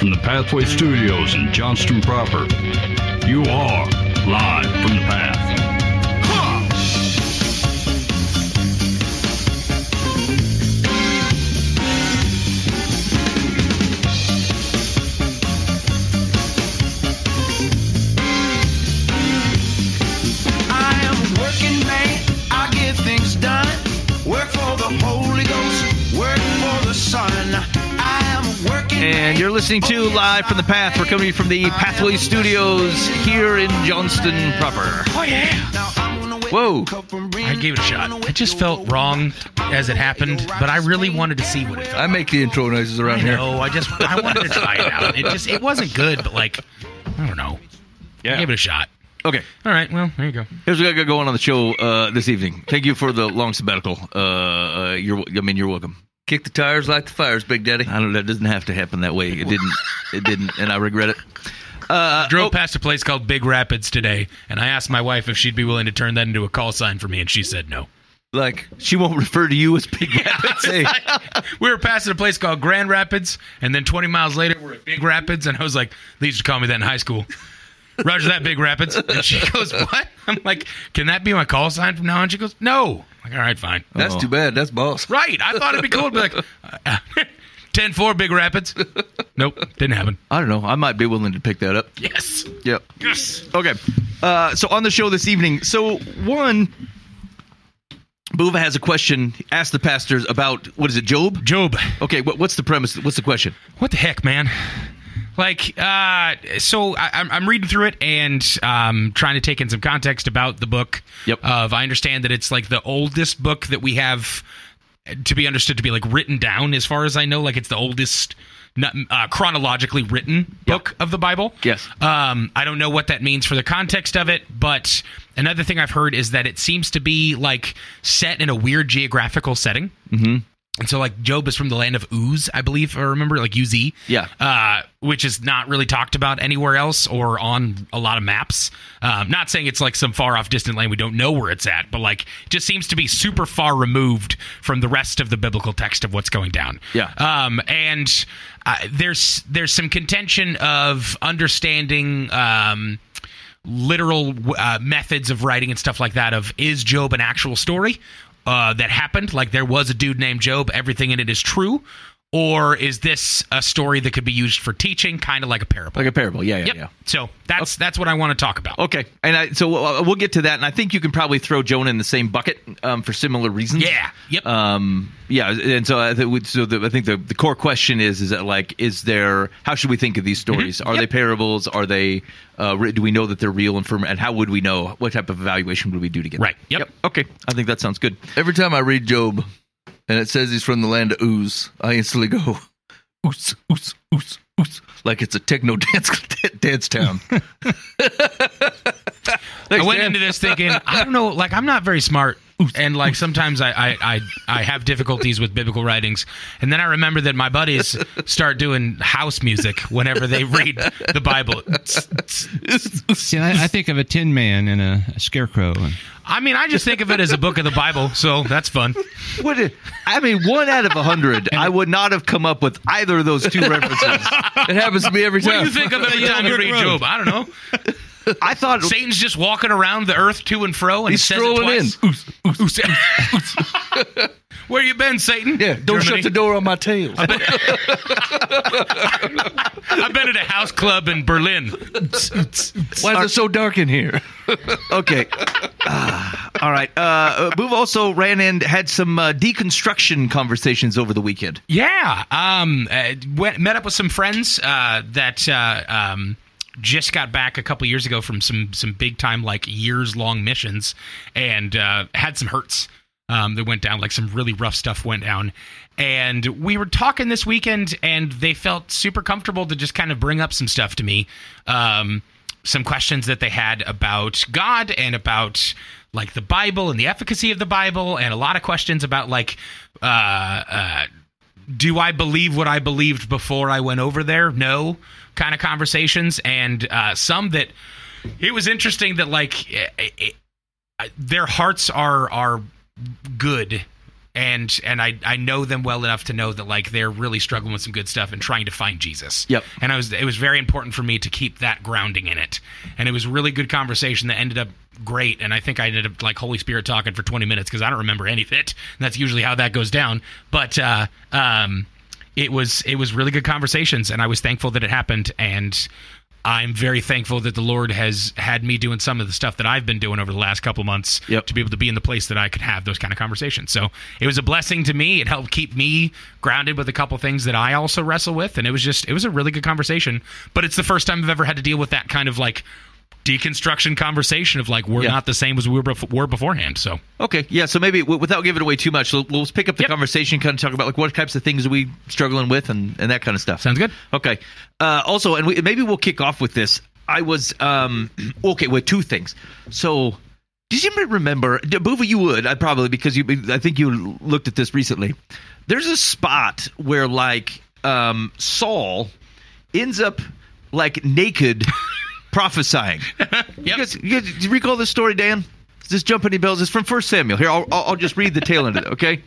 from the Pathway Studios in Johnston proper. You are live listening to Live from the Path. We're coming from the Pathway Studios here in Johnston proper. Oh yeah. Now I'm gonna wake Whoa. I gave it a shot. It just felt wrong as it happened, but I really wanted to see what it felt. I make the intro noises around I here. know. I just I wanted to try it out. It just it wasn't good, but like I don't know. I gave it a shot. Okay, All right. Well, there you go. here's what I got going on the show uh, this evening. Thank you for the long sabbatical. Uh, uh, you're, I mean, you're welcome. Kick the tires, light the fires, Big Daddy. I don't. know. That doesn't have to happen that way. It didn't. It didn't, and I regret it. Uh, Drove oh, past a place called Big Rapids today, and I asked my wife if she'd be willing to turn that into a call sign for me, and she said no. Like, she won't refer to you as Big Rapids. hey, We were passing a place called Grand Rapids, and then 20 miles later, we're at Big Rapids, and I was like, they used to call me that in high school. Roger that, Big Rapids. And she goes, what? I'm like, can that be my call sign from now on? She goes, no. I'm like, all right, fine. that's too bad. That's boss. Right. I thought it'd be cool to be like, uh, 10 4 Big Rapids. Nope, didn't happen. I don't know. I might be willing to pick that up. Yes. Yep. Yes. Okay. Uh, so on the show this evening, so one, Buva has a question. Ask the pastors about what is it, Job? Job. Okay. What, what's the premise? What's the question? What the heck, man? Like, uh, so I, I'm, reading through it and um, trying to take in some context about the book. Yep. Of I understand that it's like the oldest book that we have to be understood to be like written down, as far as I know. Like it's the oldest not, uh, chronologically written book of the Bible. Yes. Um, I don't know what that means for the context of it, but another thing I've heard is that it seems to be like set in a weird geographical setting. Mm-hmm. And so, like, Job is from the land of Uz, I believe, I remember, like Uz. Yeah. Uh, which is not really talked about anywhere else or on a lot of maps. Um, not saying it's like some far off distant land we don't know where it's at, but like, just seems to be super far removed from the rest of the biblical text of what's going down. Yeah. Um, and uh, there's there's some contention of understanding. Um, literal uh, methods of writing and stuff like that of is job an actual story uh, that happened. Like there was a dude named job. Everything in it is true or is this a story that could be used for teaching kind of like a parable Like a parable. Yeah. Yeah. yep Yeah. so that's that's what i want to talk about Okay, and I, so uh, we'll get to that, and I think you can probably throw Jonah in the same bucket um, for similar reasons. yeah yep Um. Yeah, and so I think so. The, I think the, the core question is: is that like, is there? How should we think of these stories? Are Mm-hmm. Yep. they parables? Are they? Uh, re- do we know that they're real and firm? And how would we know? What type of evaluation would we do to get? Right, that? yep. Okay. I think that sounds good. Every time I read Job and it says he's from the land of Ooze, I instantly go, Oos, Oos, Oos, Oos. Like it's a techno dance dance town. I went into this thinking, I don't know, like I'm not very smart, and like sometimes I, I I I have difficulties with biblical writings, and then I remember that my buddies start doing house music whenever they read the Bible. See, I, I think of a Tin Man and a, a Scarecrow. And I mean, I just think of it as a book of the Bible, so that's fun. What? i- I mean, one out of a hundred, I would not have come up with either of those two references. it happens to me every time. What time. do you think of every time you read Job? I don't know. I thought Satan's just walking around the earth to and fro, and He's says strolling in. it twice. Oos, oos. Where you been, Satan? Yeah, don't Germany. shut the door on my tail. I've been at a house club in Berlin. Why is it so dark in here? Okay. Ah, all right. Uh, Boov also ran and had some uh, deconstruction conversations over the weekend. Yeah. Um. Uh, went, met up with some friends uh, that uh, um just got back a couple years ago from some some big time like years long missions and uh, had some hurts. Um, that went down like some really rough stuff went down, and we were talking this weekend, and they felt super comfortable to just kind of bring up some stuff to me. Um, some questions that they had about God and about like the Bible and the efficacy of the Bible, and a lot of questions about like uh, uh, do I believe what I believed before I went over there? No, kind of conversations, and uh, some that it was interesting that like it, it, their hearts are are good and and I I know them well enough to know that like they're really struggling with some good stuff and trying to find Jesus. Yep. And I was it was very important for me to keep that grounding in it, and it was really good conversation that ended up great. And I think I ended up like Holy Spirit talking for twenty minutes because I don't remember any of it. And that's usually how that goes down. But uh, um, it was it was really good conversations, and I was thankful that it happened and. I'm very thankful that the Lord has had me doing some of the stuff that I've been doing over the last couple months Yep. to be able to be in the place that I could have those kind of conversations. So it was a blessing to me. It helped keep me grounded with a couple things that I also wrestle with, and it was just it was a really good conversation. But it's the first time I've ever had to deal with that kind of like deconstruction conversation of like we're Yeah. not the same as we were, bef- were beforehand. So Okay, yeah. So maybe w- without giving away too much, we'll, we'll pick up the Yep. conversation, kind of talk about like what types of things are we struggling with, and, and that kind of stuff. sounds good. Okay. Uh, also, and we, maybe we'll kick off with this. I was um, okay with two things. So, does you remember, Boova? You would, I probably because you. I think you looked at this recently. There's a spot where like um, Saul ends up like naked prophesying. You, guys, you guys- do you recall this story, Dan? Does this jump any bells? It's from First Samuel. Here, I'll, I'll just read the tail end of it. Okay.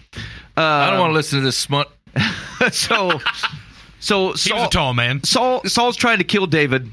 I don't want to listen to this smut. so, so He was a tall man. Saul Saul's trying to kill David.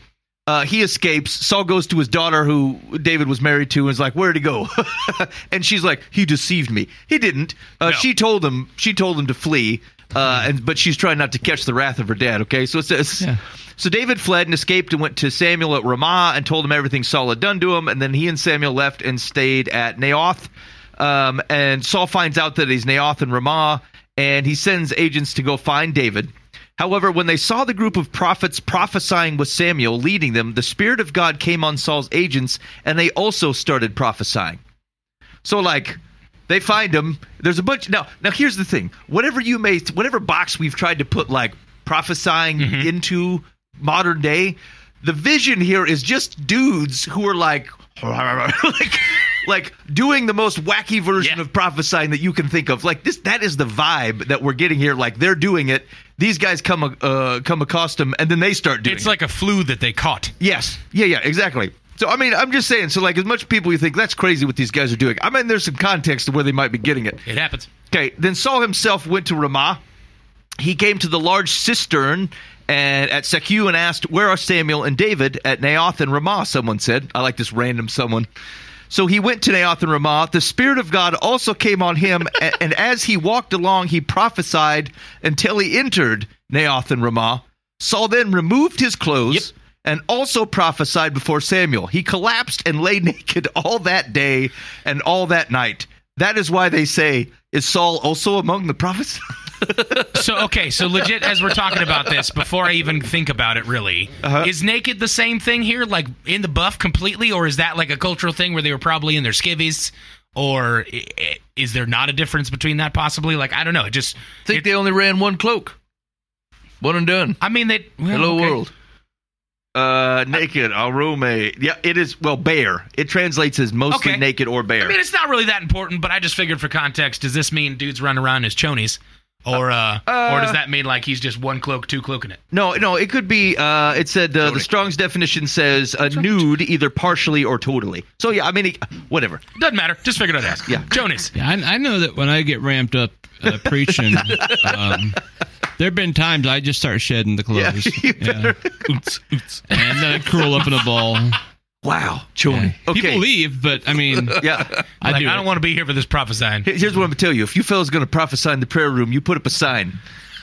Uh, he escapes. Saul goes to his daughter, who David was married to, and is like, "Where'd he go?" and she's like, "He deceived me. He didn't. Uh, No. She told him. She told him to flee. Uh, and but she's trying not to catch the wrath of her dad. Okay, so it says. Yeah. So David fled and escaped and went to Samuel at Ramah and told him everything Saul had done to him. And then he and Samuel left and stayed at Naioth. Um, and Saul finds out that he's Naioth and Ramah, and he sends agents to go find David. However, when they saw the group of prophets prophesying with Samuel leading them, the Spirit of God came on Saul's agents, and they also started prophesying. So, like, they find him. There's a bunch. Now, now here's the thing. Whatever you may, whatever box we've tried to put like prophesying into modern day, the vision here is just dudes who are like, like, like doing the most wacky version Yeah. of prophesying that you can think of. Like this, that is the vibe that we're getting here. Like they're doing it. These guys come, uh, come accustomed, and then they start doing. It's it. like a flu that they caught. Yes. Yeah, yeah, exactly. So I mean, I'm just saying. So like, as much people you think that's crazy what these guys are doing. I mean, there's some context to where they might be getting it. It happens. Okay. Then Saul himself went to Ramah. He came to the large cistern and at Seku and asked, "Where are Samuel and David at Naioth and Ramah?" Someone said. I like this random someone. So he went to Naioth and Ramah. The Spirit of God also came on him, and as he walked along, he prophesied until he entered Naioth and Ramah. Saul then removed his clothes Yep. and also prophesied before Samuel. He collapsed and lay naked all that day and all that night. That is why they say, Is Saul also among the prophets? So okay, so legit as we're talking about this, before I even think about it, really, Uh-huh. is naked the same thing here, like in the buff completely, or is that like a cultural thing where they were probably in their skivvies, or is there not a difference between that possibly? Like I don't know. It just I think it- they only ran one cloak. One and done. I mean they well, Hello okay. world. Uh, naked, arume. Yeah, it is, well, bare. It translates as mostly Okay. naked or bare. I mean it's not really that important, but I just figured for context, does this mean dudes run around as chonies? Or uh, or does that mean like he's just one cloak, two cloaking it? no, no, it could be, uh, it said, uh, the Strong's definition says uh, nude, either partially or totally. So, yeah, I mean, it- whatever. Doesn't matter. Just figured I'd ask. Yeah. chonies. Yeah, I, I know that when I get ramped up uh, preaching, um, there have been times I just start shedding the Yeah, clothes. you Yeah. better. And then I curl up in a ball. Wow. Yeah. Okay. People leave, but I mean, Yeah. I like do I don't want to be here for this prophesying. Here's what I'm going to tell you. If you fellas going to prophesy in the prayer room, you put up a sign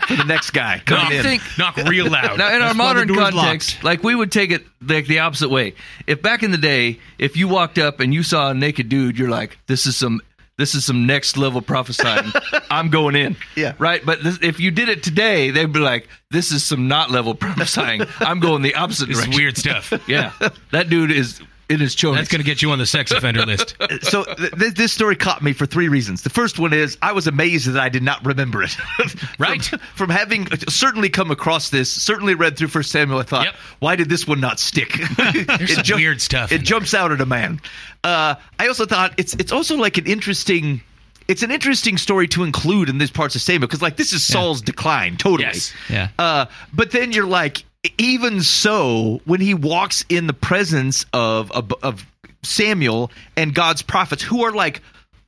for the next guy coming Knock, in. think- knock real loud. Now, in our That's why the modern context, locked. like we would take it like the opposite way. If back in the day, if you walked up and you saw a naked dude, you're like, "This is some, this is some next level prophesying. I'm going in." Yeah. right. But this, if you did it today, they'd be like, "This is some not level prophesying. I'm going the opposite this is direction." weird stuff. Yeah, that dude is in his choice. That's going to get you on the sex offender list. so th- th- this story caught me for three reasons. The first one is I was amazed that I did not remember it. From- Right. From, having certainly come across this, certainly read through First Samuel, I thought, Yep. why did this one not stick? There's some weird stuff It jumps out at a man. Uh, I also thought it's it's also like an interesting. It's an interesting story to include in these parts of Samuel because, like, this is Saul's decline, totally. Yes. Yeah. Uh, but then you're like, even so, when he walks in the presence of, of of Samuel and God's prophets, who are like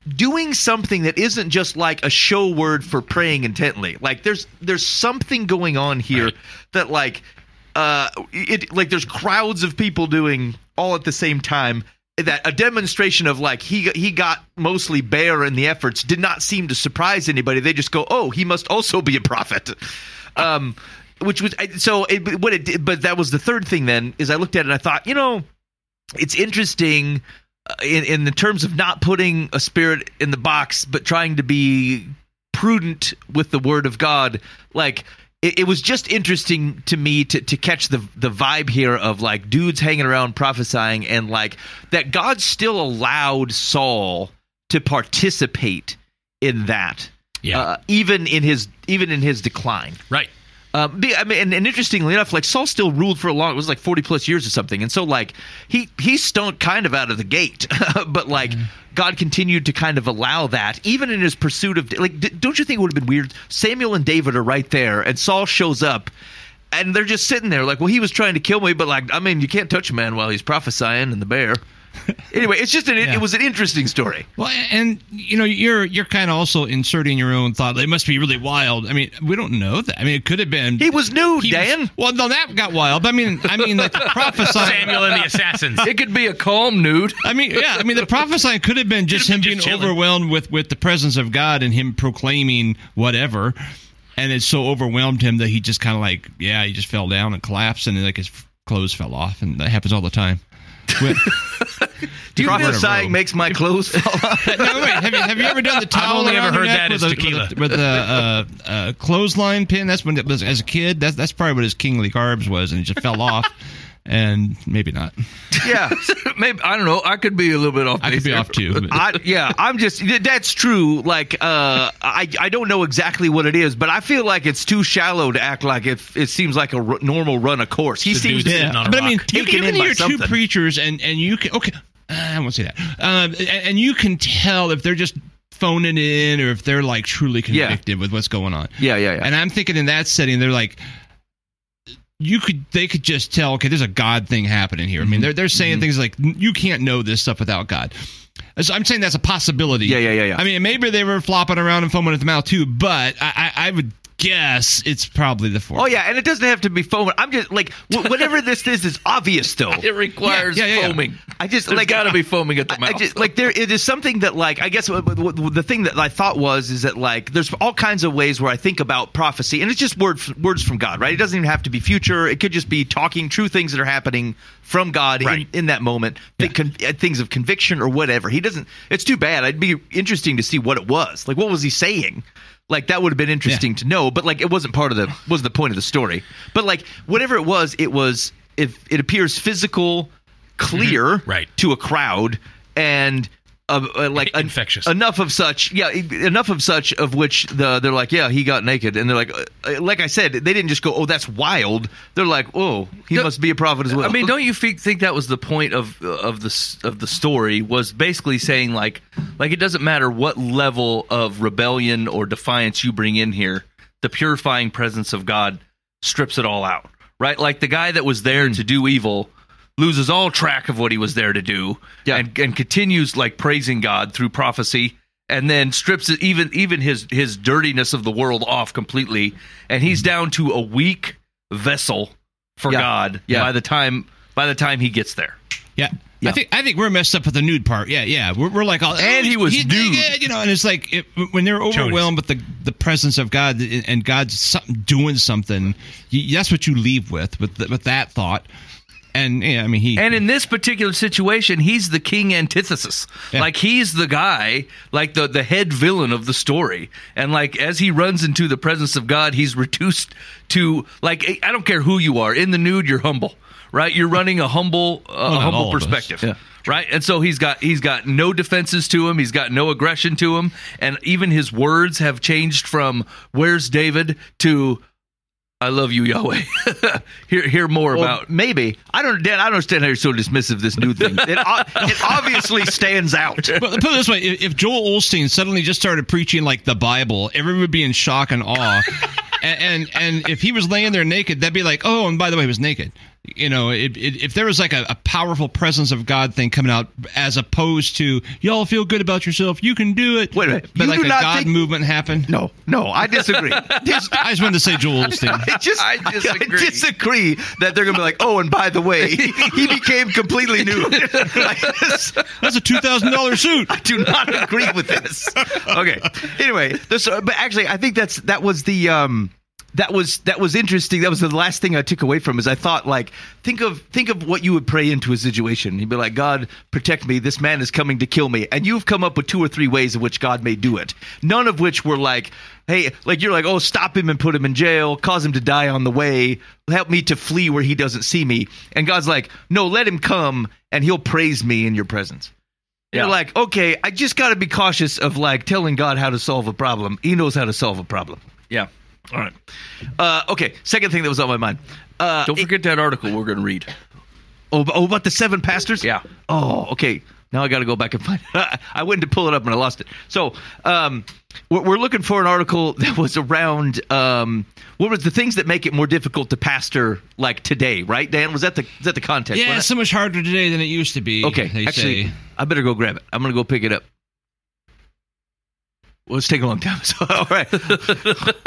doing something that isn't just like a show word for praying intently. Like there's there's something going on here that like uh it like there's crowds of people doing all at the same time that a demonstration of like he got- he got mostly bare in the efforts did not seem to surprise anybody. They just go, "Oh, he must also be a prophet." Um which was so it, what it did, but that was the third thing then is I looked at it and I thought, you know, it's interesting uh, in in the terms of not putting a spirit in the box but trying to be prudent with the word of God like it, it was just interesting to me to, to catch the the vibe here of like dudes hanging around prophesying and like that God still allowed Saul to participate in that Yeah. uh, even in his even in his decline Right. Um, I mean, and, and interestingly enough, like Saul still ruled for a long. It was like forty plus years or something, and so like he he stunk kind of out of the gate, but like God continued to kind of allow that, even in his pursuit of like. D- don't you think it would have been weird? Samuel and David are right there, and Saul shows up, and they're just sitting there like, well, he was trying to kill me, but like, I mean, you can't touch a man while he's prophesying in the bear. anyway, it's just an, it, Yeah. it was an interesting story. Well, and you know, you're you're kind of also inserting your own thought. It must be really wild. I mean, we don't know that. I mean, it could have been. He was nude, he was- Dan. well, no, that got wild. But I mean, I mean, like prophesying. Samuel and the assassins. It could be a calm nude. I mean, yeah. I mean, the prophesying could have been just Could him have been being just chilling. overwhelmed with with the presence of God and him proclaiming whatever, and it so overwhelmed him that he just kind of like, yeah, he just fell down and collapsed, and like his clothes fell off, and that happens all the time. When- Do you Whatever. prophesying makes my clothes fall off? no, wait. Have you, have you ever done the towel? I've only ever heard that as tequila. with a, with a uh, uh, clothesline pin? That's when it was as a kid. That's that's probably what his kingly carbs was, and it just fell off. And maybe not. yeah. Maybe I don't know. I could be a little bit off. I could be there. off too. I, yeah, I'm just that's true. Like, uh, I I don't know exactly what it is, but I feel like it's too shallow to act like it. It seems like a r- normal run of course. He The seems dude's to, sitting on a but I mean, rock. you, Taken you in can by hear two preachers, and and you can okay. uh, I won't say that. Um, and, and you can tell if they're just phoning in or if they're like truly Yeah. convicted with what's going on. Yeah, yeah, yeah. And I'm thinking in that setting, they're like, you could, they could just tell, okay, there's a God thing happening here. I Mm-hmm. mean, they're they're saying things like, you can't know this stuff without God. So I'm saying that's a possibility. Yeah, yeah, yeah, yeah. I mean, maybe they were flopping around and foaming at the mouth too, but I, I, I would guess it's probably the fourth. Oh yeah, and it doesn't have to be foaming. I'm just like wh- whatever this is is obvious though. It requires Yeah, yeah, yeah. foaming. I just There's like got to be foaming at the I- mouth. I just, like there, it is something that like I guess the thing that I thought was is that like there's all kinds of ways where I think about prophecy, and it's just word words from God, right? It doesn't even have to be future. It could just be talking true things that are happening from God Right. in, in that moment, Think con- uh, things of conviction or whatever. He doesn't. It's too bad. I'd be interesting to see what it was. Like, what was he saying? Like that would have been interesting to know, but like it wasn't part of the was the point of the story. But like whatever it was, it was if it appears physical, clear, mm-hmm. Right. to a crowd and uh, uh, like en- Infectious. enough of such yeah enough of such of which the they're like yeah he got naked and they're like uh, uh, like i said they didn't just go oh that's wild they're like oh he must be a prophet as well I mean, don't you think, think that was the point of of the of the story was basically saying like like it doesn't matter what level of rebellion or defiance you bring in here, the purifying presence of God strips it all out. Right? Like the guy that was there to do evil loses all track of what he was there to do Yeah. and and continues like praising God through prophecy and then strips even even his his dirtiness of the world off completely and he's down to a weak vessel for Yeah. God Yeah. by the time by the time he gets there. Yeah. Yeah. I think I think we're messed up with the nude part. Yeah, yeah. We're, we're like, oh, And he was he's nude. naked, you know. And it's like it, when they're overwhelmed with the the presence of God and God's something, doing something. You, that's what you leave with with the, with that thought. And yeah, I mean, he And in this particular situation, he's the king antithesis. Yeah. Like he's the guy, like the the head villain of the story. And like as he runs into the presence of God, he's reduced to like I don't care who you are. In the nude, you're humble, right? You're running a humble uh, a humble all of us. perspective. Yeah. Right, and so he's got he's got no defenses to him. He's got no aggression to him, and even his words have changed from "Where's David?" to "I love you, Yahweh." hear hear more Well, about maybe I don't Dan I don't understand how you're so dismissive of this new thing it, uh, it obviously stands out But put it this way: if, if Joel Osteen suddenly just started preaching like the Bible, everyone would be in shock and awe. and, and and if he was laying there naked, that'd be like, oh, and by the way, he was naked. You know, it, it, if there was like a, a powerful presence of God thing coming out, as opposed to y'all feel good about yourself, you can do it. Wait a minute. but You like a God think- movement happened. No, no, I disagree. Dis- I just wanted to say Joel Osteen. I just I disagree. I disagree that they're gonna be like, oh, and by the way, he became completely new. Like, That's a two thousand dollar suit. I do not agree with this. Okay. Anyway, this, uh, but actually, I think that's that was the um that was that was interesting. That was the last thing I took away from is I thought like think of think of what you would pray into a situation. You'd be like, God, protect me. This man is coming to kill me, and you've come up with two or three ways in which God may do it. None of which were like. Hey, like you're like, oh, stop him and put him in jail, cause him to die on the way, help me to flee where he doesn't see me. And God's like, no, let him come and he'll praise me in your presence. Yeah. You're like, okay, I just got to be cautious of like telling God how to solve a problem. He knows how to solve a problem. Yeah. All right. Uh, okay. Second thing that was on my mind. Uh, Don't forget that article we're going to read. oh, oh, about the seven pastors. Yeah. Oh, okay. Now I got to go back and find. it. I went to pull it up and I lost it. So, um, we're, we're looking for an article that was around um, what was the things that make it more difficult to pastor like today, right? Dan, was that the is that the context? Yeah, it's so much harder today than it used to be. Okay, they actually, say. I better go grab it. I'm gonna go pick it up. Well, it's taking a long time. So, all right,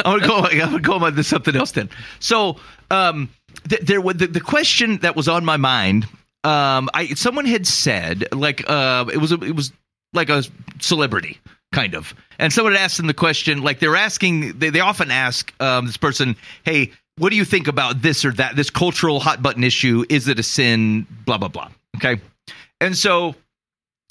I'm gonna go. I'm gonna go on to something else then. So, um, th- there was the, the question that was on my mind. Um, I someone had said like uh, it was a, it was like a celebrity kind of, and someone had asked them the question like they're asking. They, they often ask um, this person, "Hey, what do you think about this or that? This cultural hot button issue? Is it a sin? Blah blah blah." Okay, and so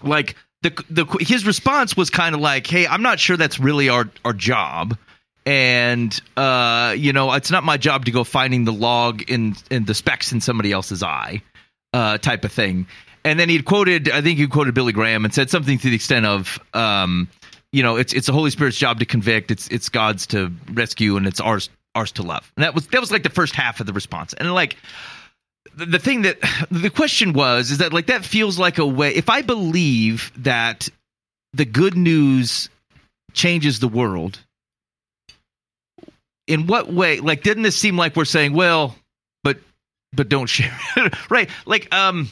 like the the his response was kind of like, "Hey, I'm not sure that's really our our job." And uh, you know, it's not my job to go finding the log in in the specs in somebody else's eye, uh, type of thing. And then he quoted, I think he quoted Billy Graham and said something to the extent of, um, you know, it's it's the Holy Spirit's job to convict, it's it's God's to rescue, and it's ours ours to love. And that was that was like the first half of the response. And like the thing that the question was is that like that feels like a way if i believe that the good news changes the world in what way like didn't this seem like we're saying well but but don't share? Right like um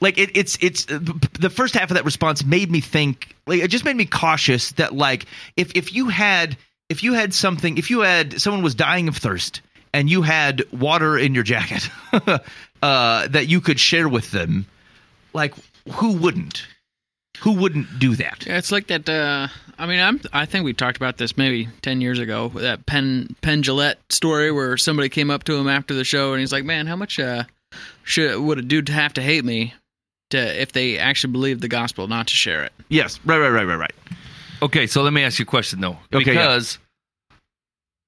like it, it's it's the first half of that response made me think like it just made me cautious that like if if you had if you had something if you had someone was dying of thirst and you had water in your jacket uh, that you could share with them like who wouldn't who wouldn't do that Yeah, it's like that. Uh, I mean, I'm. I think we talked about this maybe ten years ago. That Penn Penn Jillette story where somebody came up to him after the show and he's like, "Man, how much uh, should would a dude have to hate me to if they actually believe the gospel not to share it?" yes right right right right right Okay, so let me ask you a question though, Okay, yeah.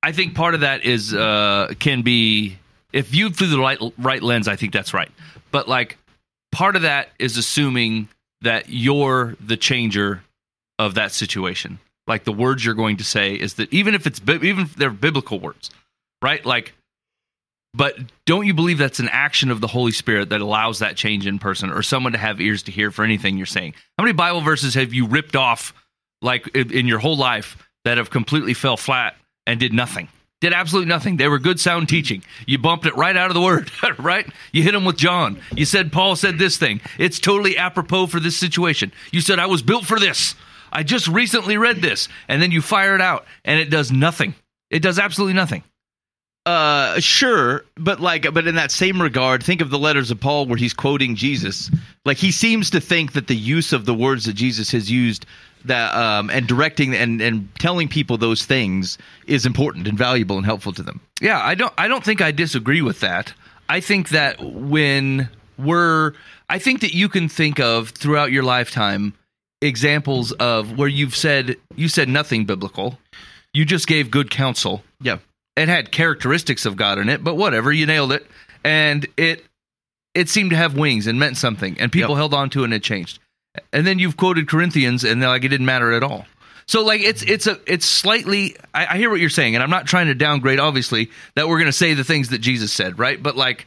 I think part of that is uh, can be if viewed through the right right lens. I think that's right, but like part of that is assuming that you're the changer of that situation. Like the words you're going to say is that even if it's even if they're biblical words, right? Like, but don't you believe that's an action of the Holy Spirit that allows that change in person or someone to have ears to hear for anything you're saying? How many Bible verses have you ripped off like in your whole life that have completely fell flat and did nothing? Did absolutely nothing. They were good sound teaching. You bumped it right out of the word, right? You hit them with John. You said Paul said this thing. It's totally apropos for this situation. You said I was built for this. I just recently read this, and then you fire it out, and it does nothing. It does absolutely nothing. Uh, sure, but like, but in that same regard, think of the letters of Paul where he's quoting Jesus. Like he seems to think that the use of the words that Jesus has used, that um, and directing and and telling people those things is important and valuable and helpful to them. Yeah, I don't I don't think I disagree with that. I think that when we're I think that you can think of throughout your lifetime examples of where you've said you said nothing biblical. You just gave good counsel. Yeah, It had characteristics of God in it, but whatever, you nailed it. And it it seemed to have wings and meant something and people Yep. held on to it and it changed. And then you've quoted Corinthians and they're like it didn't matter at all. So like it's it's a it's slightly I, I hear what you're saying and I'm not trying to downgrade obviously that we're gonna say the things that Jesus said, right? But like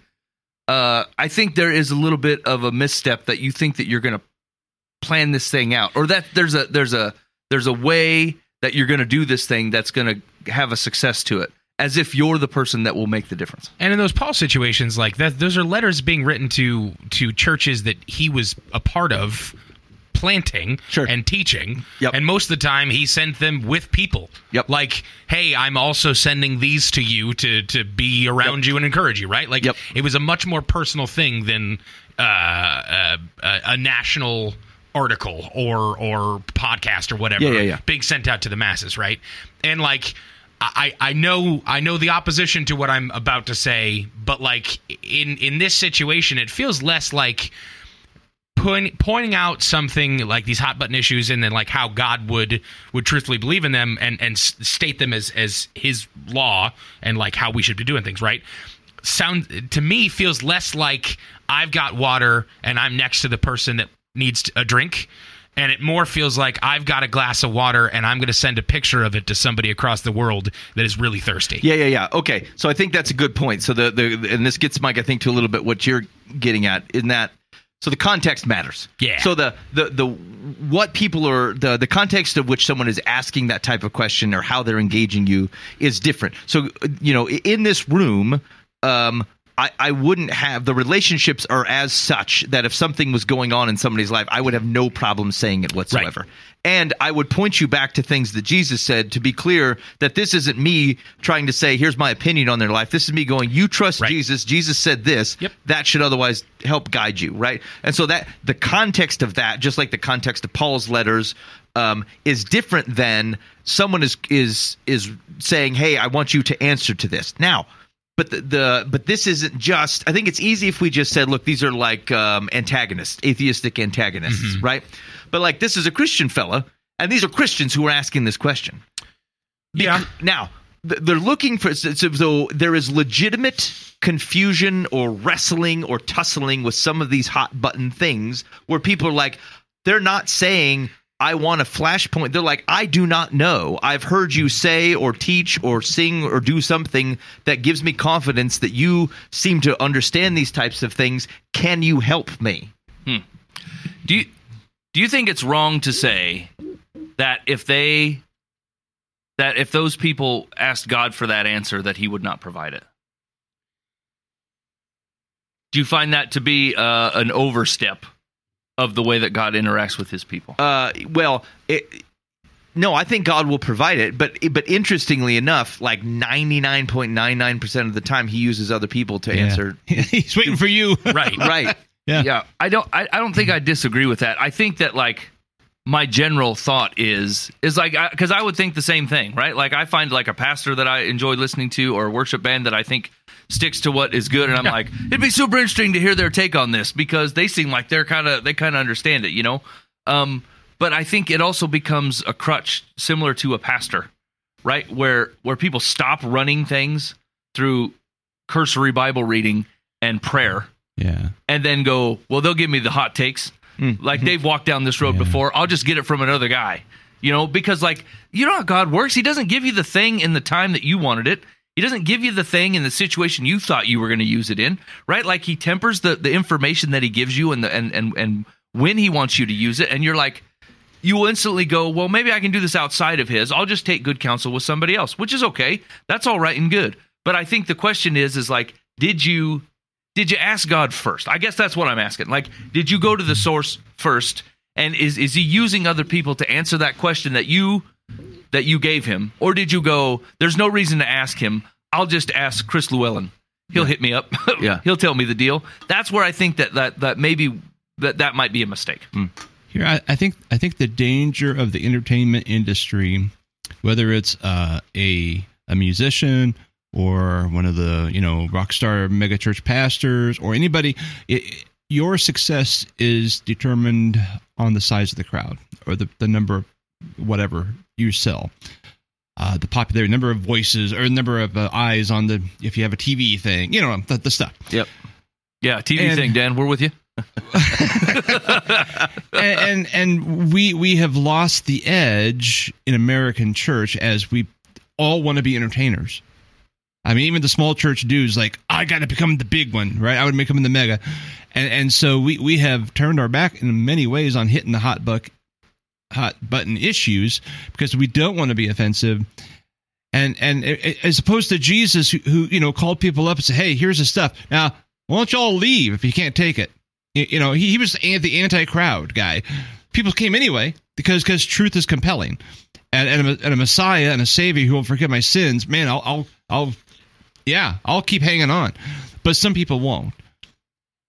uh I think there is a little bit of a misstep that you think that you're gonna plan this thing out or that there's a there's a there's a way that you're going to do this thing that's going to have a success to it as if you're the person that will make the difference. And in those Paul situations, like that, those are letters being written to to churches that he was a part of planting Sure. and teaching. Yep. And most of the time, he sent them with people. Yep. Like, hey, I'm also sending these to you to to be around you and encourage you. Right. Like, Yep. it was a much more personal thing than uh, uh, a, a national article or or podcast or whatever Yeah, yeah, yeah. being sent out to the masses, right? And like I, I know I know the opposition to what I'm about to say, but like in in this situation, it feels less like point, pointing out something like these hot button issues and then like how God would would truthfully believe in them and and state them as as His law and like how we should be doing things, right? Sound to me feels less like I've got water and I'm next to the person that needs a drink. And it more feels like I've got a glass of water and I'm going to send a picture of it to somebody across the world that is really thirsty. Yeah, yeah, yeah. Okay, so I think that's a good point. So the the and this gets Mike, I think, to a little bit what you're getting at in that. So the context matters. Yeah. So the the the what people are the the context of which someone is asking that type of question or how they're engaging you is different. So you know, in this room, um, I, I wouldn't have the relationships are as such that if something was going on in somebody's life, I would have no problem saying it whatsoever. And I would point you back to things that Jesus said to be clear that this isn't me trying to say, here's my opinion on their life. This is me going, you trust Right. Jesus. Jesus said this. Yep. That should otherwise help guide you, right? And so that the context of that, just like the context of Paul's letters, um, is different than someone is is is saying, "Hey, I want you to answer to this." Now, but the, the but this isn't just. I think it's easy if we just said, "Look, these are like um, antagonists, atheistic antagonists," right? But like this is a Christian fella, and these are Christians who are asking this question. Yeah. Now, they're looking for so, so there is legitimate confusion or wrestling or tussling with some of these hot button things where people are like, they're not saying, I want a flashpoint. They're like, I do not know. I've heard you say or teach or sing or do something that gives me confidence that you seem to understand these types of things. Can you help me? Do you do you think it's wrong to say that if they that if those people asked God for that answer that he would not provide it? Do you find that to be uh, an overstep of the way that God interacts with his people? Uh, well, it, no, I think God will provide it, but but interestingly enough, like ninety nine point nine nine percent of the time, He uses other people to answer. He's waiting for you. Right. Right. Yeah. yeah i don't I, I don't think i disagree with that i think that like my general thought is is like because I, would think the same thing right like i find like a pastor that i enjoy listening to or a worship band that i think sticks to what is good and i'm like it'd be super interesting to hear their take on this because they seem like they're kind of they kind of understand it you know um but i think it also becomes a crutch similar to a pastor right where where people stop running things through cursory bible reading and prayer Yeah. and then go, well, they'll give me the hot takes. Mm. Like mm-hmm. they've walked down this road Yeah. before. I'll just get it from another guy. You know, because like you know how God works. He doesn't give you the thing in the time that you wanted it. He doesn't give you the thing in the situation you thought you were going to use it in, right? Like he tempers the the information that he gives you and the and and and when he wants you to use it, and you're like, you will instantly go, well, maybe I can do this outside of his. I'll just take good counsel with somebody else, which is okay. That's all right and good. But I think the question is, is like, did you did you ask God first? I guess that's what I'm asking. Like, did you go to the source first? And is is he using other people to answer that question that you that you gave him? Or did you go, there's no reason to ask him. I'll just ask Chris Llewellyn. He'll hit me up. Yeah. He'll tell me the deal. That's where I think that that that maybe that that might be a mistake. Here, I, I think I think the danger of the entertainment industry, whether it's uh, a a musician or one of the you know rock star megachurch pastors or anybody, it, your success is determined on the size of the crowd or the the number of whatever you sell. Uh, the popular number of voices, or number of uh, eyes on the if you have a TV thing, you know the, the stuff. Yep. Yeah, TV And- thing, Dan. We're with you. and, and and we we have lost the edge in American church as we all want to be entertainers. I mean, even the small church dudes like I got to become the big one, right? I would make become the mega, and and so we we have turned our back in many ways on hitting the hot buck hot button issues because we don't want to be offensive. and and as opposed to Jesus, who, who you know called people up and said, "Hey, here's the stuff. Now, why don't y'all leave if you can't take it?" You, you know, he, he was the the anti-crowd guy. People came anyway because because truth is compelling, and and a, and a Messiah and a Savior who will forgive my sins. Man, I'll I'll, I'll yeah, I'll keep hanging on, but some people won't.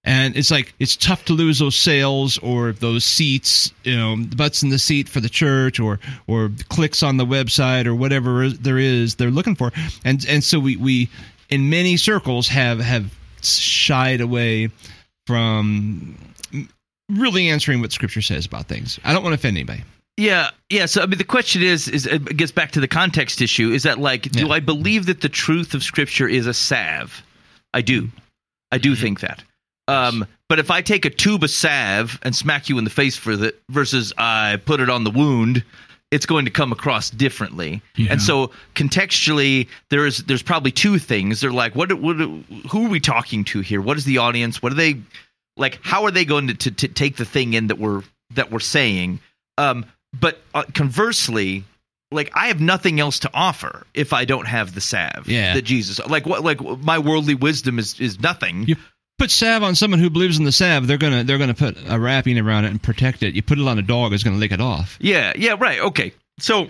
And it's like it's tough to lose those sales or those seats, you know, butts in the seat for the church or or clicks on the website or whatever there is they're looking for. And and so we we in many circles have have shied away from really answering what scripture says about things. I don't want to offend anybody. Yeah, yeah. So I mean, the question is, is it gets back to the context issue. Is that like, do Yeah. I believe that the truth of Scripture is a salve? I do. I do think that. Um, but if I take a tube of salve and smack you in the face for it versus I put it on the wound, it's going to come across differently. And so contextually, there is there's probably two things. They're like, what, what who are we talking to here? What is the audience? What are they like? How are they going to, to, to take the thing in that we're that we're saying? Um, but uh, conversely, like I have nothing else to offer if I don't have the salve. Yeah. that Jesus. Like what? Like my worldly wisdom is is nothing. You put salve on someone who believes in the salve, they're gonna they're gonna put a wrapping around it and protect it. You put it on a dog, it's gonna lick it off. Yeah, yeah, right. Okay. So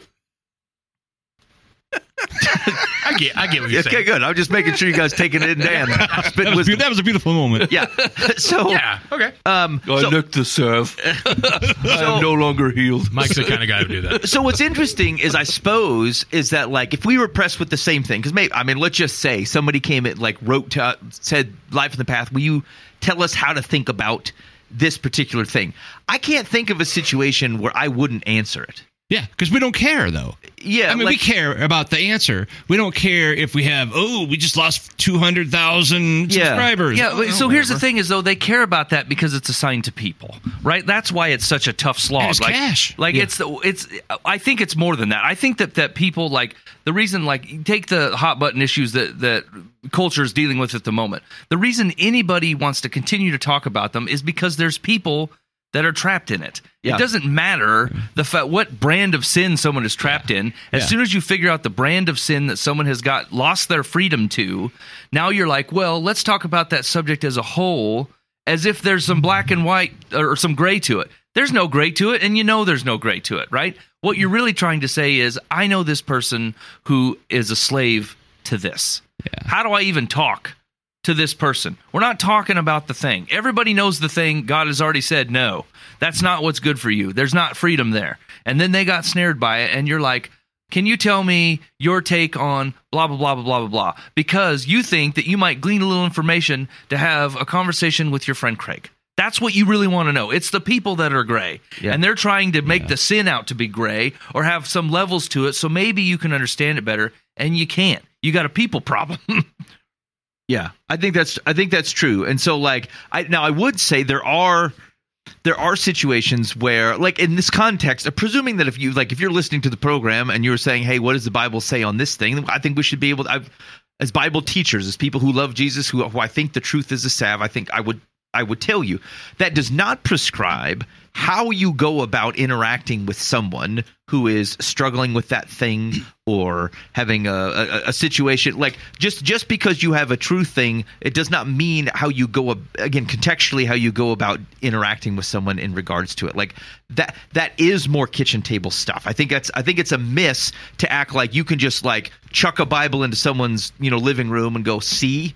I get, I get what you're okay, saying. good. I'm just making sure you guys taking it in, Dan. That was, beau- wisdom. that was a beautiful moment. Yeah. So Yeah. Okay. um I so, licked the serve. I am no longer healed. Mike's the kind of guy who do that. so what's interesting is I suppose is that like if we were pressed with the same thing because maybe I mean let's just say somebody came and like wrote to said life in the path will you tell us how to think about this particular thing I can't think of a situation where I wouldn't answer it Yeah, because we don't care though. yeah I mean, we care about the answer. We don't care if we have. Oh, we just lost two hundred thousand Yeah. subscribers. Yeah, Oh, so here's the thing: is though they care about that because it's assigned to people, right? That's why it's such a tough slog. And it's like, cash. like it's the it's. I think it's more than that. I think that that people like the reason like take the hot button issues that that culture is dealing with at the moment. The reason anybody wants to continue to talk about them is because there's people that are trapped in it. Yeah. It doesn't matter the fa- what brand of sin someone is trapped in. As Yeah. soon as you figure out the brand of sin that someone has got lost their freedom to, now you're like, well, let's talk about that subject as a whole, as if there's some black and white or some gray to it. There's no gray to it, and you know there's no gray to it, right? What you're really trying to say is, I know this person who is a slave to this. How do I even talk to this person? We're not talking about the thing. Everybody knows the thing. God has already said, no, that's not what's good for you. There's not freedom there. And then they got snared by it, and you're like, can you tell me your take on blah, blah, blah, blah, blah, blah, blah? Because you think that you might glean a little information to have a conversation with your friend Craig. That's what you really want to know. It's the people that are gray. Yeah. And they're trying to make the sin out to be gray or have some levels to it so maybe you can understand it better, and you can't. You got a people problem. Yeah, I think that's I think that's true. And so like I now I would say there are there are situations where like in this context, presuming that if you like if you're listening to the program and you're saying, "Hey, what does the Bible say on this thing?" I think we should be able to I've, as Bible teachers, as people who love Jesus, who, who I think the truth is a salve, I think I would I would tell you that does not prescribe how you go about interacting with someone who is struggling with that thing or having a, a, a situation. Like just just because you have a true thing it does not mean how you go again contextually how you go about interacting with someone in regards to it. Like that that is more kitchen table stuff. I think that's i think it's a miss to act like you can just like chuck a bible into someone's you know living room and go see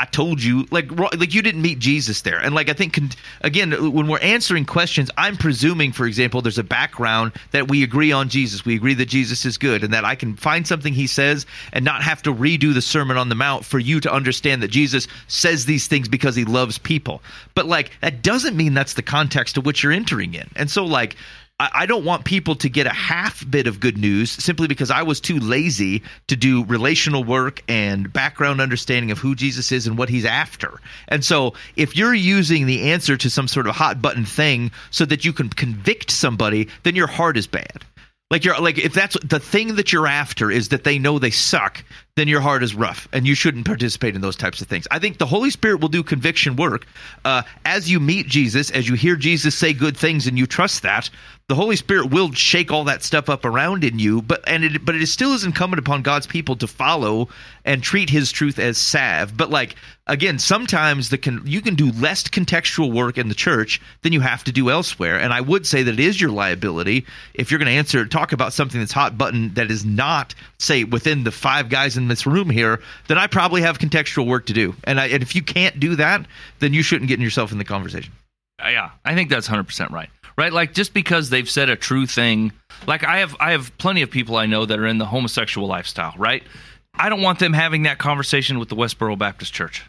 I told you, like, like you didn't meet Jesus there, and like I think, again, when we're answering questions, I'm presuming, for example, there's a background that we agree on Jesus. We agree that Jesus is good, and that I can find something He says and not have to redo the Sermon on the Mount for you to understand that Jesus says these things because He loves people. But like that doesn't mean that's the context to which you're entering in, and so like. I don't want people to get a half bit of good news simply because I was too lazy to do relational work and background understanding of who Jesus is and what he's after. And so, if you're using the answer to some sort of hot button thing so that you can convict somebody, then your heart is bad. Like you're like if that's the thing that you're after is that they know they suck, then your heart is rough and you shouldn't participate in those types of things. I think the Holy Spirit will do conviction work uh, as you meet Jesus, as you hear Jesus say good things and you trust that. The Holy Spirit will shake all that stuff up around in you, but and it but it still is incumbent upon God's people to follow and treat His truth as salve. But like again, sometimes the con- you can do less contextual work in the church than you have to do elsewhere. And I would say that it is your liability if you're going to answer talk about something that's hot button that is not say within the five guys in this room here. Then I probably have contextual work to do. And, I, and if you can't do that, then you shouldn't get yourself in the conversation. Uh, yeah, I think that's 100% right. Right? Like just because they've said a true thing, like I have I have plenty of people I know that are in the homosexual lifestyle, right? I don't want them having that conversation with the Westboro Baptist Church.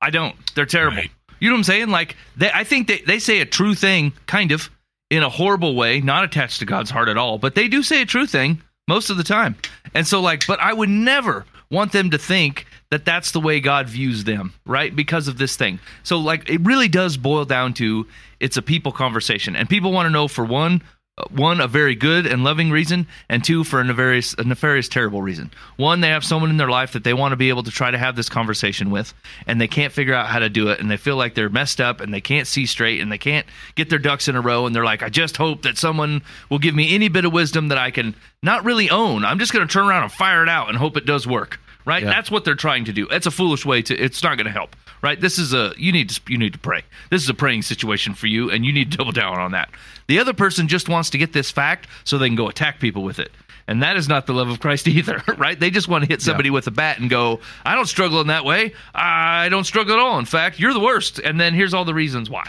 I don't. They're terrible. Right. You know what I'm saying? Like they I think they they say a true thing kind of in a horrible way, not attached to God's heart at all, but they do say a true thing most of the time. And so like but I would never want them to think that that's the way God views them, right? Because of this thing. So like it really does boil down to it's a people conversation. And people want to know for one uh, one a very good and loving reason and two for a nefarious a nefarious terrible reason one they have someone in their life that they want to be able to try to have this conversation with and they can't figure out how to do it and they feel like they're messed up and they can't see straight and they can't get their ducks in a row and they're like i just hope that someone will give me any bit of wisdom that i can not really own i'm just going to turn around and fire it out and hope it does work right Yeah. that's what they're trying to do it's a foolish way to it's not going to help right this is a you need to you need to pray this is a praying situation for you and you need to double down on that the other person just wants to get this fact so they can go attack people with it and that is not the love of Christ either, right? They just want to hit somebody with a bat and go, I don't struggle in that way. I don't struggle at all. In fact, you're the worst. And then here's all the reasons why.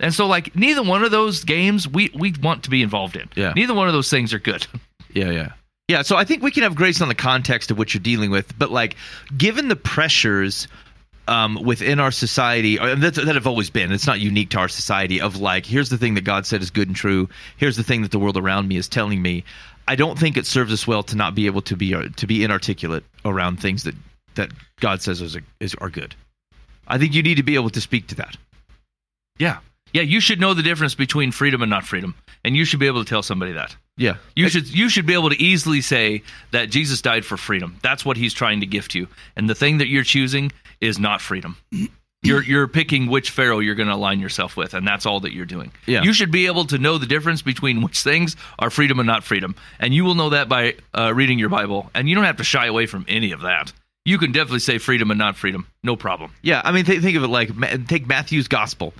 And so, like, neither one of those games we, we want to be involved in. Yeah. Neither one of those things are good. Yeah, yeah. Yeah, so I think we can have grace on the context of what you're dealing with, but like given the pressures um, within our society that, that have always been, it's not unique to our society of like, here's the thing that God said is good and true. Here's the thing that the world around me is telling me. I don't think it serves us well to not be able to be uh, to be inarticulate around things that that God says is, is are good. I think you need to be able to speak to that. Yeah. Yeah, you should know the difference between freedom and not freedom. And you should be able to tell somebody that. Yeah, You should you should be able to easily say that Jesus died for freedom. That's what he's trying to gift you. And the thing that you're choosing is not freedom. You're you're picking which pharaoh you're going to align yourself with, and that's all that you're doing. Yeah. You should be able to know the difference between which things are freedom and not freedom, and you will know that by uh, reading your Bible. And you don't have to shy away from any of that. You can definitely say freedom and not freedom, no problem. Yeah, I mean, th- think of it like Ma- take Matthew's gospel.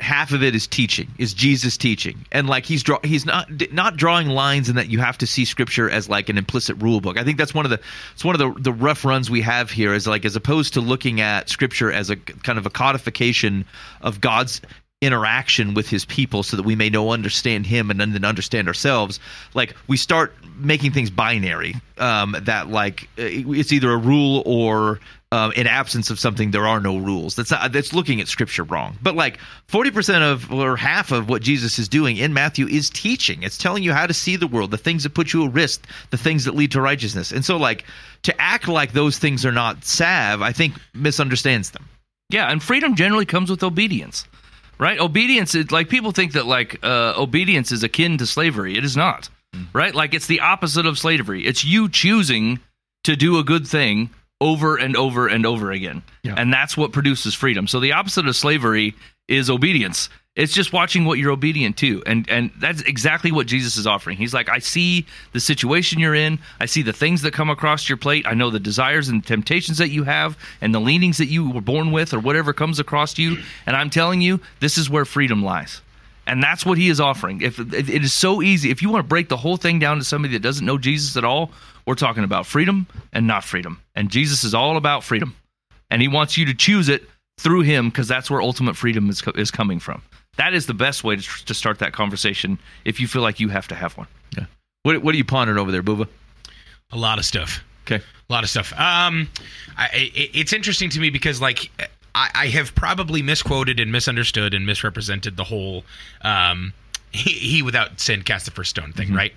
Half of it is teaching, is Jesus teaching, and like he's draw he's not not drawing lines, and that you have to see Scripture as like an implicit rule book. I think that's one of the it's one of the the rough runs we have here is like as opposed to looking at Scripture as a kind of a codification of God's interaction with his people so that we may know understand him and then understand ourselves like we start making things binary um that like uh, it's either a rule or um, in absence of something there are no rules that's not, that's looking at scripture wrong but like 40% of or half of what jesus is doing in matthew is teaching it's telling you how to see the world the things that put you at risk the things that lead to righteousness and so like to act like those things are not salve i think misunderstands them Yeah, and freedom generally comes with obedience, right? Obedience is like people think that like uh, obedience is akin to slavery. It is not, right? Like it's the opposite of slavery. It's you choosing to do a good thing over and over and over again, Yeah. and that's what produces freedom. So the opposite of slavery is obedience. It's just watching what you're obedient to, and and that's exactly what Jesus is offering. He's like, I see the situation you're in. I see the things that come across your plate. I know the desires and temptations that you have, and the leanings that you were born with, or whatever comes across you. And I'm telling you, this is where freedom lies. And that's what he is offering. If if it is so easy, if you want to break the whole thing down to somebody that doesn't know Jesus at all, we're talking about freedom and not freedom. And Jesus is all about freedom, and he wants you to choose it through him because that's where ultimate freedom is co- is coming from. That is the best way to, tr- to start that conversation if you feel like you have to have one. Yeah. what, what are you pondering over there booba A lot of stuff. okay A lot of stuff. Um, I, it, it's interesting to me because like I, I have probably misquoted and misunderstood and misrepresented the whole um, he, he without sin cast the first stone thing, right?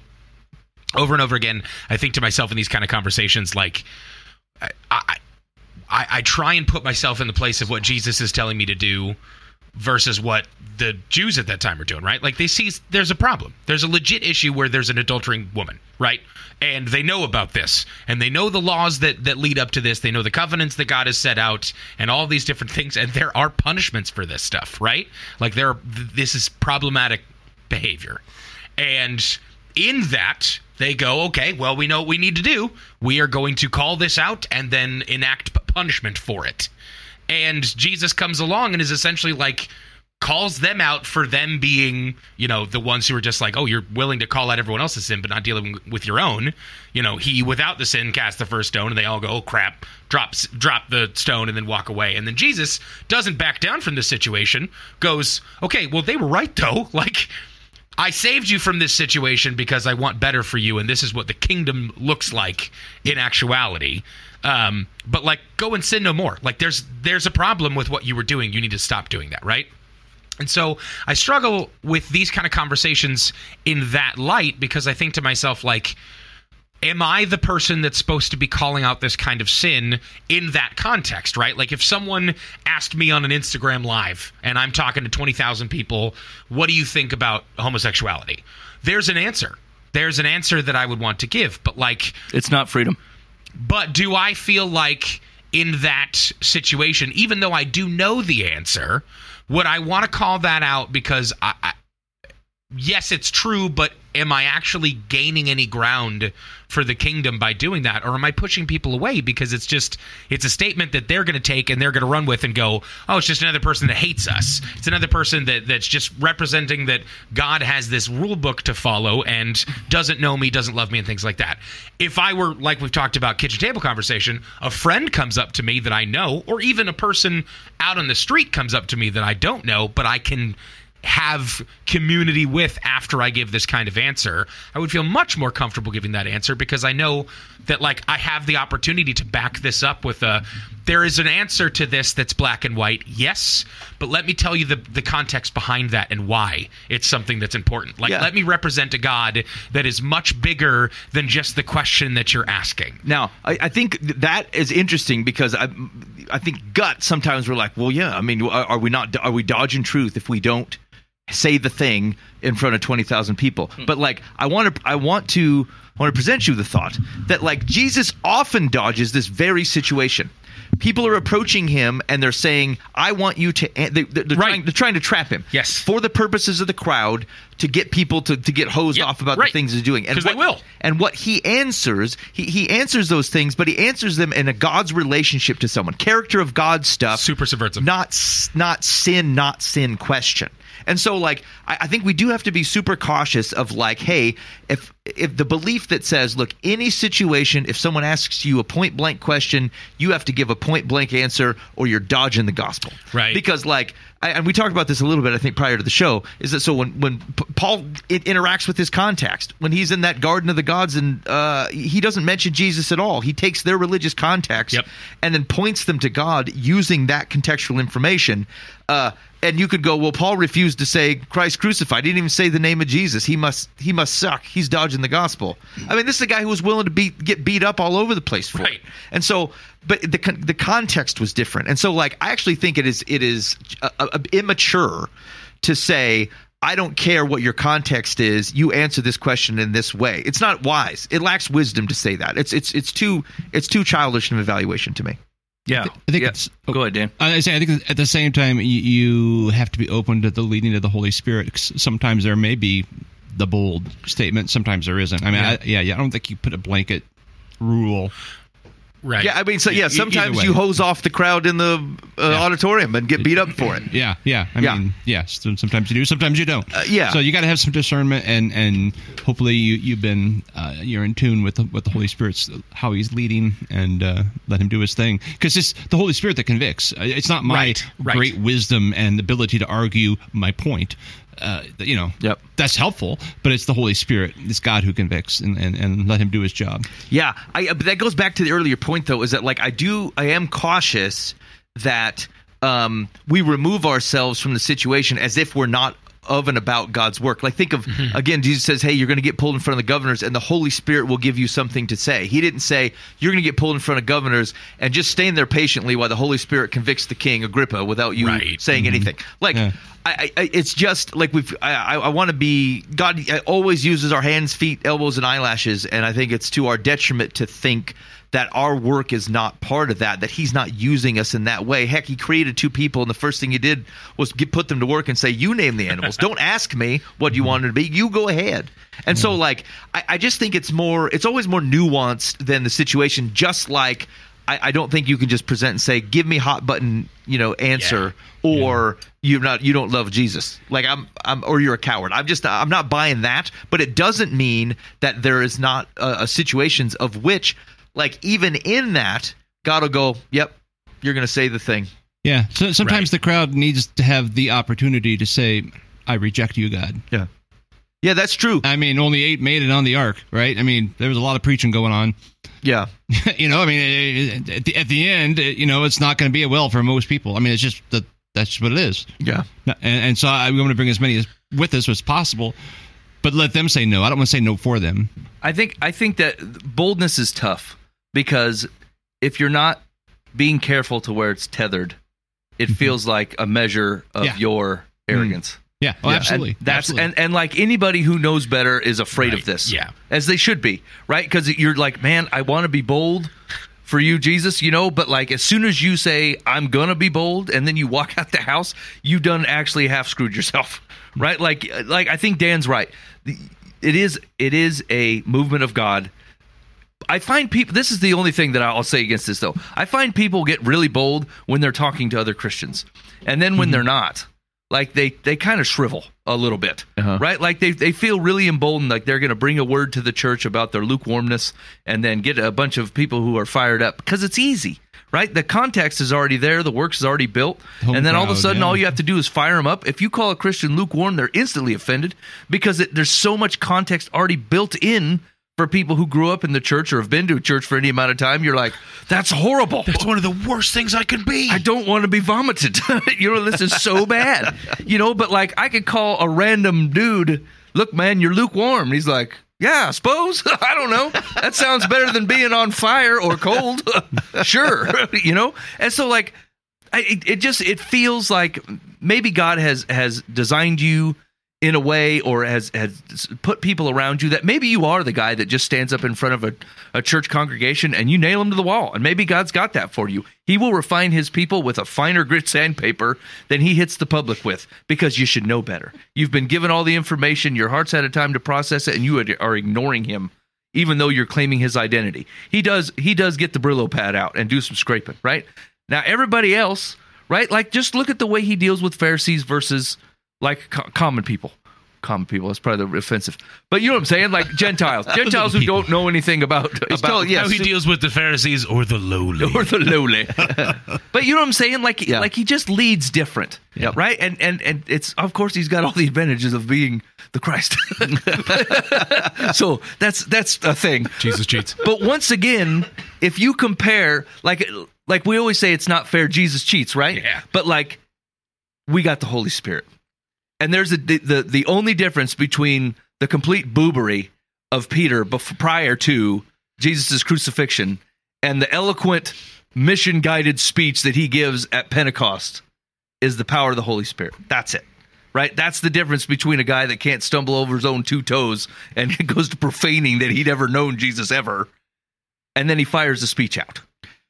Over and over again, I think to myself in these kind of conversations, like I, I, I, try and put myself in the place of what Jesus is telling me to do versus what the Jews at that time are doing, right? Like they see there's a problem. There's a legit issue where there's an adultering woman, right? And they know about this, and they know the laws that that lead up to this. They know the covenants that God has set out, and all these different things. And there are punishments for this stuff, right? Like there, this is problematic behavior, and in that they go, okay, well, we know what we need to do. We are going to call this out and then enact punishment for it. And Jesus comes along and is essentially like calls them out for them being, you know, the ones who are just like, oh, you're willing to call out everyone else's sin, but not dealing with your own. You know, he without the sin cast the first stone, and they all go, oh crap, drops drop the stone and then walk away. And then Jesus doesn't back down from the situation, goes, okay, well they were right though, like. I saved you from this situation because I want better for you, and this is what the kingdom looks like in actuality. Um, but like, go and sin no more. Like, there's there's a problem with what you were doing. You need to stop doing that, right? And so I struggle with these kind of conversations in that light because I think to myself, like, am I the person that's supposed to be calling out this kind of sin in that context, right? Like if someone asked me on an Instagram live and I'm talking to 20,000 people, what do you think about homosexuality? There's an answer. There's an answer that I would want to give, but like It's not freedom. but do I feel like in that situation, even though I do know the answer, would I want to call that out because I, I yes, it's true, but am I actually gaining any ground for the kingdom by doing that, or am I pushing people away because it's just it's a statement that they're going to take and they're going to run with and go, oh, it's just another person that hates us. It's another person that that's just representing that God has this rule book to follow and doesn't know me, doesn't love me, and things like that. If I were like we've talked about kitchen table conversation, a friend comes up to me that I know, or even a person out on the street comes up to me that I don't know, but I can have community with after I give this kind of answer, I would feel much more comfortable giving that answer because I know that like I have the opportunity to back this up with a there is an answer to this that's black and white. Yes, but let me tell you the the context behind that and why it's something that's important. Like Yeah. let me represent a God that is much bigger than just the question that you're asking. Now, I, I think that is interesting because I, I think gut sometimes we're like, well, yeah. I mean, are, are we not? Are we dodging truth if we don't say the thing in front of twenty thousand people? Hmm. But like, I want to, I want to, I want to present you the thought that like Jesus often dodges this very situation. People are approaching him and they're saying, "I want you to." an-" They, they're, they're Right. trying, they're trying to trap him. Yes. for the purposes of the crowd to get people to, to get hosed Yep, off about right. the things he's doing. And 'Cause they will. and what he answers, he, he answers those things, but he answers them in a God's relationship to someone, character of God stuff, Super subversive. not not sin, not sin question. And so, like, I, I think we do have to be super cautious of like, hey, if if the belief that says, look, any situation, if someone asks you a point blank question, you have to give a point blank answer, or you're dodging the gospel, Right. Because like, I, and we talked about this a little bit, I think, prior to the show, is that so when when P- Paul i interacts with his context, when he's in that Garden of the Gods, and uh, he doesn't mention Jesus at all, he takes their religious context Yep. and then points them to God using that contextual information. Uh, and you could go, well, Paul refused to say Christ crucified. He didn't even say the name of Jesus. He must he must suck. He's dodging the gospel. I mean, this is a guy who was willing to be get beat up all over the place for Right. it. And so, but the the context was different. And so, like, I actually think it is it is uh uh immature to say. I don't care what your context is. You answer this question in this way. It's not wise. It lacks wisdom to say that. It's it's it's too it's too childish an evaluation to me. Yeah. I think Yeah. it's oh, Go ahead, Dan. I say I think at the same time you, you have to be open to the leading of the Holy Spirit. Sometimes there may be the bold statement. Sometimes there isn't. I mean, I, yeah, yeah. I don't think you put a blanket rule. Right. Yeah, I mean, so yeah, sometimes you hose off the crowd in the uh, Yeah. auditorium and get beat up for it. Yeah, yeah. I Yeah. mean, yes. so- Sometimes you do. Sometimes you don't. Uh, yeah. So you got to have some discernment, and and hopefully you you've been uh, you're in tune with the, with the Holy Spirit's how He's leading, and uh, let Him do His thing. Because it's the Holy Spirit that convicts. Uh, It's not my Right, right. great wisdom and ability to argue my point. Uh, you know, Yep. that's helpful, but it's the Holy Spirit, it's God who convicts, and, and, and let Him do His job. Yeah, I, but that goes back to the earlier point, though, is that like I do, I am cautious that um, we remove ourselves from the situation as if we're not of and about God's work. Like think of again, Jesus says, "Hey, you're going to get pulled in front of the governors, and the Holy Spirit will give you something to say." He didn't say you're going to get pulled in front of governors and just stand there patiently while the Holy Spirit convicts the king Agrippa without you Right. saying anything. Like. Yeah. I, I, it's just like we've. I, I, want to be. God always uses our hands, feet, elbows, and eyelashes, and I think it's to our detriment to think that our work is not part of that. That He's not using us in that way. Heck, He created two people, and the first thing He did was get, put them to work and say, "You name the animals. Don't ask me what you want it to be. You go ahead." And so, mm. like, I, I just think it's more. It's always more nuanced than the situation. Just like. I, I don't think you can just present and say, "Give me hot button," you know, answer, or you're not, you don't love Jesus. Like I'm, I'm, or you're a coward. I'm just, I'm not buying that. But it doesn't mean that there is not uh, uh, situations of which, like even in that, God will go, "Yep, you're going to say the thing." Yeah. So sometimes Right. the crowd needs to have the opportunity to say, "I reject you, God." Yeah, yeah, that's true. I mean, only eight made it on the ark, right? I mean, there was a lot of preaching going on. Yeah, you know, I mean, at the, at the end, you know, it's not going to be a well for most people. I mean, it's just that that's what it is. yeah, And, and so I, we want to bring as many as, with us as possible, but let them say no. I don't want to say no for them. I think I think that boldness is tough because if you're not being careful to where it's tethered, it mm-hmm. feels like a measure of Yeah. your mm. arrogance. Yeah, oh, And absolutely. that's absolutely. and and like anybody who knows better is afraid Right. of this. Yeah. as they should be, right? Because you're like, man, I want to be bold for you, Jesus, you know. But like, as soon as you say I'm gonna be bold, and then you walk out the house, you done actually half screwed yourself, right? Like, like I think Dan's right. It is it is a movement of God. I find people. This is the only thing that I'll say against this, though. I find people get really bold when they're talking to other Christians, and then when mm-hmm. they're not, like they they kind of shrivel a little bit, Uh-huh. right? Like they they feel really emboldened, like they're going to bring a word to the church about their lukewarmness, and then get a bunch of people who are fired up because it's easy. Right, the context is already there, the works is already built, Home and then all of a sudden, yeah. all you have to do is fire them up. If you call a Christian lukewarm, they're instantly offended because it, there's so much context already built in for people who grew up in the church or have been to a church for any amount of time. You're like, that's horrible. That's one of the worst things I could be. I don't want to be vomited. you know, this is so bad. You know, but like I could call a random dude, look, man, you're lukewarm. And he's like, yeah, I suppose. I don't know. That sounds better than being on fire or cold. sure. you know? And so like I, it, it just it feels like maybe God has has designed you in a way or has has put people around you that maybe you are the guy that just stands up in front of a, a church congregation and you nail them to the wall. And maybe god's got that for you. He will refine his people with a finer grit sandpaper than he hits the public with because you should know better. You've been given all the information. Your heart's had a time to process it and you are ignoring him even though you're claiming his identity. He does he does get the brillo pad out and do some scraping right? Now everybody else right? Like just look at the way he deals with pharisees versus like co- common people. Common people. That's probably the offensive. But you know what I'm saying? Like Gentiles. Gentiles who people. don't know anything about, about told- yeah, How he deals with the Pharisees or the lowly. or the lowly. but you know what I'm saying? Like Yeah. like he just leads different. Yep. Right? And and and it's of course he's got all the advantages of being the Christ. so that's that's a thing. Jesus cheats. But once again, if you compare like like we always say it's not fair Jesus cheats, right? Yeah. But like we got the Holy Spirit. And there's a, the, the the only difference between the complete boobery of Peter bef- prior to Jesus' crucifixion and the eloquent mission guided speech that he gives at Pentecost is the power of the Holy Spirit. That's it. Right? That's the difference between a guy that can't stumble over his own two toes and goes to profaning that he'd ever known Jesus ever. And then he fires the speech out.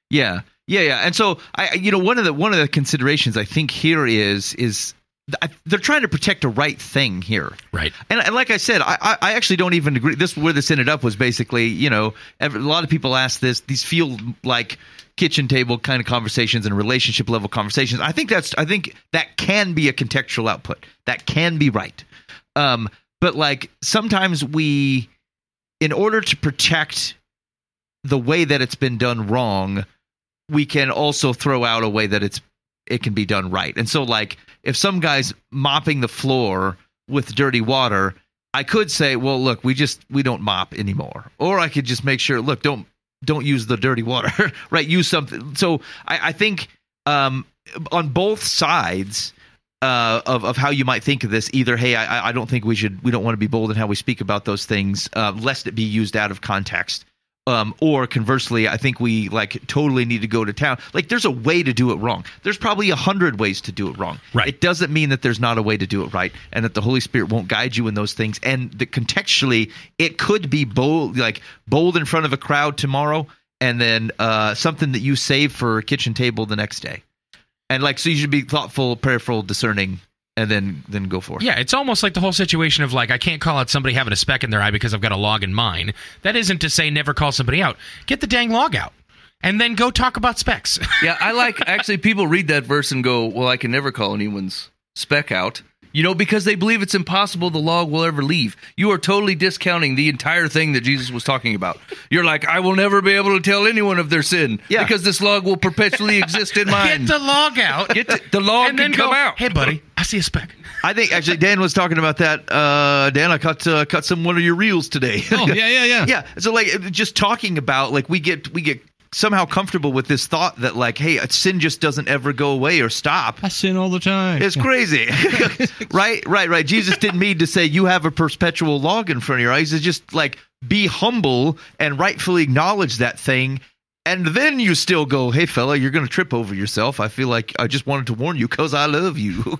Yeah, yeah, yeah. And so I, you know, one of the one of the considerations I think here is is they're trying to protect a right thing here. Right. And, and like I said, I, I actually don't even agree. This where this ended up was basically, you know, ev- a lot of people ask this. These feel like kitchen table kind of conversations and relationship level conversations. I think that's I think that can be a contextual output. That can be right. Um, but like sometimes we, in order to protect the way that it's been done wrong, we can also throw out a way that it's it can be done right. And so like if some guy's mopping the floor with dirty water, I could say, well, look, we just we don't mop anymore. Or I could just make sure, look, don't don't use the dirty water, right? Use something. So I, I think um, on both sides, uh, of of how you might think of this. Either, hey, I, I don't think we should, we don't want to be bold in how we speak about those things, uh, lest it be used out of context. Um, or conversely, I think we like totally need to go to town. Like, there's a way to do it wrong. There's probably a hundred ways to do it wrong. Right. It doesn't mean that there's not a way to do it right, and that the Holy Spirit won't guide you in those things. And that contextually, it could be bold, like bold in front of a crowd tomorrow, and then uh, something that you save for a kitchen table the next day. And like, so you should be thoughtful, prayerful, discerning, and then then go for it. Yeah, it's almost like the whole situation of like I can't call out somebody having a speck in their eye because I've got a log in mine. That isn't to say never call somebody out. Get the dang log out. And then go talk about specks. Yeah, I like actually people read that verse and go, "Well, I can never call anyone's speck out." You know, because they believe it's impossible the log will ever leave. You are totally discounting the entire thing that Jesus was talking about. You're like, I will never be able to tell anyone of their sin Yeah. because this log will perpetually exist in mine. Get the log out. Get the, the log and can then come go, out. Hey, buddy, I see a speck. I think actually Dan was talking about that. Uh, Dan, I cut uh, cut some one of your reels today. Oh yeah, yeah, yeah. yeah so like just talking about like we get we get somehow comfortable with this thought that like hey sin just doesn't ever go away or stop I sin all the time. it's crazy right right right jesus didn't mean to say you have a perpetual log in front of your eyes it's just like be humble and rightfully acknowledge that thing and then you still go hey fella you're gonna trip over yourself i feel like i just wanted to warn you because i love you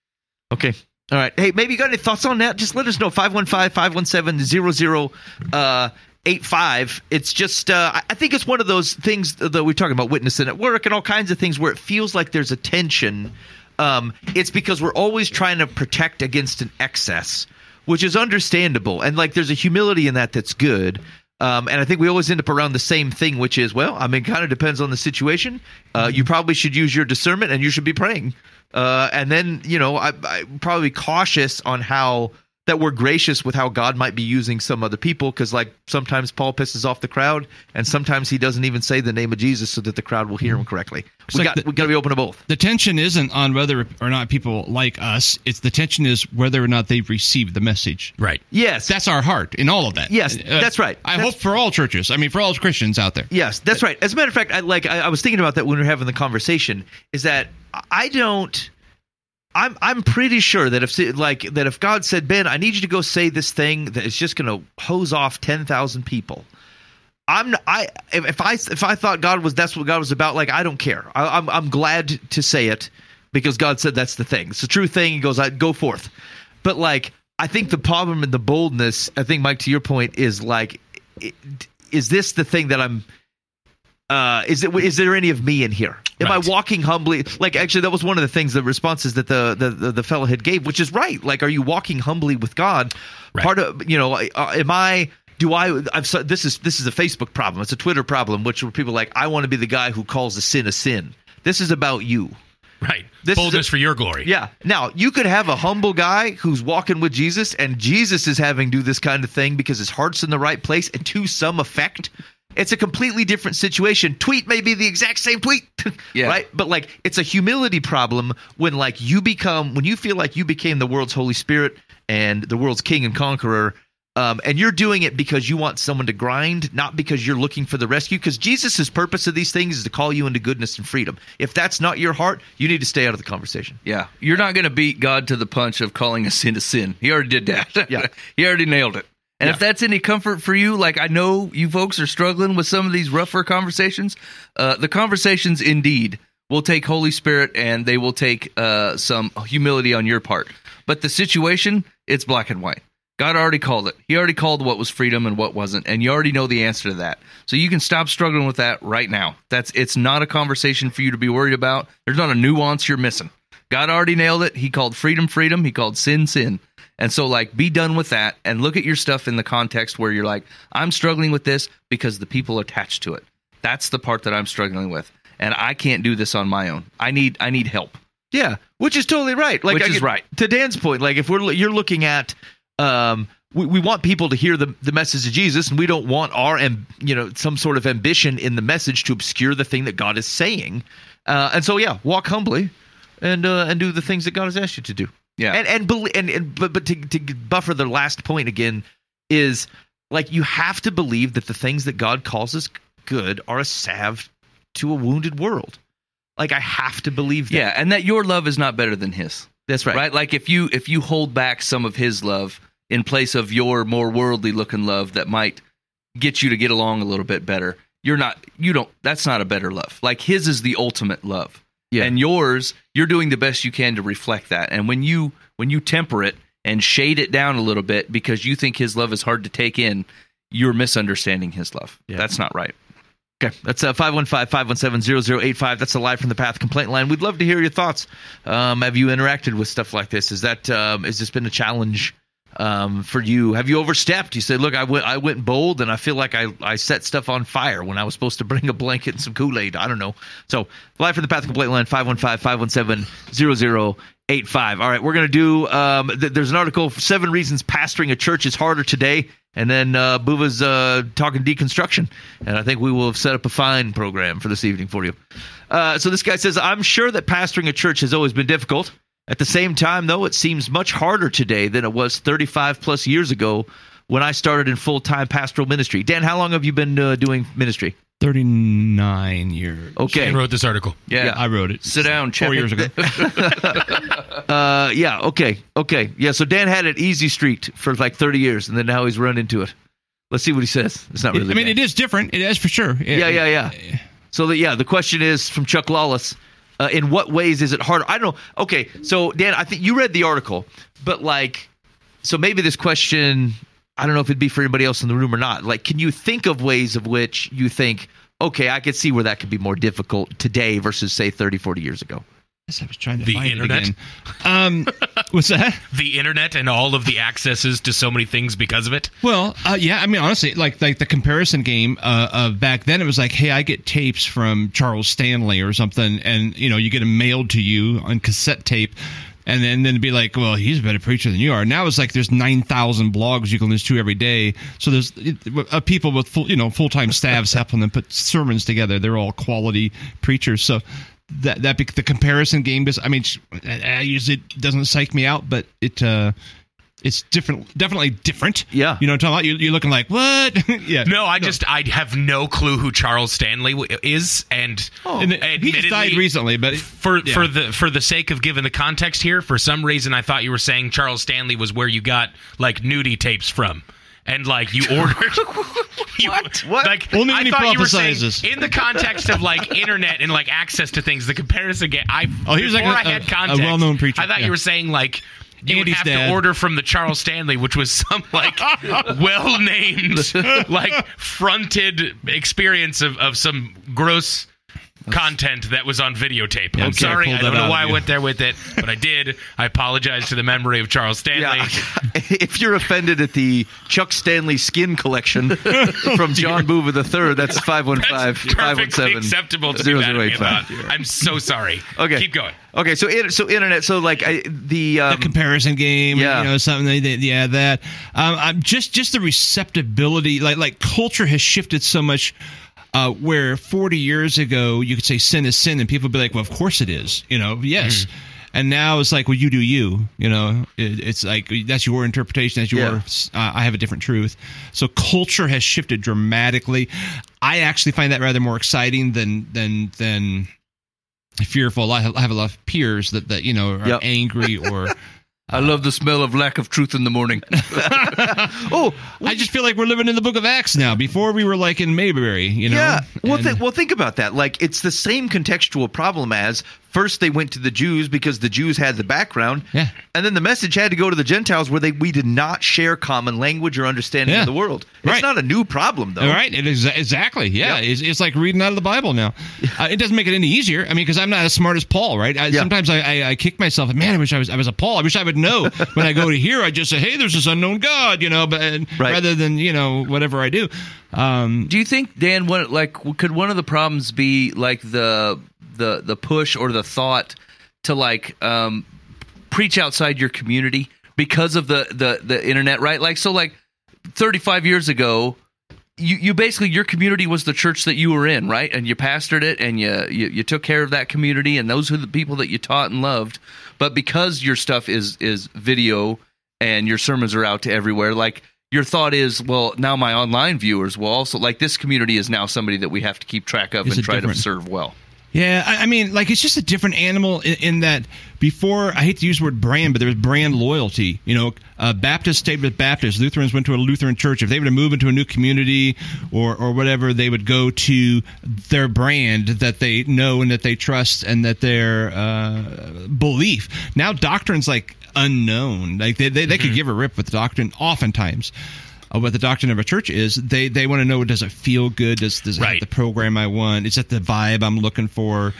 okay all right. Hey, maybe you got any thoughts on that? Just let us know. 515-517-00 uh 85. It's just uh I- I think it's one of those things that we're talking about witnessing at work and all kinds of things where it feels like there's a tension. Um it's because we're always trying to protect against an excess, which is understandable. And like there's a humility in that that's good. Um, and I think we always end up around the same thing, which is, well, I mean, kind of depends on the situation. Uh, you probably should use your discernment, and you should be praying. Uh, and then, you know, I, I probably cautious on how that we're gracious with how God might be using some other people, because like sometimes Paul pisses off the crowd, and sometimes he doesn't even say the name of Jesus so that the crowd will hear him correctly. We like got the- we got to be open to both. the tension isn't on whether or not people like us. It's the tension is whether or not they've received the message. Right. Yes, That's our heart in all of that. Yes, Uh, that's right. I That's- hope for all churches. I mean, for all Christians out there. Yes, that's right. As a matter of fact, I like I, I was thinking about that when we were having the conversation. Is that I don't. I'm I'm pretty sure that if like that if God said Ben, I need you to go say this thing that is just going to hose off ten thousand people. I'm I if, I if I thought God was that's what God was about, like I don't care. I, I'm I'm glad to say it because God said that's the thing. It's the true thing. He goes, I go forth. But like I think the problem in the boldness, I think Mike, to your point, is like, is this the thing that I'm? Uh, is it? Is there any of me in here? Am Right. I walking humbly? Like, actually, that was one of the things, the responses that the the the, the fellow had gave, which is right. Like, are you walking humbly with God? Right. Part of you know, uh, am I? Do I? I've so- this is this is a Facebook problem. It's a Twitter problem, which where people like, I want to be the guy who calls a sin a sin. This is about you. Right. This is Boldness a- for your glory. Yeah. Now you could have a humble guy who's walking with Jesus, and Jesus is having do this kind of thing because his heart's in the right place, and to some effect, it's a completely different situation. Tweet may be the exact same tweet, Yeah. right? But like, it's a humility problem when like you become when you feel like you became the world's Holy Spirit and the world's King and Conqueror. Um, and you're doing it because you want someone to grind, not because you're looking for the rescue. Because Jesus' purpose of these things is to call you into goodness and freedom. If that's not your heart, you need to stay out of the conversation. Yeah, you're not going to beat God to the punch of calling us into sin. He already did that. Yeah. he already nailed it. And if that's any comfort for you, like I know you folks are struggling with some of these rougher conversations, uh, the conversations indeed will take Holy Spirit and they will take uh, some humility on your part. But the situation, it's black and white. God already called it. He already called what was freedom and what wasn't, and you already know the answer to that. So you can stop struggling with that right now. That's it's not a conversation for you to be worried about. There's not a nuance you're missing. God already nailed it. He called freedom freedom. He called sin sin. And so like be done with that and look at your stuff in the context where you're like I'm struggling with this because the people attached to it. That's the part that I'm struggling with. And I can't do this on my own. I need I need help. Yeah, which is totally right. Like Which I is get- right. To Dan's point, like if we're you're looking at, um, we, we want people to hear the the message of Jesus, and we don't want our and you know some sort of ambition in the message to obscure the thing that God is saying. Uh, and so yeah, walk humbly, and uh, and do the things that God has asked you to do. Yeah. and and and, and but but to to buffer the last point again is like you have to believe that the things that God calls us good are a salve to a wounded world. Like I have to believe that. Yeah, and that your love is not better than his. That's right. Right? Like if you if you hold back some of his love in place of your more worldly looking love that might get you to get along a little bit better, you're not you don't that's not a better love. Like his is the ultimate love. Yeah. And yours, you're doing the best you can to reflect that. And when you when you temper it and shade it down a little bit because you think his love is hard to take in, you're misunderstanding his love. That's not right. Okay, that's uh, 515-517-0085. That's the live from the path complaint line. We'd love to hear your thoughts. Um, have you interacted with stuff like this? Is that um, has this been a challenge um, for you? Have you overstepped? You said, "Look, I went I went bold, and I feel like I I set stuff on fire when I was supposed to bring a blanket and some Kool Aid. I don't know." So, live from the path complaint line 515-517-0085. All right, we're gonna do. Um, th- there's an article: seven reasons pastoring a church is harder today. And then uh, Buva's uh, talking deconstruction, and I think we will have set up a fine program for this evening for you. Uh, so this guy says, "I'm sure that pastoring a church has always been difficult. At the same time, though, it seems much harder today than it was 35 plus years ago when I started in full time pastoral ministry." Dan, how long have you been uh, doing ministry? 39 years. Okay, Dan wrote this article. Yeah. I wrote it. Sit down, Four years ago. uh, yeah, okay, okay, yeah. So Dan had it easy street for like 30 years, and then now he's run into it. Let's see what he says. It's not really. I mean, bad. it is different. It is for sure. Yeah, yeah, yeah. So the, yeah, the question is from Chuck Lawless. Uh, in what ways is it harder? I don't know. Okay, so Dan, I think you read the article, but like, so maybe this question, I don't know if it'd be for anybody else in the room or not. Like, can you think of ways of which you think, okay, I could see where that could be more difficult today versus say 30, 40 years ago? Yes, I was trying to The find internet? it again. Um, what's that? The internet and all of the accesses to so many things because of it. Well, uh, yeah, I mean, honestly, like like the comparison game uh, of back then, it was like, hey, I get tapes from Charles Stanley or something, and you know, you get them mailed to you on cassette tape. And then, then be like, well, he's a better preacher than you are. Now it's like there's nine thousand blogs you can listen to every day. So there's uh, people with full, you know, full time staffs helping them put sermons together. They're all quality preachers. So that that the comparison game does. I mean, I I usually it doesn't psych me out, but it uh, it's different, definitely different. Yeah. you know, what I'm talking about you, you're looking like what? yeah, No, I just I have no clue who Charles Stanley is, and And he just died recently, but for yeah. for the for the sake of giving the context here, for some reason I thought you were saying Charles Stanley was where you got like nudie tapes from. And like you ordered, you, What? Like Only when I he thought you were saying in the context of like internet and like access to things. The comparison game. I Oh, he was like a- I had a- a well-known preacher, I thought yeah. you were saying like you would have dad. to order from the Charles Stanley, which was some like well named, like fronted experience of, of some gross content that was on videotape. Yeah, I'm okay, sorry, pulled I don't know why I went there with it, but I did. I apologize to the memory of Charles Stanley. Yeah. if you're offended at the Chuck Stanley skin collection from John Boover III, that's 515 That's perfectly 517 acceptable to be mad at me about. 0085. I'm so sorry. Okay. keep going. Okay, so it, so internet, so like I, the um, the comparison game, yeah. you know, something they, they, yeah, that. Um, I'm just just the receptibility, like like culture has shifted so much. Uh, where 40 years ago you could say sin is sin, and people would be like, "Well, of course it is," you know, yes. And now it's like, well, you do you, you know. It, it's like that's your interpretation, that's your. Yeah. Uh, I have a different truth. So culture has shifted dramatically. I actually find that rather more exciting than than than fearful. I have, I have a lot of peers that that you know are Yep. angry or. I love the smell of lack of truth in the morning. oh I just feel like we're living in the Book of Acts now. Before we were like in Mayberry, you know. yeah. Well, And- th- well, think about that. Like it's the same contextual problem as first they went to the Jews because the Jews had the background, Yeah. and then the message had to go to the Gentiles where they we did not share common language or understanding Yeah. of the world. It's Right. not a new problem though. Right. It is, exactly. Yeah, Yep. it's, it's like reading out of the Bible now. Uh, it doesn't make it any easier. I mean, because I'm not as smart as Paul, right? I, Yeah. Sometimes I, I, I kick myself. Man, I wish I was I was a Paul. I wish I would know. when I go to here, I just say, "Hey, there's this unknown God," you know, but and Right. rather than you know whatever I do. Um, Do you think Dan? What like could one of the problems be like the the the push or the thought to like um, preach outside your community because of the the the internet, right? Like so, like thirty five years ago. You, you basically your community was the church that you were in, right? And you pastored it, and you, you you took care of that community, and those are the people that you taught and loved. But because your stuff is is video and your sermons are out to everywhere, like your thought is, well, now my online viewers will also like this community is now somebody that we have to keep track of Is and try different? to serve well. Yeah, I, I mean, like it's just a different animal in, in that before I hate to use the word brand, but there was brand loyalty. You know, uh, Baptists stayed with Baptists, Lutherans went to a Lutheran church. If they were to move into a new community or or whatever, they would go to their brand that they know and that they trust and that their uh, belief. Now doctrine's like unknown. Like they they, they could give a rip with doctrine oftentimes. Uh, what the doctrine of a church is, they they want to know does it feel good? Does does it Right. have the program I want? Is that the vibe I'm looking for?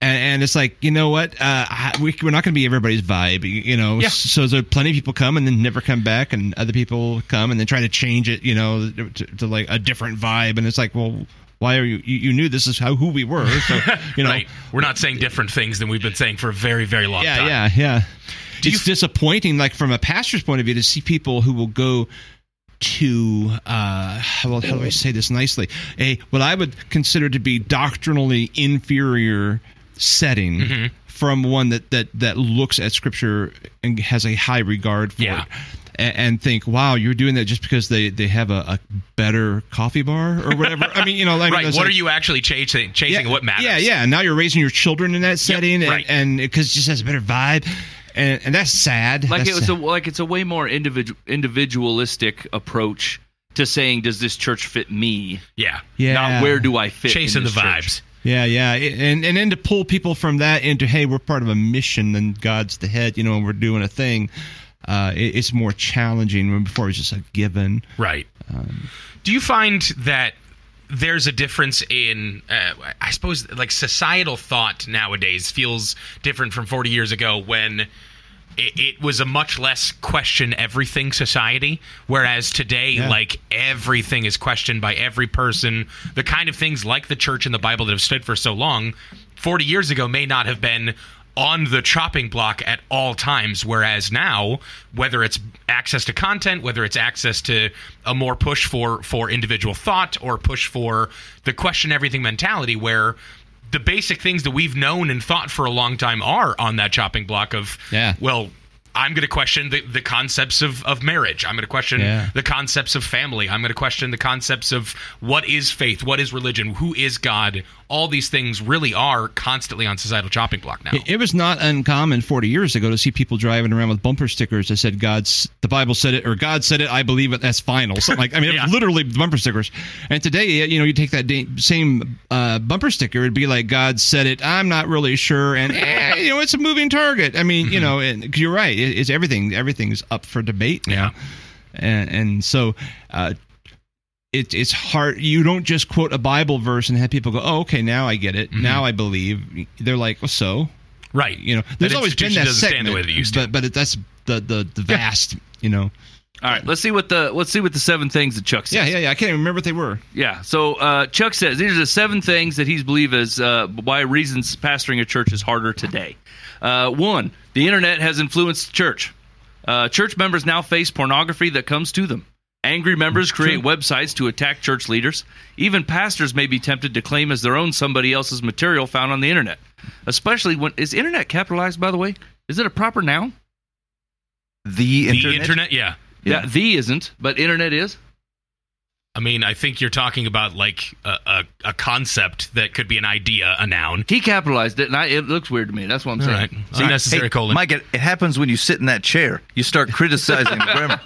And, and it's like you know what uh, we, we're not going to be everybody's vibe, you know. Yeah. So there plenty of people come and then never come back, and other people come and then try to change it, you know, to, to like a different vibe. And it's like, well, why are you? You, you knew this is how who we were, so you know. right. We're not saying different things than we've been saying for a very, very long Yeah, time. yeah, yeah. Do it's disappointing, like from a pastor's point of view, to see people who will go to uh well how do I say this nicely? A what I would consider to be doctrinally inferior setting Mm-hmm. from one that that that looks at scripture and has a high regard for Yeah. it. And think, wow, you're doing that just because they, they have a, a better coffee bar or whatever. I mean, you know, like Right. What like- are you actually chasing? Chasing what matters? yeah, yeah. Now you're raising your children in that setting, right. and because it just has a better vibe, and, and that's sad. like That's it was a, like it's a way more individual individualistic approach to saying does this church fit me Yeah. yeah, not where do i fit Chasing in the this church. vibes. yeah, yeah, and and then to pull people from that into hey, we're part of a mission, and God's the head, you know, and we're doing a thing. Uh, it, it's more challenging. When before it was just a given. Right. Um, Do you find that there's a difference in, uh, I suppose, like societal thought nowadays feels different from 40 years ago when it, it was a much less question everything society, whereas today, Yeah. like everything is questioned by every person. The kind of things like the church and the Bible that have stood for so long, 40 years ago, may not have been on the chopping block at all times whereas now whether it's access to content whether it's access to a more push for for individual thought or push for the question everything mentality where the basic things that we've known and thought for a long time are on that chopping block of Yeah. well I'm going to question the, the concepts of, of marriage. I'm going to question Yeah. the concepts of family. I'm going to question the concepts of what is faith, what is religion, who is God. All these things really are constantly on societal chopping block now. It, it was not uncommon 40 years ago to see people driving around with bumper stickers that said God's the Bible said it or God said it I believe it that's final something like I mean Yeah. literally bumper stickers and today you know you take that da- same uh, bumper sticker it'd be like God said it I'm not really sure and eh, you know it's a moving target I mean you know and you're right it, it's everything everything's up for debate now and and so uh it, it's hard. You don't just quote a Bible verse and have people go, "Oh, okay, now I get it. Now I believe." They're like, "Well, so." Right. you know there's That always been that segment the way that it used to. but but it, that's the the the vast you know all right let's see what the let's see what the seven things that chuck says yeah yeah yeah i can't even remember what they were Yeah. So uh, Chuck says these are the seven things that he's believe as uh, why reasons pastoring a church is harder today. Uh, one, the internet has influenced the church. Uh, church members now face pornography that comes to them. Angry members create websites to attack church leaders. Even pastors may be tempted to claim as their own somebody else's material found on the internet. Especially when is internet capitalized? By the way, is it a proper noun? The The internet. internet, yeah. Yeah, the isn't, but internet is. I mean, I think you're talking about like a, a, a concept that could be an idea, a noun. He capitalized it, and I, it looks weird to me. That's what I'm All saying. right. Unnecessary Hey, colon. Mike, it, it happens when you sit in that chair. You start criticizing the grammar.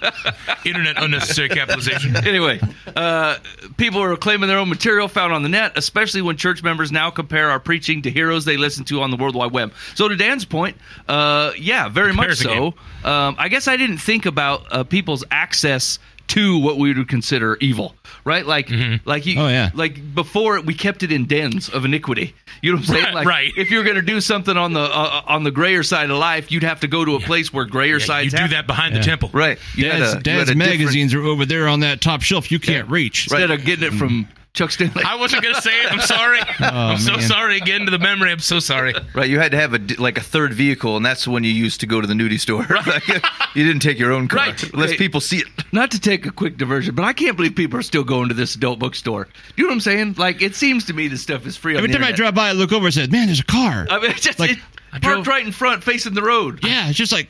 Internet unnecessary capitalization. anyway, uh, people are claiming their own material found on the net, especially when church members now compare our preaching to heroes they listen to on the World Wide Web. So, to Dan's point, uh, yeah, very much so. Um, I guess I didn't think about uh, people's access to what we would consider evil, right? Like, mm-hmm. like you, Oh, yeah. like before we kept it in dens of iniquity. You know what I'm saying? Right, Like, right. if you're going to do something on the uh, uh, on the grayer side of life, you'd have to go to a place where grayer Yeah, sides you do that behind the temple. Right. You had dad's, a- dad's had different- magazines are over there on that top shelf you can't reach instead of getting it mm. from Chuck Stanley. I wasn't gonna say it. I'm sorry. Oh, I'm so man. sorry again to the memory. I'm so sorry. Right, you had to have a d- like a third vehicle, and that's when you used to go to the nudie store. Like, you didn't take your own car, Right. unless Right. people see it. Not to take a quick diversion, but I can't believe people are still going to this adult bookstore. You know what I'm saying? Like, it seems to me this stuff is free. every on the time i drive by i look over and said man there's a car I mean, it's just Like, it, parked drove- right in front, facing the road. yeah it's just like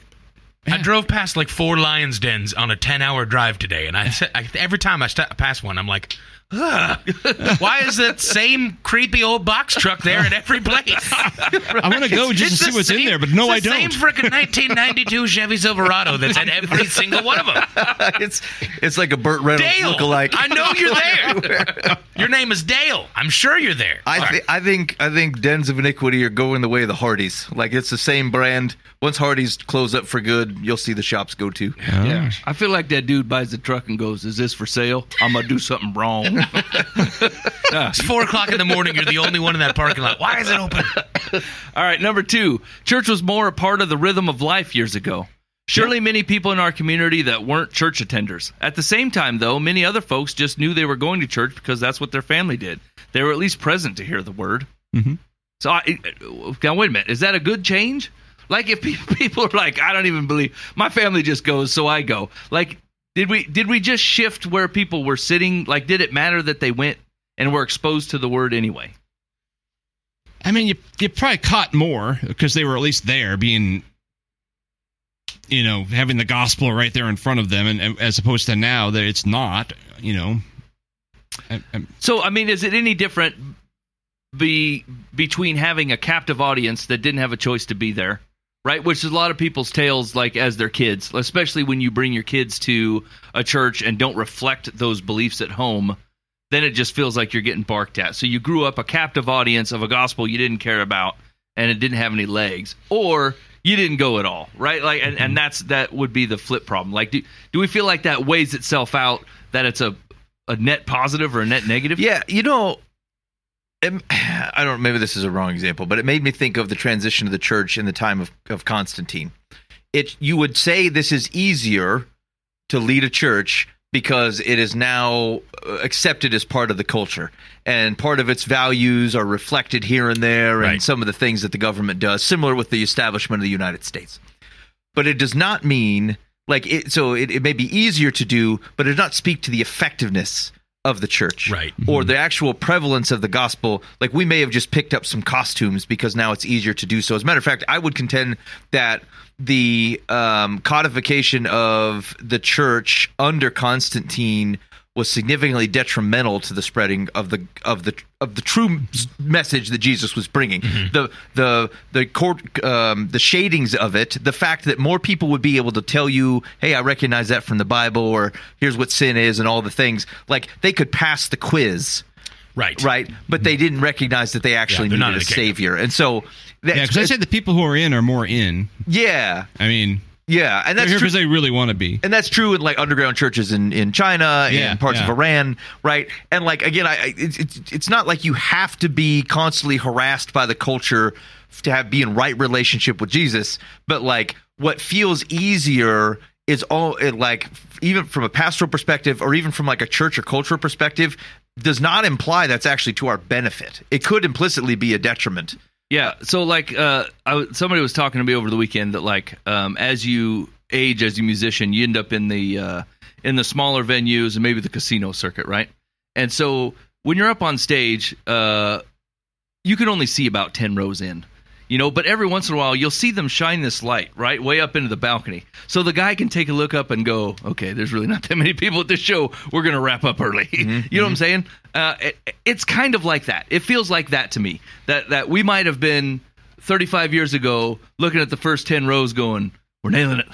I drove past like four lions dens on a 10 hour drive today, and I, said- I every time I st- pass one, I'm like, Why is that same creepy old box truck there at every place? I want to go just It's to see the what's in there, but no, I it's the don't. Same freaking 1992 Chevy Silverado that's at every single one of them. it's it's like a Burt Reynolds Dale, lookalike. I know you're there. Your name is Dale. I'm sure you're there. I, th- I think I think dens of iniquity are going the way of the Hardee's. Like it's the same brand. Once Hardee's close up for good, you'll see the shops go to. Yeah. I feel like that dude buys the truck and goes, "Is this for sale? I'm gonna do something wrong." It's four o'clock in the morning. You're the only one in that parking lot. Why is it open? All right, number two, church was more a part of the rhythm of life years ago. Surely many people in our community that weren't church attenders. At the same time, though, many other folks just knew they were going to church because that's what their family did. They were at least present to hear the word. Mhm. So, I, now wait a minute, is that a good change? Like, if people are like, I don't even believe my family just goes, so I go. Like, did we did we just shift where people were sitting? Like, did it matter that they went and were exposed to the word anyway? I mean, you you probably caught more because they were at least there, being, you know, having the gospel right there in front of them, and, and as opposed to now that it's not. You know, I, So, I mean, is it any different be between having a captive audience that didn't have a choice to be there, right? Which is a lot of people's tales, like as their kids, especially when you bring your kids to a church and don't reflect those beliefs at home. Then it just feels like you're getting barked at. So you grew up a captive audience of a gospel you didn't care about, and it didn't have any legs, or you didn't go at all, right? Like, and, and mm-hmm. that's that would be the flip problem. Like, do do we feel like that weighs itself out? That it's a a net positive or a net negative? Yeah, you know, it, I don't. Maybe this is a wrong example, but it made me think of the transition of the church in the time of, of Constantine. It you would say this is easier to lead a church because it is now uh, accepted as part of the culture and part of its values are reflected here and there and Right. some of the things that the government does similar with the establishment of the United States but it does not mean like it so it, it may be easier to do but it does not speak to the effectiveness of the church Right. or the actual prevalence of the gospel like we may have just picked up some costumes because now it's easier to do so as a matter of fact i would contend that the um, codification of the church under constantine was significantly detrimental to the spreading of the of the of the true message that Jesus was bringing. The the the court um, the shadings of it, the fact that more people would be able to tell you, "Hey, I recognize that from the Bible," or "Here's what sin is," and all the things. Like they could pass the quiz, Right. right? But they didn't recognize that they actually they're not needed a in the kingdom. savior, and so yeah, because I said the people who are in are more in. yeah, I mean, yeah, and that's here true. because they really want to be. and that's true in like underground churches in, in China Yeah, and parts yeah. of Iran, right? And like again, I, I it's, it's it's not like you have to be constantly harassed by the culture to have be in right relationship with Jesus, but like what feels easier is all it like even from a pastoral perspective or even from like a church or cultural perspective does not imply that's actually to our benefit. It could implicitly be a detriment. Yeah. So like, uh, I, somebody was talking to me over the weekend that like, um, as you age as a musician, you end up in the uh, in the smaller venues and maybe the casino circuit, right? And so when you're up on stage, uh, you can only see about ten rows in. You know, but every once in a while you'll see them shine this light right way up into the balcony, so the guy can take a look up and go, "Okay, there's really not that many people at this show. We're gonna wrap up early." you know what I'm saying? Uh, it, it's kind of like that. It feels like that to me. That that we might have been 35 years ago looking at the first 10 rows, going, "We're nailing it.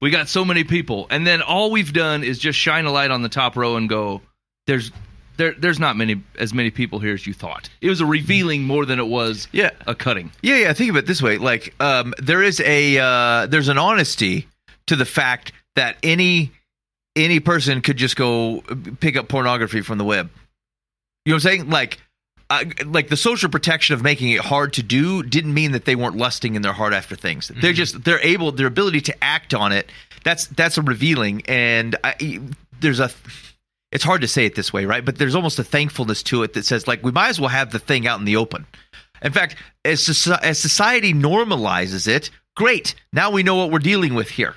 We got so many people," and then all we've done is just shine a light on the top row and go, "There's." There, there's not many as many people here as you thought. It was a revealing more than it was Yeah. a cutting. Yeah, yeah. Think of it this way: like, um, there is a uh, there's an honesty to the fact that any any person could just go pick up pornography from the web. You know what I'm saying? Like, uh, like the social protection of making it hard to do didn't mean that they weren't lusting in their heart after things. They're just they're able their ability to act on it. That's that's a revealing, and I, there's a. It's hard to say it this way, right? But there's almost a thankfulness to it that says, like, we might as well have the thing out in the open. In fact, as, as society normalizes it, great. Now we know what we're dealing with here,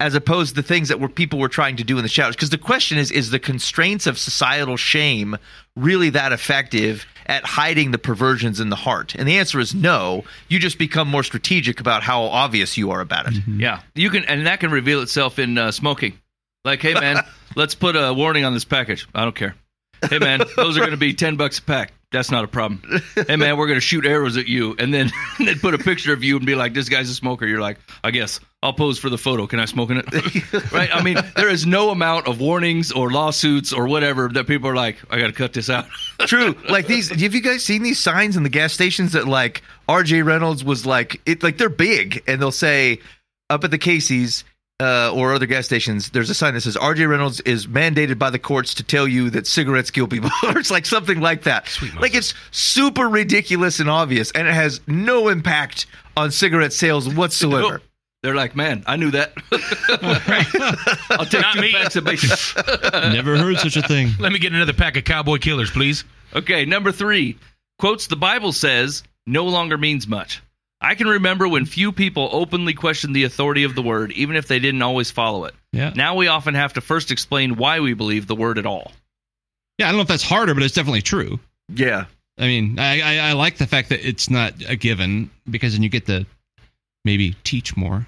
as opposed to the things that were people were trying to do in the shadows. Because the question is: Is the constraints of societal shame really that effective at hiding the perversions in the heart? And the answer is no. You just become more strategic about how obvious you are about it. Yeah, you can, and that can reveal itself in uh, smoking. Like, hey man, let's put a warning on this package. I don't care. hey man, those are going to be ten bucks a pack. That's not a problem. Hey man, we're going to shoot arrows at you, and then and then put a picture of you and be like, this guy's a smoker. You're like, I guess I'll pose for the photo. Can I smoke in it? right? I mean, there is no amount of warnings or lawsuits or whatever that people are like, I got to cut this out. True. Like these have you guys seen these signs in the gas stations that like RJ Reynolds was like it like they're big and they'll say up at the Casey's uh, or other gas stations, there's a sign that says RJ Reynolds is mandated by the courts to tell you that cigarettes kill people. or it's like something like that. like it's super ridiculous and obvious, and it has no impact on cigarette sales whatsoever. They're like, man, I knew that. I'll take Not two me. packs of bacon. Never heard such a thing. Let me get another pack of cowboy killers, please. Okay, number three quotes the Bible says no longer means much. I can remember when few people openly questioned the authority of the word, even if they didn't always follow it. Yeah. Now we often have to first explain why we believe the word at all. Yeah, I don't know if that's harder, but it's definitely true. Yeah. I mean, I, I, I like the fact that it's not a given because then you get to maybe teach more,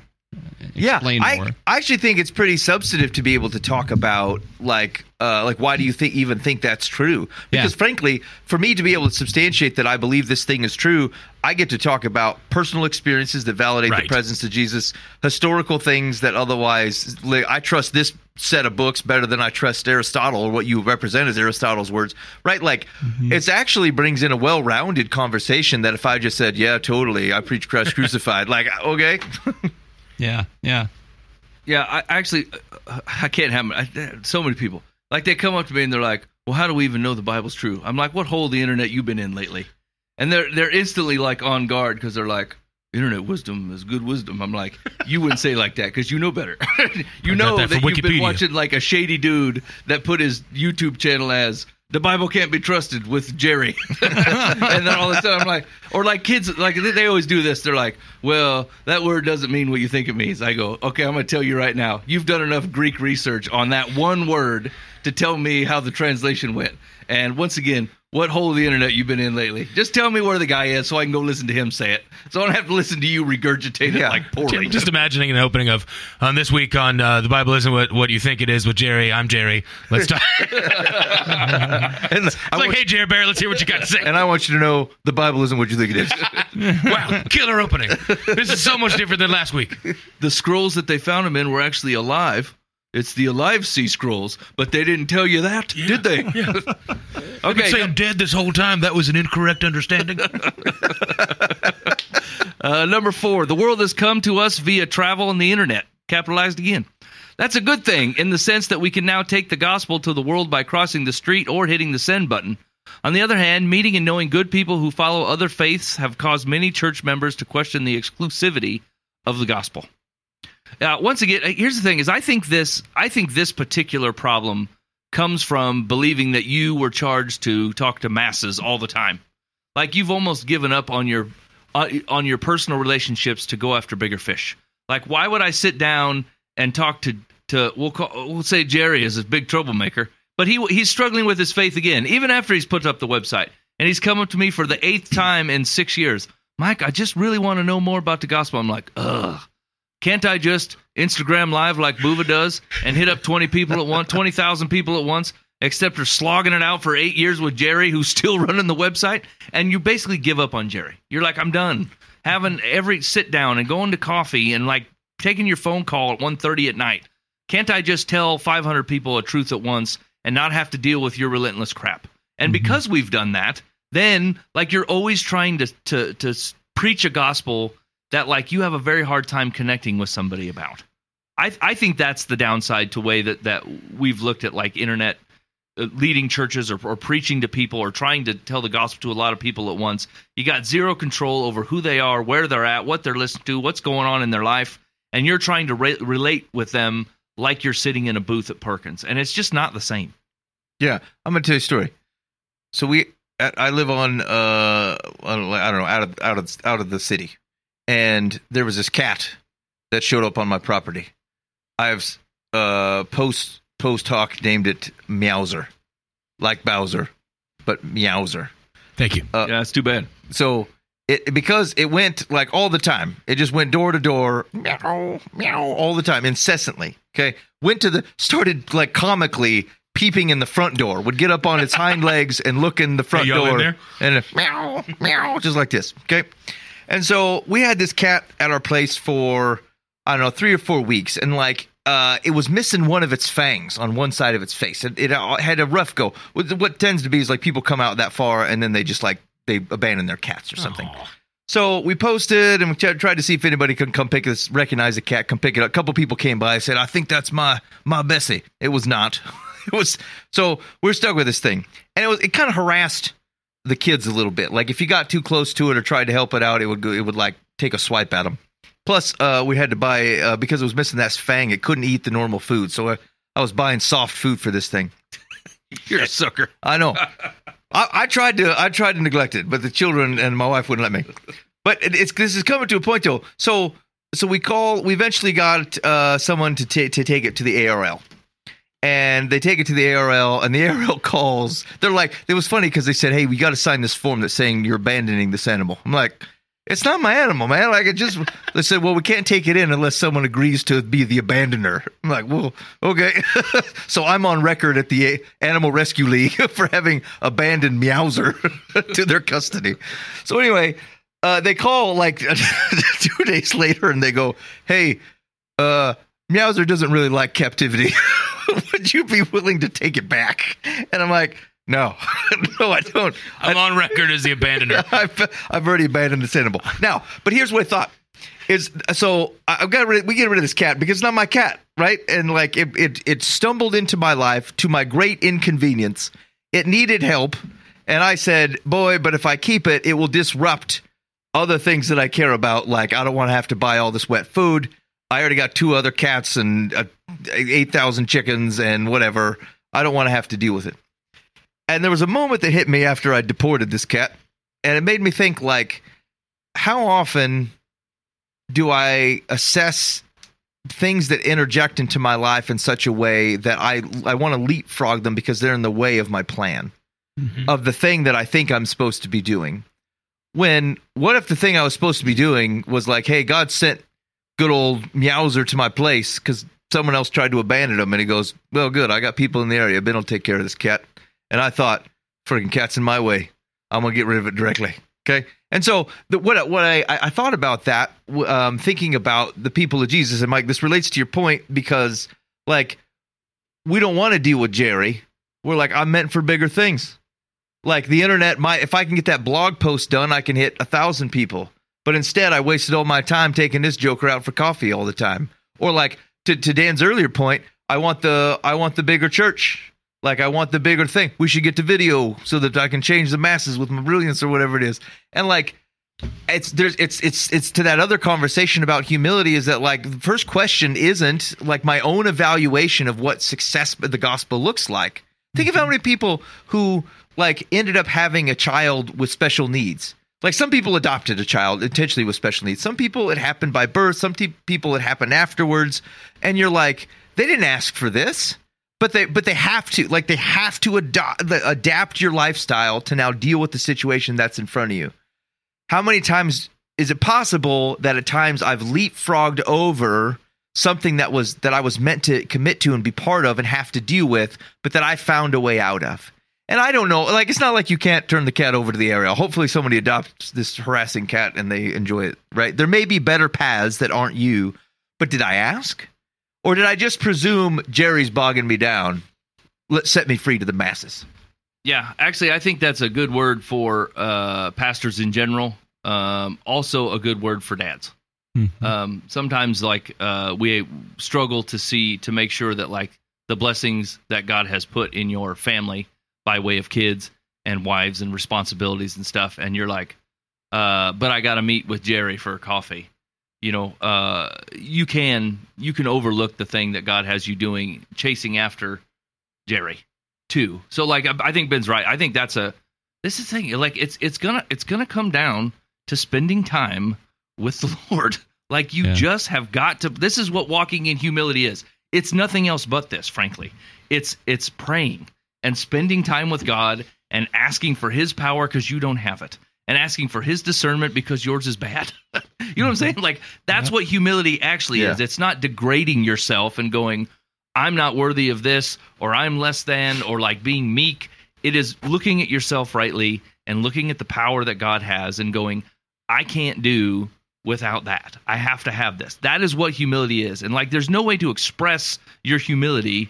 uh, yeah, explain I, more. I actually think it's pretty substantive to be able to talk about like uh, like why do you think even think that's true? Because Yeah. frankly, for me to be able to substantiate that I believe this thing is true, I get to talk about personal experiences that validate Right. the presence of Jesus, historical things that otherwise like, I trust this set of books better than I trust Aristotle or what you represent as Aristotle's words, right? Like it's actually brings in a well-rounded conversation that if I just said, "Yeah, totally, I preach Christ crucified," like okay. Yeah, yeah. Yeah, I actually, I can't have I, so many people. Like they come up to me and they're like, "Well, how do we even know the Bible's true?" I'm like, "What hole the internet you've been in lately?" And they're they're instantly like on guard because they're like, "Internet wisdom is good wisdom." I'm like, "You wouldn't say like that because you know better. you know that that, you've been watching like a shady dude that put his YouTube channel as." The Bible can't be trusted with Jerry, and then all of a sudden I'm like, or like kids, like they, always do this. They're like, "Well, that word doesn't mean what you think it means." I go, "Okay, I'm going to tell you right now. You've done enough Greek research on that one word to tell me how the translation went." And once again, what hole of the internet you've been in lately? Just tell me where the guy is, so I can go listen to him say it. So I don't have to listen to you regurgitate it like poorly. Just imagining an opening of on this week on uh, the Bible isn't what, what you think it is with Jerry. I'm Jerry. Let's talk. And It's I like, want- hey, Jerry Bear, let's hear what you got to say. and I want you to know the Bible isn't what you think it is. wow, killer opening. This is so much different than last week. the scrolls that they found him in were actually alive. It's the alive sea scrolls, but they didn't tell you that, did they? I've say I'm dead this whole time. That was an incorrect understanding. Uh, number four, the world has come to us via travel and the internet. Capitalized again. That's a good thing in the sense that we can now take the gospel to the world by crossing the street or hitting the send button. On the other hand, meeting and knowing good people who follow other faiths have caused many church members to question the exclusivity of the gospel. Uh, once again, uh, here's the thing: is I think this, I think this particular problem comes from believing that you were charged to talk to masses all the time. Like you've almost given up on your uh, on your personal relationships to go after bigger fish. Like, why would I sit down and talk to to we'll call, we'll say Jerry is a big troublemaker, but he he's struggling with his faith again, even after he's put up the website, and he's come up to me for the eighth time in six years. Mike, I just really want to know more about the gospel. I'm like, ugh. Can't I just Instagram live like Buva does and hit up 20 people at once, 20,000 people at once, except for slogging it out for eight years with Jerry, who's still running the website? And you basically give up on Jerry. You're like, I'm done. Having every sit down and going to coffee and like taking your phone call at 1.30 at night. Can't I just tell 500 people a truth at once and not have to deal with your relentless crap? And mm-hmm. because we've done that, then like you're always trying to to to preach a gospel that like you have a very hard time connecting with somebody about. I I think that's the downside to way that that we've looked at like internet uh, leading churches or, or preaching to people or trying to tell the gospel to a lot of people at once. You got zero control over who they are, where they're at, what they're listening to, what's going on in their life, and you're trying to re- relate with them like you're sitting in a booth at Perkins, and it's just not the same. Yeah, I'm gonna tell you a story. So we, I live on, uh, I don't know, out of out of out of the city, and there was this cat that showed up on my property. I've uh post post hoc named it Meowser, like Bowser, but Meowser. Thank you. Uh, yeah, it's too bad. So it because it went like all the time. It just went door to door, meow, meow, all the time, incessantly. Okay, went to the started like comically peeping in the front door. Would get up on its hind legs and look in the front y'all in door there? and meow meow just like this. Okay, and so we had this cat at our place for I don't know three or four weeks, and like. Uh, it was missing one of its fangs on one side of its face. It, it had a rough go. What, what tends to be is like people come out that far and then they just like they abandon their cats or something. So we posted and we t- tried to see if anybody could come pick this, recognize the cat, come pick it up. A couple people came by. I said, I think that's my my Bessie. It was not. it was so we're stuck with this thing, and it was it kind of harassed the kids a little bit. Like if you got too close to it or tried to help it out, it would go, it would like take a swipe at them. Plus, uh, we had to buy uh, because it was missing that fang. It couldn't eat the normal food, so I, I was buying soft food for this thing. You're a sucker. I know. I, I tried to I tried to neglect it, but the children and my wife wouldn't let me. But it, it's this is coming to a point though. So so we call. We eventually got uh, someone to ta- to take it to the ARL, and they take it to the ARL, and the ARL calls. They're like, it was funny because they said, "Hey, we got to sign this form that's saying you're abandoning this animal." I'm like. It's not my animal, man. Like it just they said, well, we can't take it in unless someone agrees to be the abandoner. I'm like, well, okay. so I'm on record at the Animal Rescue League for having abandoned Meowser to their custody. So anyway, uh, they call like two days later and they go, hey, uh, Meowser doesn't really like captivity. would you be willing to take it back? And I'm like, no, no, I don't. I'm I, on record as the abandoner. I've, I've already abandoned the Sanibel. Now, but here's what I thought is so I've got rid, we get rid of this cat because it's not my cat, right? And like it, it, it stumbled into my life to my great inconvenience. It needed help, and I said, "Boy, but if I keep it, it will disrupt other things that I care about. Like I don't want to have to buy all this wet food. I already got two other cats and a 8,000 chickens and whatever. I don't want to have to deal with it. And there was a moment that hit me after I deported this cat, and it made me think like how often do I assess things that interject into my life in such a way that I I want to leapfrog them because they're in the way of my plan mm-hmm. of the thing that I think I'm supposed to be doing. When what if the thing I was supposed to be doing was like, hey, God sent good old Meowser to my place because someone else tried to abandon him, and he goes, well, good, I got people in the area. Ben will take care of this cat. And I thought, freaking cat's in my way. I'm gonna get rid of it directly. Okay. And so the, what what I I thought about that, um, thinking about the people of Jesus, and Mike, this relates to your point because like we don't want to deal with Jerry. We're like I'm meant for bigger things. Like the internet might, if I can get that blog post done, I can hit a thousand people. But instead, I wasted all my time taking this joker out for coffee all the time. Or like to, to Dan's earlier point, I want the I want the bigger church. Like I want the bigger thing. We should get to video so that I can change the masses with my brilliance or whatever it is. And like it's there's it's it's it's to that other conversation about humility is that like the first question isn't like my own evaluation of what success the gospel looks like. Think of how mm-hmm. many people who like ended up having a child with special needs. Like some people adopted a child intentionally with special needs. Some people it happened by birth. Some te- people it happened afterwards. And you're like, they didn't ask for this, but they but they have to. Like they have to adopt adapt your lifestyle to now deal with the situation that's in front of you how many times is it possible that at times I've leapfrogged over something that was that I was meant to commit to and be part of and have to deal with, but that I found a way out of? And I don't know, like it's not like you can't turn the cat over to the area. Hopefully somebody adopts this harassing cat and they enjoy it, right? There may be better paths that aren't you, but did I ask? Or did I just presume Jerry's bogging me down? Let's set me free to the masses. Yeah, actually, I think that's a good word for uh, pastors in general. Um, also, a good word for dads. Um, sometimes, like uh, we struggle to see to make sure that like the blessings that God has put in your family by way of kids and wives and responsibilities and stuff, and you're like, uh, but I got to meet with Jerry for coffee. You know, uh, you can you can overlook the thing that God has you doing, chasing after Jerry too. So like I I think Ben's right. I think that's a this is the thing. Like it's it's gonna it's gonna come down to spending time with the Lord. Like you Yeah. just have got to this is what walking in humility is. It's nothing else but this, frankly. It's it's praying and spending time with God and asking for his power because you don't have it. And asking for his discernment because yours is bad. you know what I'm saying? Like that's what humility actually is. It's not degrading yourself and going, I'm not worthy of this or I'm less than or like being meek. It is looking at yourself rightly and looking at the power that God has and going, I can't do without that. I have to have this. That is what humility is. And like there's no way to express your humility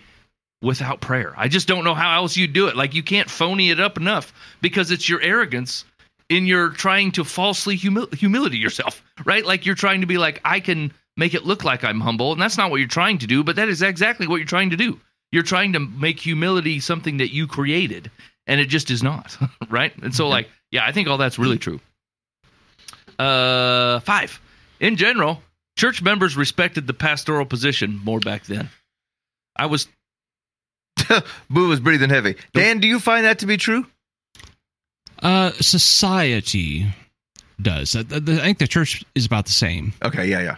without prayer. I just don't know how else you do it. Like you can't phony it up enough because it's your arrogance in your trying to falsely humil- humility yourself, right? Like you're trying to be like I can make it look like I'm humble, and that's not what you're trying to do, but that is exactly what you're trying to do. You're trying to make humility something that you created, and it just is not, right? And so like, yeah, I think all that's really true. Uh 5. In general, church members respected the pastoral position more back then. I was Boo was breathing heavy. Dan, do you find that to be true? Uh, society does. I, I think the church is about the same. Okay, yeah, yeah.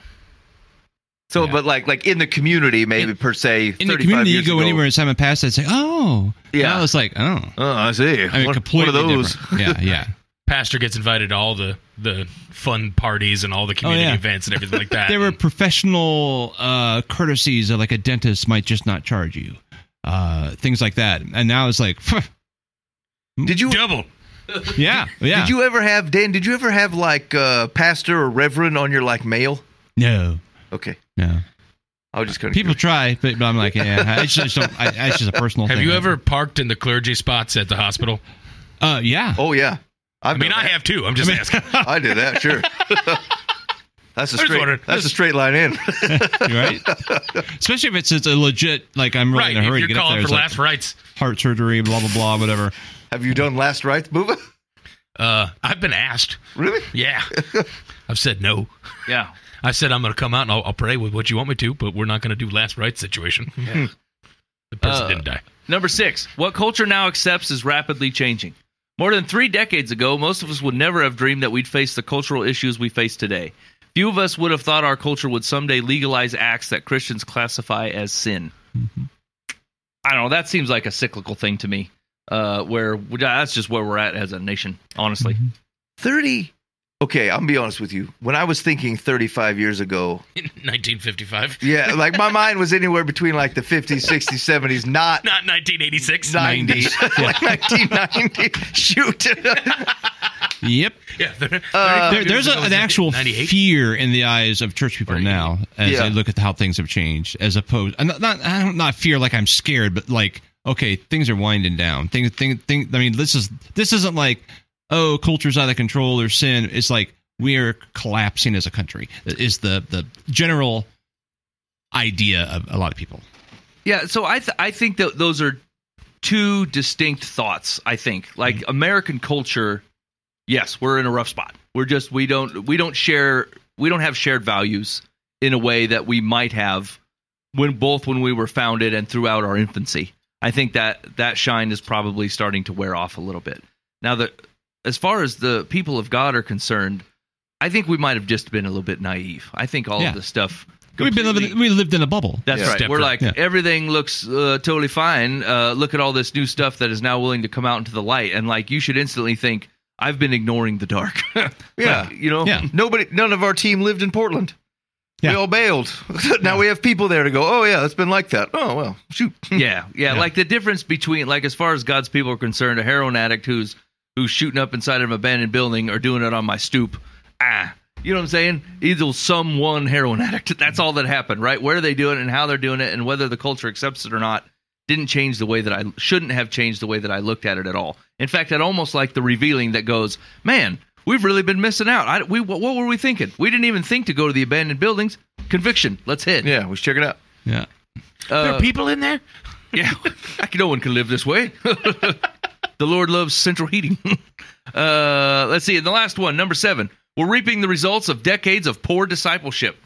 So, Yeah. but like, like in the community, maybe per se, In the 35 community, you go ago- anywhere in Simon Pass, I'd say, "Oh, Yeah. And I was like, "Oh, Oh, I see. I mean, one, completely one of those. different. Yeah, yeah. Pastor gets invited to all the the fun parties and all the community yeah. events and everything like that. There were professional uh, courtesies that like a dentist might just not charge you, uh, things like that. And now it's like, Did you? double. yeah, yeah. Did you ever have Dan? Did you ever have like uh, pastor or reverend on your like mail? No, Okay, no. I was just kind of People try, but, but I'm like, yeah, I just don't. I, it's just a personal thing. Have thing. you ever parked in the clergy spots at the hospital? Uh, yeah. Oh yeah, I've I mean, I have too. I'm just asking. I did that. Sure. That's a I was straight. wondering. That's a straight line in. right? Especially if it's, it's a legit, like I'm really right, in a hurry to you're get up calling there. for It's like last rites. heart surgery, blah blah blah, whatever. have you done last rites, Booba? Uh, I've been asked. Really? Yeah, I've said no. yeah. I said I'm going to come out and I'll, I'll pray with what you want me to, but we're not going to do last rites situation. The person Uh, didn't die. Number six, what culture now accepts is rapidly changing. More than three decades ago, most of us would never have dreamed that we'd face the cultural issues we face today. Few of us would have thought our culture would someday legalize acts that Christians classify as sin. I don't know. That seems like a cyclical thing to me. Uh, where that's just where we're at as a nation, honestly. Thirty. Okay, I'm gonna be honest with you. When I was thinking 35 years ago, 1955, yeah, like my mind was anywhere between like the 50s, 60s, 70s, not not 1986. 90s, like 1990. Shoot. Yep. Yeah, they're- Uh, There, there's a, an actual 98. fear in the eyes of church people now as Yeah. they look at how things have changed, as opposed, and not, not I don't not fear like I'm scared, but like okay, things are winding down. Things, thing, thing. I mean, this is this isn't like oh, culture's out of control or sin. It's like we are collapsing as a country. Is the the general idea of a lot of people. Yeah, so I th- I think that those are two distinct thoughts. I think like mm-hmm. American culture, yes, we're in a rough spot. We're just we don't we don't share we don't have shared values in a way that we might have when both when we were founded and throughout our infancy. I think that that shine is probably starting to wear off a little bit. Now that as far as the people of God are concerned, I think we might have just been a little bit naive. I think all Yeah. of this stuff We've been living, we lived in a bubble. that's Yeah. right. Step We're like yeah. everything looks uh, totally fine. Uh, look at all this new stuff that is now willing to come out into the light, and like you should instantly think, I've been ignoring the dark. Yeah. Like, you know. Yeah. Nobody, none of our team lived in Portland. Yeah. We all bailed. now we have people there to go. Oh yeah, it's been like that. Oh well, shoot. yeah, yeah, Like the difference between, like, as far as God's people are concerned, a heroin addict who's who's shooting up inside of an abandoned building or doing it on my stoop. Ah, you know what I'm saying? Either some one heroin addict. That's all that happened, right? Where they doing it and how they're doing it, and whether the culture accepts it or not, didn't change the way that I shouldn't have changed the way that I looked at it at all. In fact, I'd almost like the revealing that goes, man. We've really been missing out. I, we, what, what were we thinking? We didn't even think to go to the abandoned buildings. Conviction. Let's hit. Yeah, we should check it out. Yeah. Are there Uh, are people in there. yeah, I can- no one can live this way. the Lord loves central heating. uh, let's see. And the last one, number seven. We're reaping the results of decades of poor discipleship.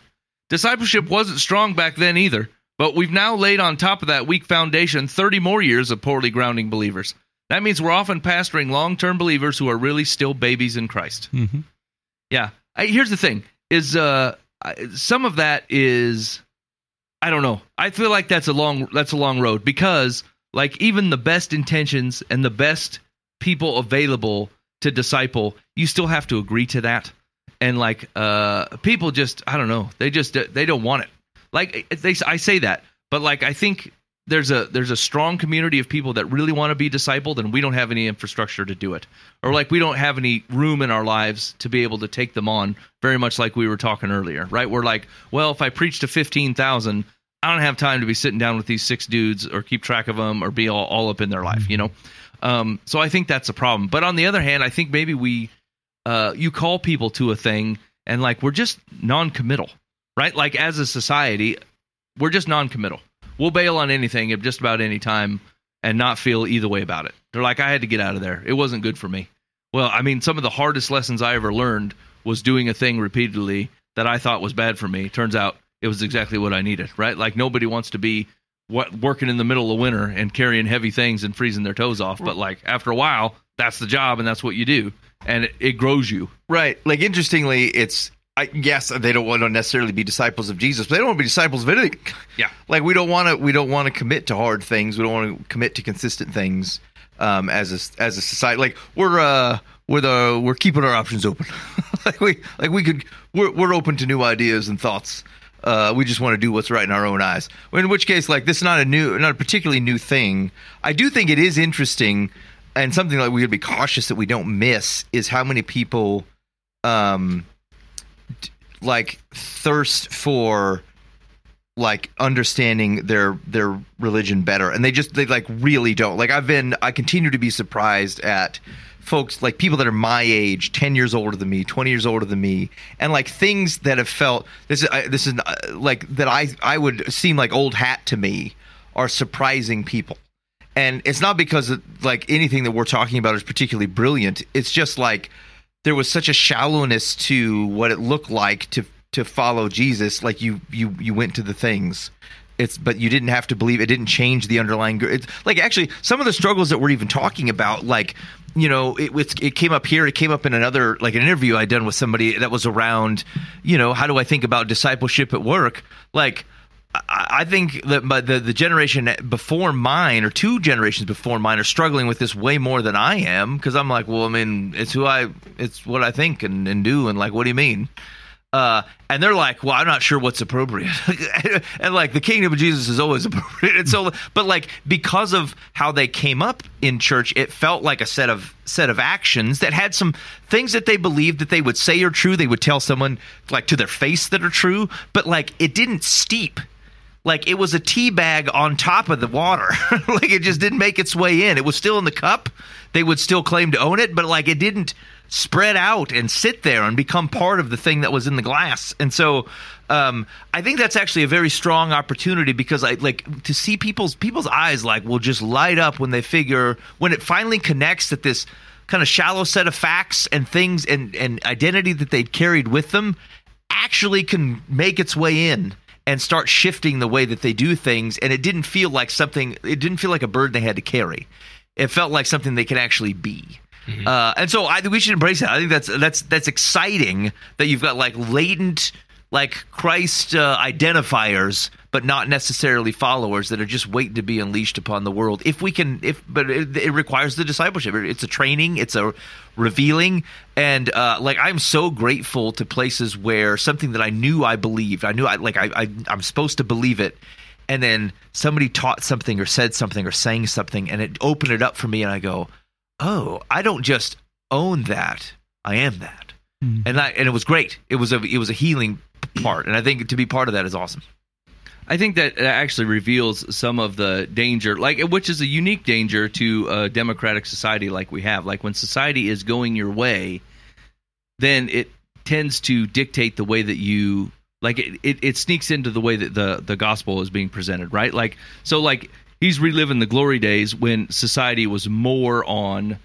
Discipleship wasn't strong back then either, but we've now laid on top of that weak foundation 30 more years of poorly grounding believers. That means we're often pastoring long term believers who are really still babies in Christ. Mhm. Yeah. I, here's the thing: is uh, some of that is I don't know. I feel like that's a long that's a long road because like even the best intentions and the best people available to disciple, you still have to agree to that. And like uh people just I don't know, they just they don't want it. Like they I say that, But like I think there's a there's a strong community of people that really want to be discipled and we don't have any infrastructure to do it. Or like we don't have any room in our lives to be able to take them on, very much like we were talking earlier, right? We're like, well, if I preach to 15,000, I don't have time to be sitting down with these six dudes or keep track of them or be all, all up in their life, you know? Um, so I think that's a problem. But on the other hand, I think maybe we, uh, you call people to a thing and like we're just non committal, right? Like as a society, we're just non committal. We'll bail on anything at just about any time and not feel either way about it. They're like, I had to get out of there. It wasn't good for me. Well, I mean, some of the hardest lessons I ever learned was doing a thing repeatedly that I thought was bad for me. Turns out it was exactly what I needed, right? Like nobody wants to be what working in the middle of winter and carrying heavy things and freezing their toes off, but like after a while, that's the job and that's what you do, and it, it grows you. Right. Like interestingly, it's I, yes, they don't want to necessarily be disciples of Jesus, but they don't want to be disciples of anything. Yeah. Like we don't want to we don't want to commit to hard things. We don't want to commit to consistent things um, as a as a society. Like we're uh we're the we're keeping our options open. like we like we could we're we're open to new ideas and thoughts. Uh, we just want to do what's right in our own eyes. In which case, like this is not a new, not a particularly new thing. I do think it is interesting, and something like we would be cautious that we don't miss is how many people, um, d- like thirst for like understanding their their religion better and they just they like really don't like i've been i continue to be surprised at folks like people that are my age 10 years older than me 20 years older than me and like things that have felt this is this is uh, like that i i would seem like old hat to me are surprising people. And it's not because of, like anything that we're talking about is particularly brilliant. It's just like there was such a shallowness to what it looked like to to follow Jesus. Like you you you went to the things. It's but you didn't have to believe it didn't change the underlying it's like actually some of the struggles that we're even talking about like you know it it came up here it came up in another like an interview I done with somebody that was around you know how do I think about discipleship at work like I think that the the generation before mine, or two generations before mine, are struggling with this way more than I am. Because I'm like, well, I mean, it's who I, it's what I think and, and do, and like, what do you mean? Uh, and they're like, well, I'm not sure what's appropriate. and like, the kingdom of Jesus is always appropriate. And so, but like, because of how they came up in church, it felt like a set of set of actions that had some things that they believed that they would say are true. They would tell someone like to their face that are true, but like, it didn't steep like it was a tea bag on top of the water. like it just didn't make its way in. It was still in the cup. They would still claim to own it, but like it didn't spread out and sit there and become part of the thing that was in the glass. And so um, I think that's actually a very strong opportunity because I like to see people's people's eyes like will just light up when they figure when it finally connects that this kind of shallow set of facts and things and and identity that they'd carried with them actually can make its way in and start shifting the way that they do things. And it didn't feel like something it didn't feel like a burden they had to carry. It felt like something they could actually be uh, and so I think we should embrace that. I think that's that's that's exciting that you've got like latent like Christ uh, identifiers, but not necessarily followers that are just waiting to be unleashed upon the world. If we can, if but it, it requires the discipleship. It's a training. It's a revealing, and uh, like I'm so grateful to places where something that I knew I believed, I knew I like I, I I'm supposed to believe it. And then somebody taught something or said something or sang something, and it opened it up for me, and I go, oh, I don't just own that. I am that. Mm-hmm. And I and it was great. It was a it was a healing part, and I think to be part of that is awesome. I think that actually reveals some of the danger, like which is a unique danger to a democratic society like we have. Like when society is going your way, then it tends to dictate the way that you like it, it, it sneaks into the way that the the gospel is being presented, right? Like so like he's reliving the glory days when society was more on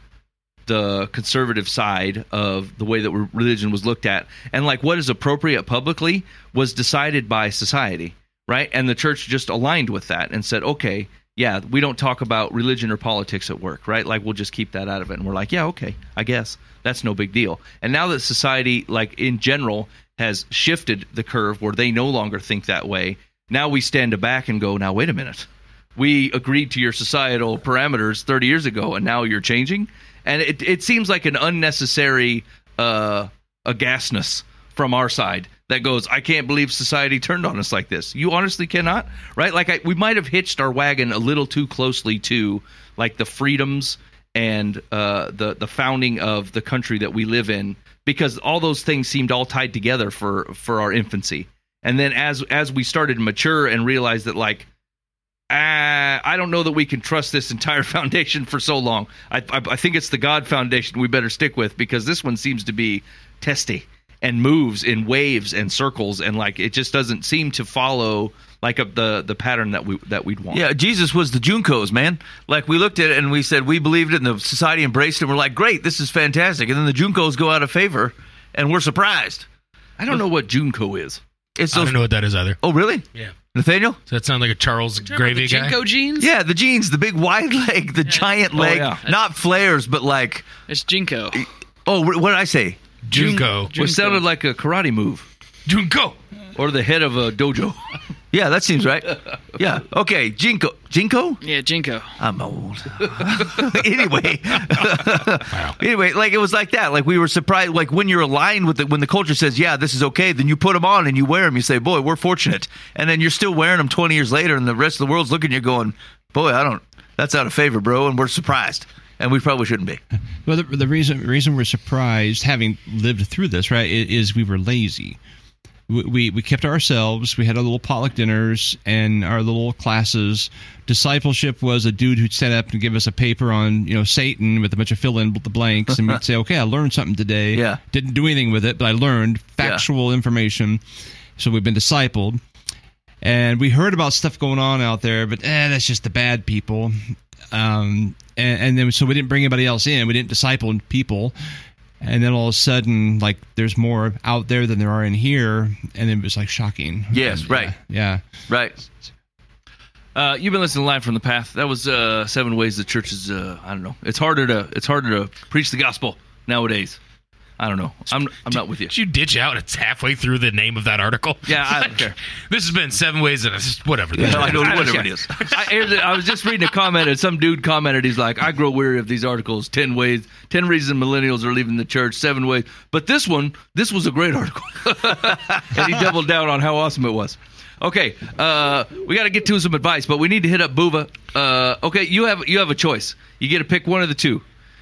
the conservative side of the way that religion was looked at. And like what is appropriate publicly was decided by society right? And the church just aligned with that and said okay yeah we don't talk about religion or politics at work right? Like we'll just keep that out of it. And we're like yeah okay i guess. That's no big deal. And now that society like in general has shifted the curve where they no longer think that way now we stand back and go now wait a minute we agreed to your societal parameters 30 years ago and now you're changing and it, it seems like an unnecessary uh from our side that goes, I can't believe society turned on us like this. You honestly cannot, right? Like I, we might have hitched our wagon a little too closely to like the freedoms and uh, the the founding of the country that we live in, because all those things seemed all tied together for for our infancy. And then as as we started to mature and realize that like uh, I don't know that we can trust this entire foundation for so long. I, I, I think it's the God Foundation we better stick with because this one seems to be testy and moves in waves and circles and like it just doesn't seem to follow like a, the the pattern that we that we'd want. Yeah, Jesus was the Juncos, man. Like we looked at it and we said we believed it, and the society embraced it. And we're like, great, this is fantastic. And then the Juncos go out of favor, and we're surprised. I don't know what Junko is. It's I don't know what that is either. Oh, really, Yeah. Nathaniel? Does that sound like a Charles Gravy the guy? JNCO jeans? Yeah, the jeans, the big wide leg, the giant oh, leg, yeah. not flares, but like. It's JNCO. Oh, wh- what did I say? Junko. Which sounded like a karate move Junko. or the head of a dojo. Yeah, that seems right. Yeah. Okay, JNCO. JNCO? Yeah, JNCO. I'm old. anyway, anyway, like it was like that. Like we were surprised. Like when you're aligned with it, when the culture says, "Yeah, this is okay," then you put them on and you wear them. You say, "Boy, we're fortunate." And then you're still wearing them 20 years later, and the rest of the world's looking at you going, "Boy, I don't. That's out of favor, bro." And we're surprised, and we probably shouldn't be. Well, the, the reason reason we're surprised, having lived through this, right, is we were lazy. We, we kept ourselves. We had our little potluck dinners and our little classes. Discipleship was a dude who'd stand up and give us a paper on you know Satan with a bunch of fill in the blanks, and we'd say, "Okay, I learned something today. Yeah. didn't do anything with it, but I learned Yeah. factual information." So we've been discipled, and we heard about stuff going on out there, but eh, that's just the bad people. Um, and, and then so we didn't bring anybody else in. We didn't disciple people. And then all of a sudden, like there's more out there than there are in here, and it was like shocking. Yes, And, right. Yeah, Right. Uh, you've been listening Live from the Path. That was uh, seven ways the church is. Uh, I don't know. It's harder to it's harder to preach the gospel nowadays. I don't know. I'm I'm not with you. Did you ditch out? It's halfway through the name of that article. Yeah, I don't care. This has been seven ways and it's whatever. Yeah, I know, I whatever it is. I, I was just reading a comment, and some dude commented. He's like, "I grow weary of these articles. Ten ways, ten reasons millennials are leaving the church. Seven ways." But this one, this was a great article, and he doubled down on how awesome it was. Okay, uh, we got to get to some advice, but we need to hit up Buva. Uh, okay, you have you have a choice. You get to pick one of the two.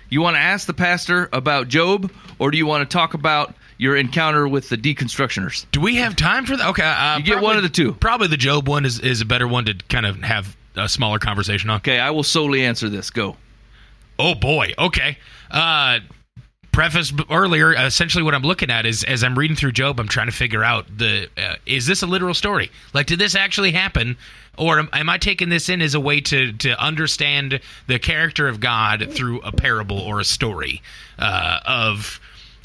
You want to ask the pastor about Job, or do you want to talk about your encounter with the deconstructioners? Do we have time for that? Okay, uh, You get probably- one of the two. Probably the Job one is, is a better one to kind of have a smaller conversation on. Okay, I will solely answer this. Go. Oh boy. Okay. Uh, preface earlier. Essentially, what I'm looking at is as I'm reading through Job, I'm trying to figure out the uh, is this a literal story? Like, did this actually happen, or am, am I taking this in as a way to to understand the character of God through a parable or a story uh, of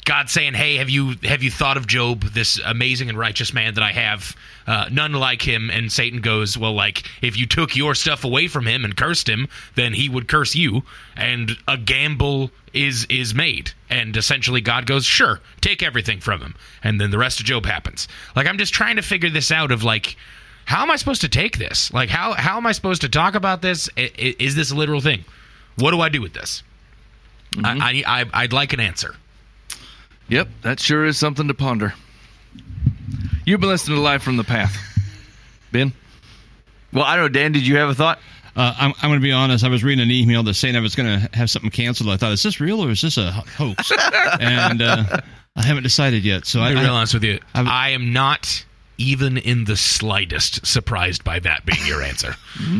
God saying, "Hey, have you have you thought of Job, this amazing and righteous man that I have, uh, none like him?" And Satan goes, "Well, like if you took your stuff away from him and cursed him, then he would curse you." And a gamble is is made, and essentially God goes, "Sure, take everything from him," and then the rest of Job happens. Like I'm just trying to figure this out of like. How am I supposed to take this? Like, how how am I supposed to talk about this? I- i- Is this a literal thing? What do I do with this? I, I, I I'd like an answer. Yep, that sure is something to ponder. You've been listening to Live from the Path. Ben? Well, I don't know, Dan. Did you have a thought? Uh, I'm, I'm going to be honest. I was reading an email that's saying I was going to have something canceled. I thought, is this real or is this a hoax? and uh, I haven't decided yet. So I, to be real I, honest with you, I'm- I am not even in the slightest surprised by that being your answer.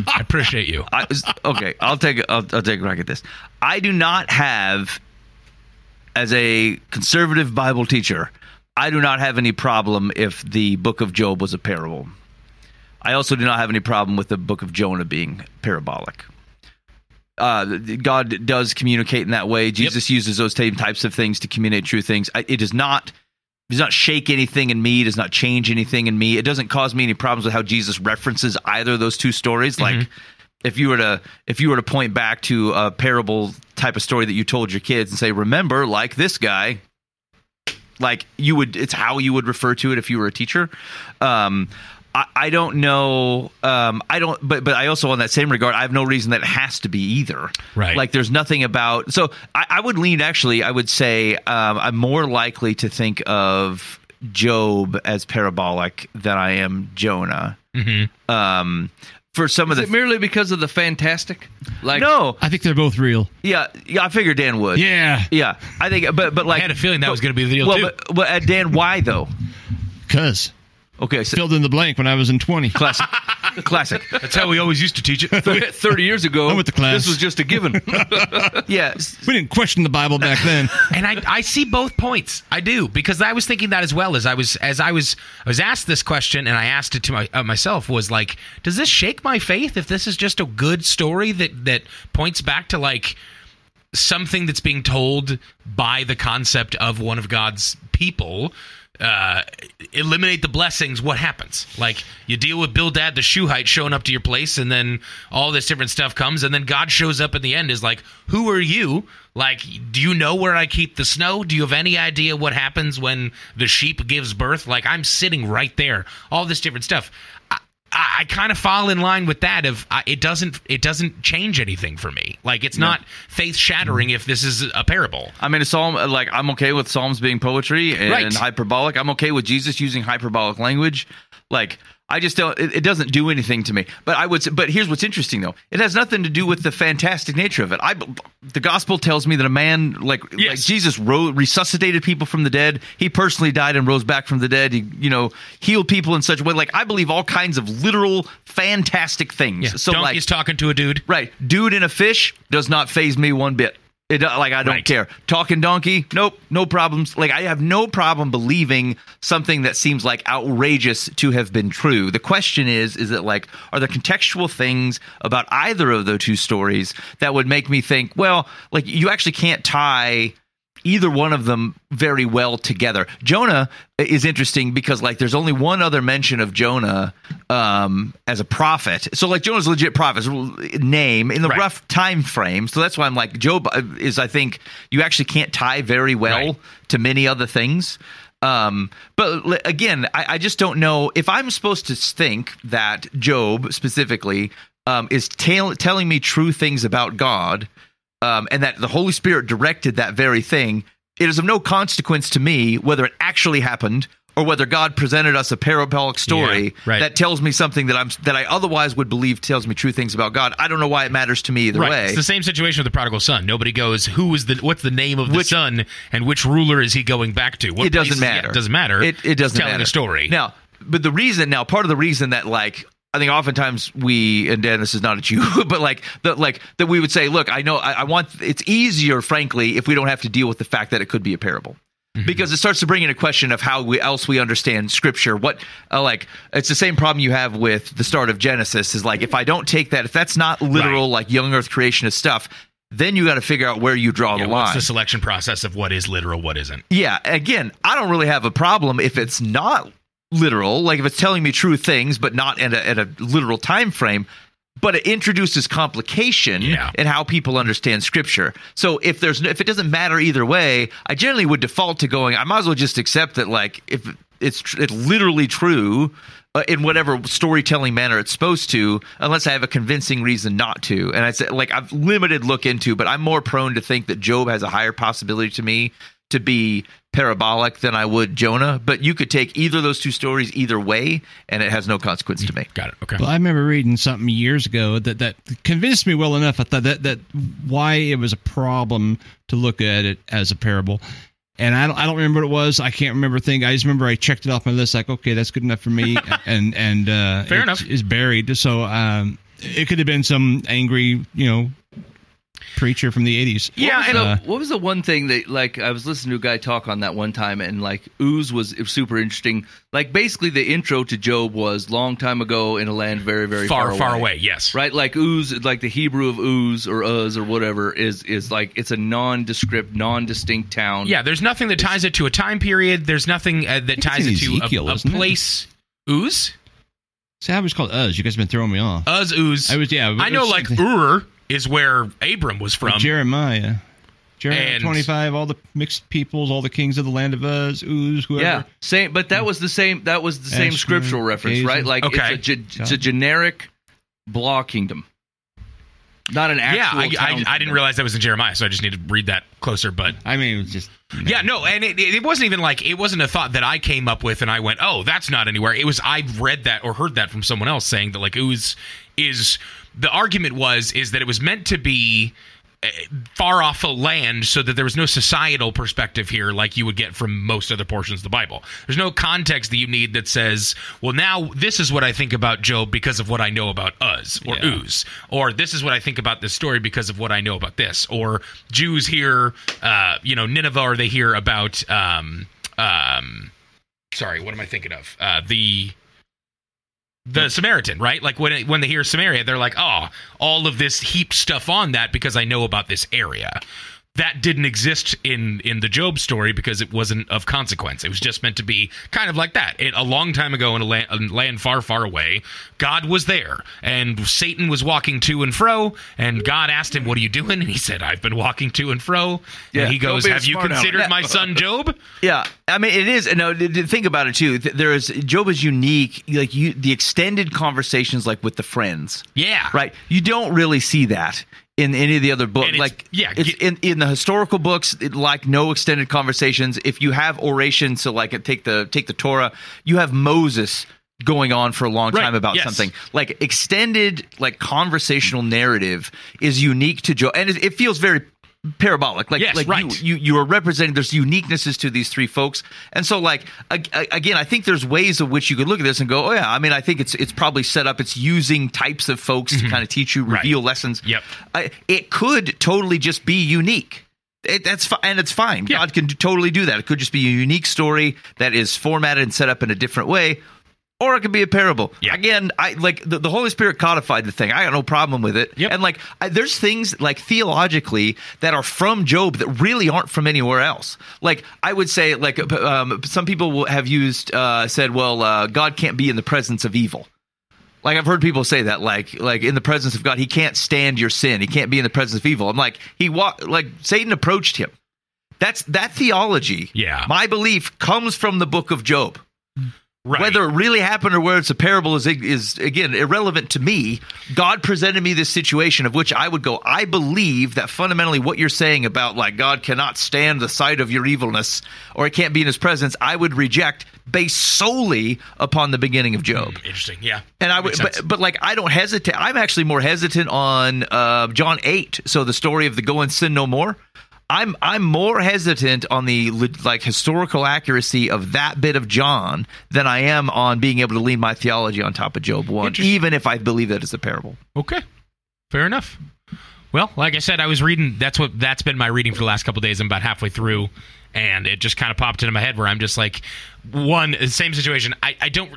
I appreciate you. I, okay, I'll take I'll, I'll take a crack at this. I do not have, as a conservative Bible teacher, I do not have any problem if the Book of Job was a parable. I also do not have any problem with the Book of Jonah being parabolic. Uh, God does communicate in that way. Jesus uses those same types of things to communicate true things. It is not does not shake anything in me. Does not change anything in me. It doesn't cause me any problems with how Jesus references either of those two stories. Like if you were to if you were to point back to a parable type of story that you told your kids and say, remember, like this guy, like you would it's how you would refer to it if you were a teacher. Um I, I don't know. Um, I don't, but but I also, on that same regard, I have no reason that it has to be either. Right. Like, there's nothing about. So I, I would lean. Actually, I would say um, I'm more likely to think of Job as parabolic than I am Jonah. Mm-hmm. Um, for some Is of it the merely because of the fantastic? Like no, I think they're both real. yeah, yeah, I figured Dan would. Yeah, yeah, I think, but but like I had a feeling that was going to be the deal well, too. but, but uh, Dan, why though? cuz Okay, so filled in the blank when I was in 20. classic, classic. That's how we always used to teach it. 30 years ago, I'm with the class. this was just a given. Yeah, We didn't question the Bible back then. and I, I see both points. I do because I was thinking that as well as I was as I was I was asked this question and I asked it to my, uh, myself was like, does this shake my faith if this is just a good story that that points back to like something that's being told by the concept of one of God's people? Uh, eliminate the blessings. What happens? Like you deal with Bildad the Shuhite showing up to your place, and then all this different stuff comes, and then God shows up in the end. Is like, who are you? Like, do you know where I keep the snow? Do you have any idea what happens when the sheep gives birth? Like, I'm sitting right there. All this different stuff. I, I, kind of fall in line with that. Of I, it doesn't it doesn't change anything for me. Like, it's not faith shattering if this is a parable. I mean, a psalm like I'm okay with psalms being poetry and Right. hyperbolic. I'm okay with Jesus using hyperbolic language. Like I just don't. It, it doesn't do anything to me. But I would. But here's what's interesting though. It has nothing to do with the fantastic nature of it. I the gospel tells me that a man like like Jesus ro- resuscitated people from the dead. He personally died and rose back from the dead. He you know healed people in such a way. Like I believe all kinds of literal fantastic things. Yeah, So like donkey's talking to a dude. Right. Dude in a fish does not phase me one bit. It like I don't Right. care. Talking donkey, nope, no problems. Like I have no problem believing something that seems like outrageous to have been true. The question is is it like are there contextual things about either of the two stories that would make me think, well, like you actually can't tie either one of them very well together. Jonah is interesting because like there's only one other mention of Jonah um, as a prophet. So like Jonah's a legit prophet name in the Right. rough time frame. So that's why I'm like Job is I think you actually can't tie very well Right. to many other things. Um, but again, I, I just don't know if I'm supposed to think that Job specifically um, is tell telling me true things about God um, and that the Holy Spirit directed that very thing, it is of no consequence to me whether it actually happened or whether God presented us a parabolic story Yeah, right. that tells me something that I'm that I otherwise would believe tells me true things about God. I don't know why it matters to me either Right. way. It's the same situation with the prodigal son. Nobody goes, who is the what's the name of the Which- son and which ruler is he going back to? What it doesn't place- yeah, matter. it doesn't matter. It, it doesn't It's telling matter. a story. Now, but the reason now, part of the reason that like I think oftentimes we and Dan, this is not at you, but like that like that we would say, look, I know I, I want it's easier, frankly, if we don't have to deal with the fact that it could be a parable. Mm-hmm. Because it starts to bring in a question of how we else we understand scripture. What uh, like it's the same problem you have with the start of Genesis is like if I don't take that if that's not literal Right. like young Earth creationist stuff, then you got to figure out where you draw Yeah, the what's line. the selection process of what is literal, what isn't? Yeah, again, I don't really have a problem if it's not literal, like if it's telling me true things, but not at a, at a literal time frame. But it introduces complication Yeah. in how people understand scripture. So if there's if it doesn't matter either way, I generally would default to going. I might as well just accept that, like if it's tr- it's literally true uh, in whatever storytelling manner it's supposed to, unless I have a convincing reason not to. And I said, like I've limited look into, but I'm more prone to think that Job has a higher possibility to me to be parabolic than I would Jonah. But you could take either of those two stories either way, and it has no consequence to me. Got it. Okay. Well, I remember reading something years ago that, that convinced me well enough. I thought that that why it was a problem to look at it as a parable. And I don't, I don't remember what it was. I can't remember a thing. I just remember I checked it off my list. Like, okay, that's good enough for me. and and uh, Fair it enough. Is buried. So um, it could have been some angry, you know, preacher from the '80s. yeah, and Uh, what was the one thing that like I was listening to a guy talk on that one time and like ooze was super interesting. Like basically the intro to Job was long time ago in a land very very far, far, far away. Yes. Right, like ooze, like the Hebrew of ooze or uz or whatever is is like it's a nondescript, non-distinct town. Yeah, there's nothing that ties it to a time period. There's nothing uh, that ties it it's to Ezekiel, a, a isn't it? place. Ooze? See, I was called Uz. You guys have been throwing me off. Uz, ooze. I was yeah. I know, was like something- Ur is where Abram was from. Jeremiah. Jeremiah And- 25, all the mixed peoples, all the kings of the land of Uz, Uz, whoever. Yeah, same. But that was the same. That was the same scriptural reference, Gazer. right? Like Okay. it's, a, ge- it's a generic block kingdom. not an yeah, actual. I, I, I didn't realize that was in Jeremiah, so I just need to read that closer. But I mean, it was just yeah, no, and it, it wasn't even like it wasn't a thought that I came up with, and I went, "Oh, that's not anywhere." It was I read that or heard that from someone else saying that like Uz is the argument was is that it was meant to be eh, far off a land so that there was no societal perspective here like you would get from most other portions of the bible there's no context that you need that says well now this is what i think about job because of what i know about us or Yeah. ooze or this is what i think about this story because of what i know about this or jews here uh, you know nineveh or they hear about um, um, sorry what am i thinking of uh, the the Samaritan, right? Like when when they hear Samaria, they're like, "Oh, all of this heap stuff on that because I know about this area." That didn't exist in in the Job story because it wasn't of consequence. It was just meant to be kind of like that. It, a long time ago in a land, a land far, far away, God was there, and Satan was walking to and fro. And God asked him, "What are you doing?" And he said, "I've been walking to and fro." Yeah, and he goes, "Have you considered my son Job?" Yeah, I mean it is. No, th- th- think about it too. There is Job is unique. Like you, the extended conversations, like with the friends. Yeah, Right. You don't really see that in any of the other books. Like yeah, it's in in the historical books, it, like no extended conversations. If you have oration, so like take the take the Torah, you have Moses going on for a long Right, time about yes. something like extended like conversational narrative is unique to joe and it, it feels very parabolic like Yes, like right. you, you you are representing there's uniquenesses to these three folks and so like ag- again i think there's ways of which you could look at this and go oh yeah i mean i think it's it's probably set up it's using types of folks to kind of teach you Mm-hmm. Right. reveal lessons Yep. I, it could totally just be unique it, that's fine and it's fine Yeah. god can totally do that it could just be a unique story that is formatted and set up in a different way or it could be a parable. Yeah. Again, I like the, the Holy Spirit codified the thing. I got no problem with it. Yep. And like, I, there's things like theologically that are from Job that really aren't from anywhere else. Like, I would say, like, um, some people have used uh, said, well, uh, God can't be in the presence of evil. Like I've heard people say that, like, like in the presence of God, He can't stand your sin. He can't be in the presence of evil. I'm like, he walked, like Satan approached him. That's that theology. Yeah. my belief comes from the book of Job. Right. Whether it really happened or whether it's a parable is is again irrelevant to me. God presented me this situation of which I would go. I believe that fundamentally what you're saying about like God cannot stand the sight of your evilness or it can't be in His presence. I would reject based solely upon the beginning of Job. Interesting. Yeah. And I would, but, but like I don't hesitate. I'm actually more hesitant on uh, John eight. So the story of the go and sin no more. I'm I'm more hesitant on the like historical accuracy of that bit of John than I am on being able to lean my theology on top of Job one, even if I believe that it's a parable. Okay, fair enough. Well, like I said, I was reading. That's what that's been my reading for the last couple of days. I'm about halfway through, and it just kind of popped into my head where I'm just like, one same situation. I, I don't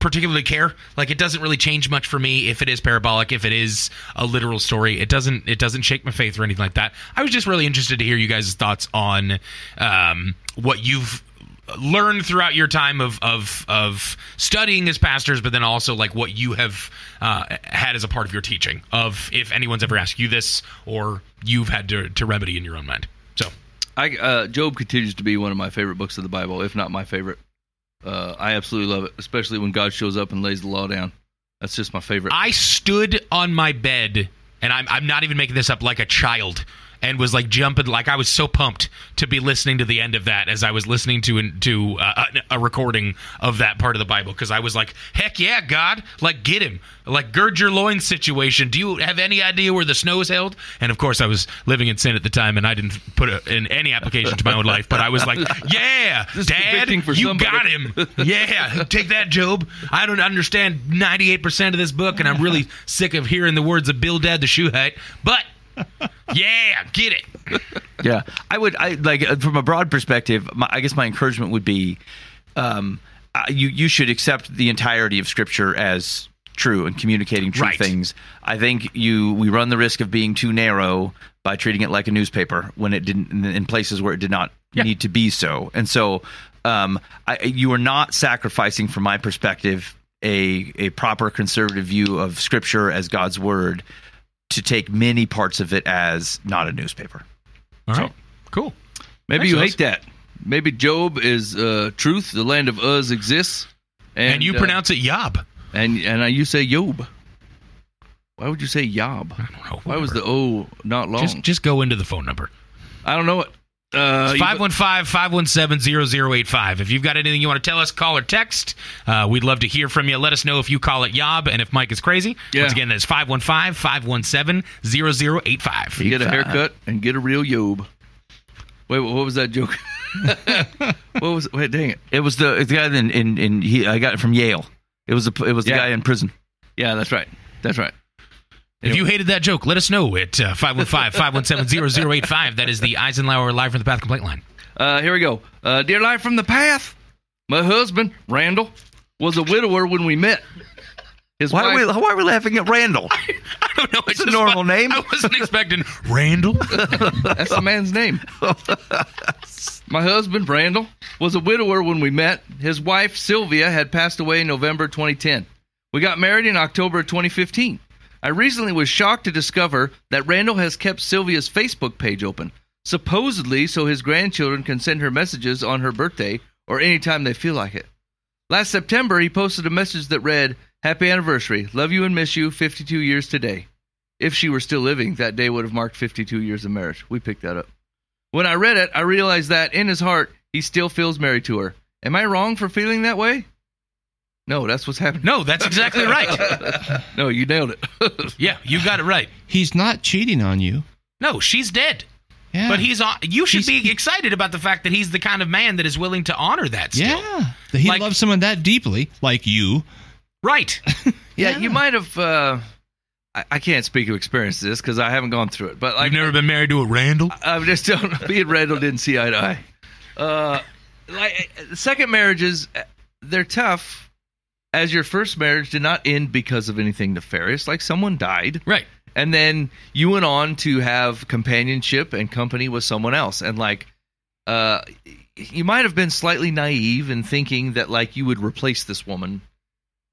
particularly care. Like it doesn't really change much for me if it is parabolic, if it is a literal story. It doesn't it doesn't shake my faith or anything like that. I was just really interested to hear you guys' thoughts on um, what you've learned throughout your time of of of studying as pastors, but then also like what you have uh, had as a part of your teaching. Of if anyone's ever asked you this, or you've had to to remedy in your own mind. So I uh, Job continues to be one of my favorite books of the Bible, if not my favorite. Uh, I absolutely love it, especially when God shows up and lays the law down. That's just my favorite. I stood on my bed, and I'm I'm not even making this up, like a child. And was like jumping, like I was so pumped to be listening to the end of that as I was listening to to uh, a, a recording of that part of the Bible because I was like, heck yeah, God, like get him, like gird your loins situation. Do you have any idea where the snow is held? And of course, I was living in sin at the time, and I didn't put it in any application to my own life. But I was like, yeah, is Dad, you somebody." got him. Yeah, take that, Job. I don't understand 98% of this book, and I'm really sick of hearing the words of Bildad the Shuhite. But yeah, get it. Yeah, I would. I like uh, from a broad perspective. My, I guess my encouragement would be, um, uh, you you should accept the entirety of Scripture as true and communicating true Right. things. I think you we run the risk of being too narrow by treating it like a newspaper when it didn't in, in places where it did not Yeah. need to be so. And so, um, I, you are not sacrificing, from my perspective, a a proper conservative view of Scripture as God's word to take many parts of it as not a newspaper. All right, cool. Maybe Thanks, you Oz. hate that. Maybe Job is uh, truth. The land of Uz exists, And, you uh, pronounce it Yob. and and uh, you say Yob. Why would you say Yob? I don't know. Why was the. O not long? just just go into the phone number? I don't know it. Uh, 515-517-0085. If you've got anything you want to tell us, call or text. Uh, we'd love to hear from you. Let us know if you call it Yob and if Mike is crazy. Yeah. Once again, that's 515-517-0085. get a haircut and get a real Yob. Wait, what was that joke? what was? Wait, dang it. It was the, the guy in, in, in he, I got it from Yale. It was a, it was the Yeah. guy in prison. Yeah, that's right. That's right. If you hated that joke, let us know at uh, 515-517-0085. That is the Eisenhower Live from the Path complaint line. Uh, here we go. Uh, Dear Live from the Path, my husband, Randall, was a widower when we met. His Why are, we, why are we laughing at Randall? I don't know. It's a just normal fun. name. I wasn't expecting Randall. that's the man's name. my husband, Randall, was a widower when we met. His wife, Sylvia, had passed away in November 2010. We got married in October 2015. I recently was shocked to discover that Randall has kept Sylvia's Facebook page open, supposedly so his grandchildren can send her messages on her birthday or any time they feel like it. Last September, he posted a message that read, Happy anniversary. Love you and miss you. 52 years today. If she were still living, that day would have marked 52 years of marriage. We picked that up. When I read it, I realized that in his heart, he still feels married to her. Am I wrong for feeling that way? No, that's what's happening. No, that's exactly right. No, you nailed it. Yeah, you got it right. He's not cheating on you. No, she's dead. Yeah. But he's on. You should He's- be excited about the fact that he's the kind of man that is willing to honor that. Still. Yeah. That he Like- loves someone that deeply, like you. Right. yeah, you might have. Uh, I, I can't speak of experience to this because I haven't gone through it. But like, You've never been married to a Randall. I'm just telling. Me and Randall didn't see eye to eye. Uh, like second marriages, uh, they're tough. As your first marriage did not end because of anything nefarious, like someone died, Right. and then you went on to have companionship and company with someone else, and like, uh, you might have been slightly naive in thinking that like you would replace this woman,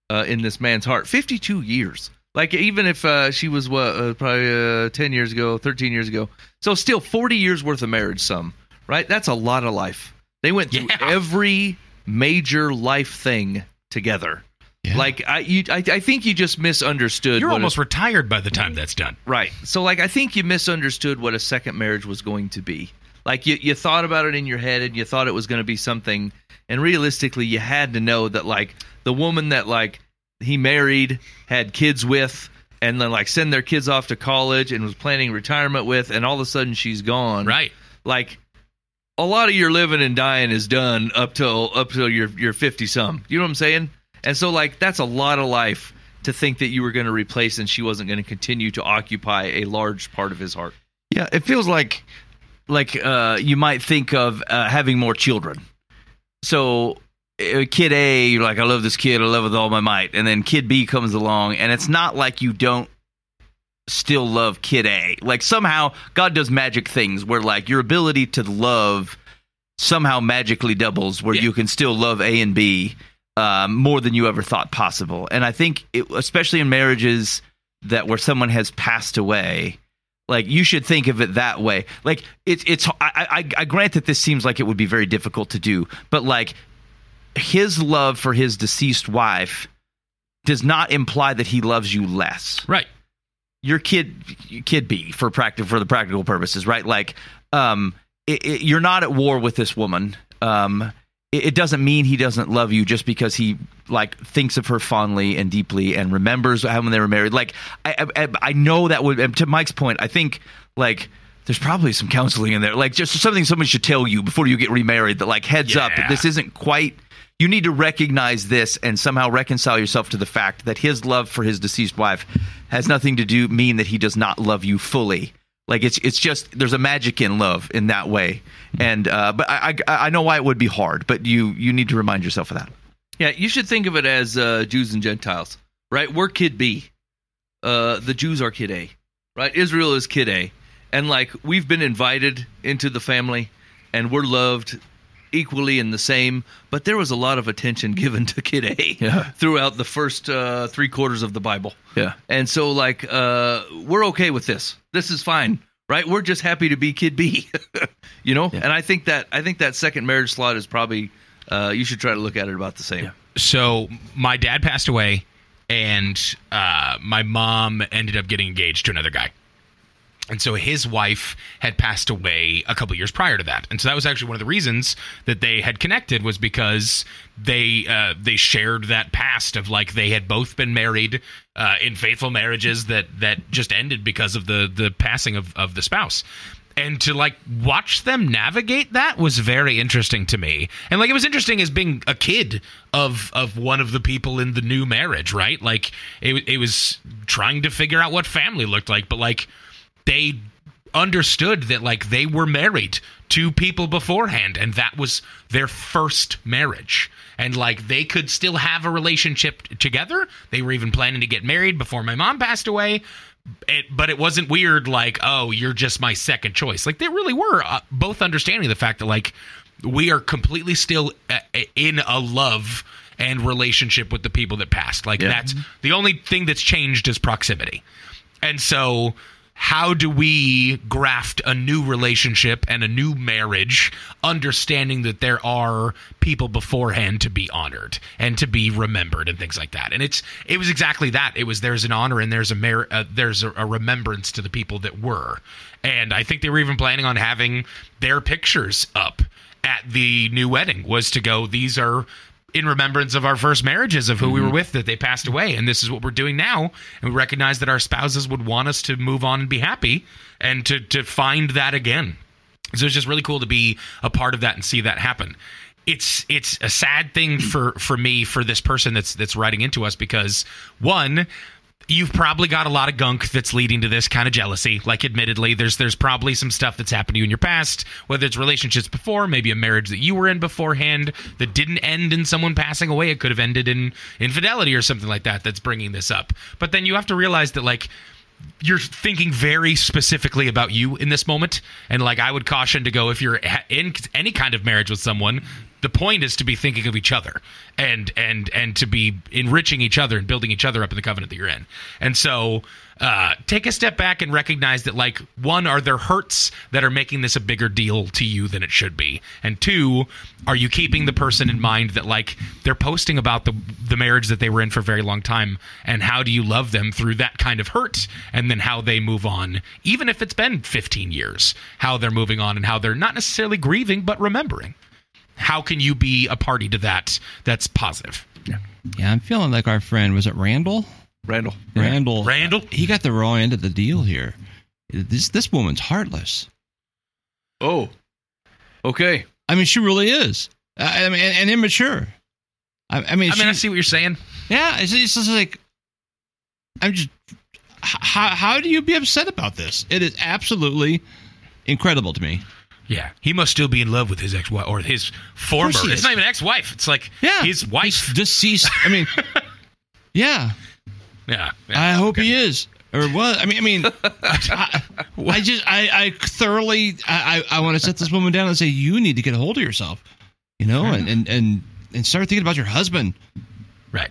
uh, in this man's heart. Fifty-two years. Like even if uh, she was what uh, probably uh, ten years ago, thirteen years ago, so still forty years worth of marriage. Some right? That's a lot of life. They went through Yeah. every major life thing together. Yeah. Like I, you, I, I think you just misunderstood. You're what a- almost retired by the time that's done. Right. So like I think you misunderstood what a second marriage was going to be. Like you you thought about it in your head and you thought it was going to be something and realistically you had to know that like the woman that like he married, had kids with and then like send their kids off to college and was planning retirement with and all of a sudden she's gone. Right. Like a lot of your living and dying is done up till up till you're you're 50 some. You know what I'm saying? And so like that's a lot of life to think that you were going to replace and she wasn't going to continue to occupy a large part of his heart. Yeah, it feels like like uh, you might think of uh, having more children. So, uh, kid A, you're like, I love this kid, I love it with all my might, and then kid B comes along, and it's not like you don't still love kid A. Like somehow God does magic things where like your ability to love somehow magically doubles, where Yeah. you can still love A and B um, more than you ever thought possible. And I think, it, especially in marriages that where someone has passed away, like you should think of it that way. Like it's it's I, I I grant that this seems like it would be very difficult to do, but like his love for his deceased wife does not imply that he loves you less Right. your kid kid B for practical for the practical purposes, right? Like, um, it, it, you're not at war with this woman. Um, it, it doesn't mean he doesn't love you just because he like thinks of her fondly and deeply and remembers how when they were married. Like, I I, I know that would. and To Mike's point, I think like. There's probably some counseling in there, like just something somebody should tell you before you get remarried. That like heads up, this isn't quite. You need to recognize this and somehow reconcile yourself to the fact that his love for his deceased wife has nothing to do mean that he does not love you fully. Like it's it's just there's a magic in love in that way, and uh, but I, I I know why it would be hard, but you you need to remind yourself of that. Yeah, you should think of it as uh, Jews and Gentiles, right? We're kid B. Uh, the Jews are kid A, right? Israel is kid A. And like we've been invited into the family and we're loved equally and the same, but there was a lot of attention given to kid A Yeah. throughout the first uh, three quarters of the Bible. Yeah. And so like uh, we're okay with this. This is fine. Right? We're just happy to be kid B. you know? And I think that I think that second marriage slot is probably uh, you should try to look at it about the same. So my dad passed away and uh, my mom ended up getting engaged to another guy. And so his wife had passed away a couple years prior to that, and so that was actually one of the reasons that they had connected was because they uh, they shared that past of like they had both been married uh, in faithful marriages that that just ended because of the the passing of of the spouse. And to like watch them navigate that was very interesting to me, and like it was interesting as being a kid of of one of the people in the new marriage, right? Like it it was trying to figure out what family looked like, but like they understood that like they were married to people beforehand and that was their first marriage. And like they could still have a relationship together. They were even planning to get married before my mom passed away. It, but it wasn't weird like oh you're just my second choice. Like they really were uh, both understanding the fact that like we are completely still uh, in a love and relationship with the people that passed. Like that's the only thing that's changed is proximity. And so, how do we graft a new relationship and a new marriage, understanding that there are people beforehand to be honored and to be remembered and things like that? And it's it was exactly that. It was there's an honor and there's a mer- uh, there's a, a remembrance to the people that were, and I think they were even planning on having their pictures up at the new wedding was to go. These are in remembrance of our first marriages of who we were mm-hmm. with that they passed away. And this is what we're doing now. And we recognize that our spouses would want us to move on and be happy and to to find that again. So it's just really cool to be a part of that and see that happen. It's it's a sad thing for for me for this person that's that's writing into us because one you've probably got a lot of gunk that's leading to this kind of jealousy. Like, admittedly, there's there's probably some stuff that's happened to you in your past, whether it's relationships before, maybe a marriage that you were in beforehand that didn't end in someone passing away. It could have ended in infidelity or something like that. That's bringing this up. But then you have to realize that like you're thinking very specifically about you in this moment and like i would caution to go if you're in any kind of marriage with someone the point is to be thinking of each other and and and to be enriching each other and building each other up in the covenant that you're in. And so uh, take a step back and recognize that like one are there hurts that are making this a bigger deal to you than it should be? And two are you keeping the person in mind that like they're posting about the the marriage that they were in for a very long time and how do you love them through that kind of hurt and then how they move on even if it's been 15 years how they're moving on and how they're not necessarily grieving but remembering how can you be a party to that that's positive Yeah, Yeah, I'm feeling like our friend was it Randall? Randall. Randall. Randall? He got the raw end of the deal here. This this woman's heartless. Oh. Okay. I mean, she really is. I I mean, and, and immature. I, I mean, i mean i she- see what you're saying yeah, it's, it's just like I'm just. How how do you be upset about this? It is absolutely incredible to me. Yeah he must still be in love with his ex-wife or his former it's not even ex-wife it's like Yeah, his wife deceased. I mean, yeah. yeah, yeah. I hope he is. Or what? I mean, I mean, I, I just, I, I thoroughly, I, I, I want to set this woman down and say, you need to get a hold of yourself, you know, and, and, and, and start thinking about your husband. right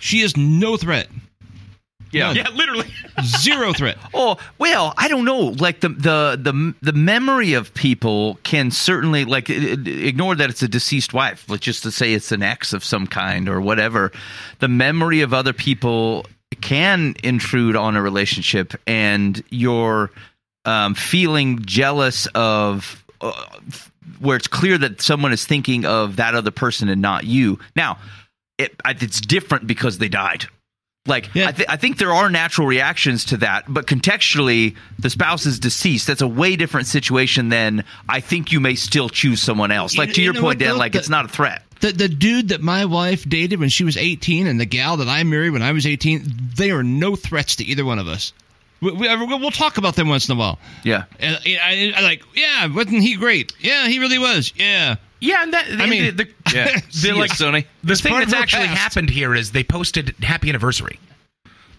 She is no threat, Yeah. yeah literally zero threat. Oh well, I don't know. Like the the the the memory of people can certainly like ignore that it's a deceased wife. Let's just to say it's an ex of some kind or whatever. The memory of other people can intrude on a relationship, and you're um, feeling jealous of. Uh, where it's clear that someone is thinking of that other person and not you. Now, it, it's different because they died. Like Yeah. I, th- I think there are natural reactions to that, but contextually, the spouse is deceased. That's a way different situation than I think you may still choose someone else. Like to you your point, Dan, like The- it's not a threat. The, the dude that my wife dated when she was 18 and the gal that I married when I was 18, they are no threats to either one of us. We, we, we'll talk about them once in a while. Yeah, And I, I, I like, yeah, wasn't he great? Yeah, he really was. Yeah. yeah and that I mean- the, the, yeah. the, See ya, like Sony. the thing that's actually past. happened here is they posted happy anniversary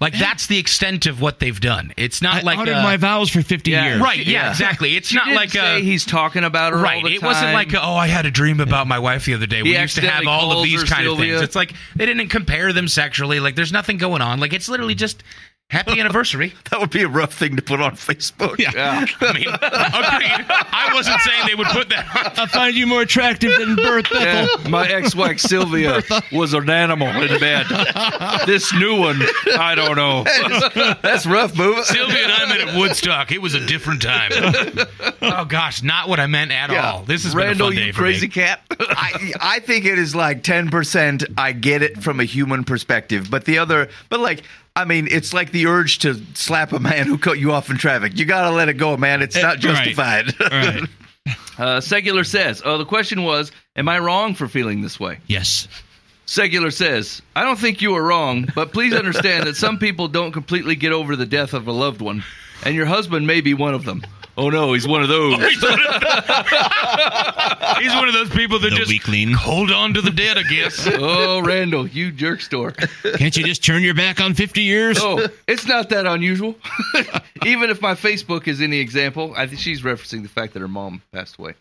like that's the extent of what they've done it's not like. I like honored uh, my vows for 50 Yeah. years. right yeah, Yeah. exactly it's She not didn't like say uh he's talking about her. Right. all the It wasn't like, oh, I had a dream about my wife the other day. We used to have all of these her kind of things. It's like they didn't compare them sexually. Like there's nothing going on. Like it's literally just Happy anniversary. That would be a rough thing to put on Facebook. Yeah. I mean, agreed. I wasn't saying they would put that on. I find you more attractive than Bert Bethel. My ex-wife Sylvia was an animal in bed. This new one, I don't know. That's rough, move. Sylvia and I met at Woodstock. It was a different time. Oh gosh, not what I meant at all. This is Randall, been a fun day you for crazy me. cat. I, I think it is like ten percent. I get it from a human perspective, but the other, but like, I mean, it's like the urge to slap a man who cut you off in traffic. You gotta let it go, man. It's not right. justified. Uh, Secular says, "Oh, the question was, am I wrong for feeling this way?" Yes. Secular says, "I don't think you are wrong, but please understand that some people don't completely get over the death of a loved one, and your husband may be one of them." Oh no, he's one of those. He's one of those people that The just weakling. hold on to the dead, I guess. oh, Randall, you jerk store. Can't you just turn your back on 50 years? Oh, it's not that unusual. Even if my Facebook is any example, I think she's referencing the fact that her mom passed away.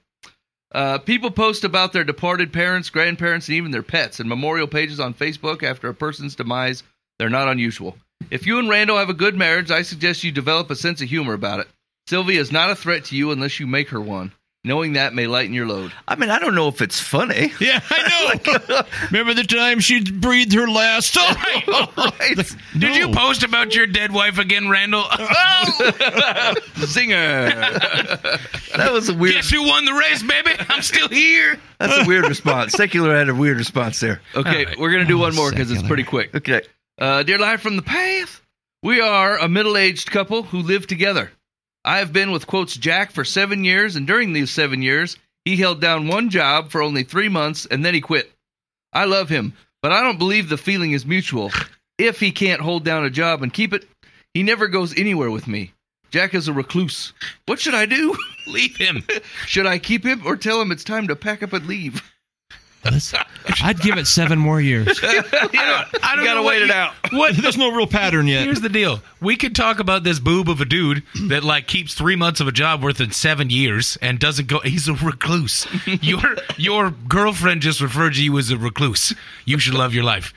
Uh, people post about their departed parents, grandparents, and even their pets and memorial pages on Facebook after a person's demise. They're not unusual. If you and Randall have a good marriage, I suggest you develop a sense of humor about it. Sylvia is not a threat to you unless you make her one. Knowing that may lighten your load. I mean, I don't know if it's funny. Yeah, I know. Remember the time she breathed her last? Right? Did you post about your dead wife again, Randall? Zinger. That was a weird. Guess who won the race, baby? I'm still here. That's a weird response. Secular had a weird response there. Okay, All right. we're gonna do one more because it's pretty quick. Okay. Uh, dear Live from the Path, we are a middle-aged couple who live together. I have been with quotes Jack for seven years, and during these seven years, he held down one job for only three months, and then he quit. I love him, but I don't believe the feeling is mutual. If he can't hold down a job and keep it, he never goes anywhere with me. Jack is a recluse. What should I do? Leave him. Should I keep him or tell him it's time to pack up and leave? I'd give it seven more years. I don't You gotta know what wait it out. What There's no real pattern yet. Here's the deal. We could talk about this boob of a dude that like keeps three months of a job worth in seven years and doesn't go. He's a recluse. Your your girlfriend just referred to you as a recluse. You should love your life.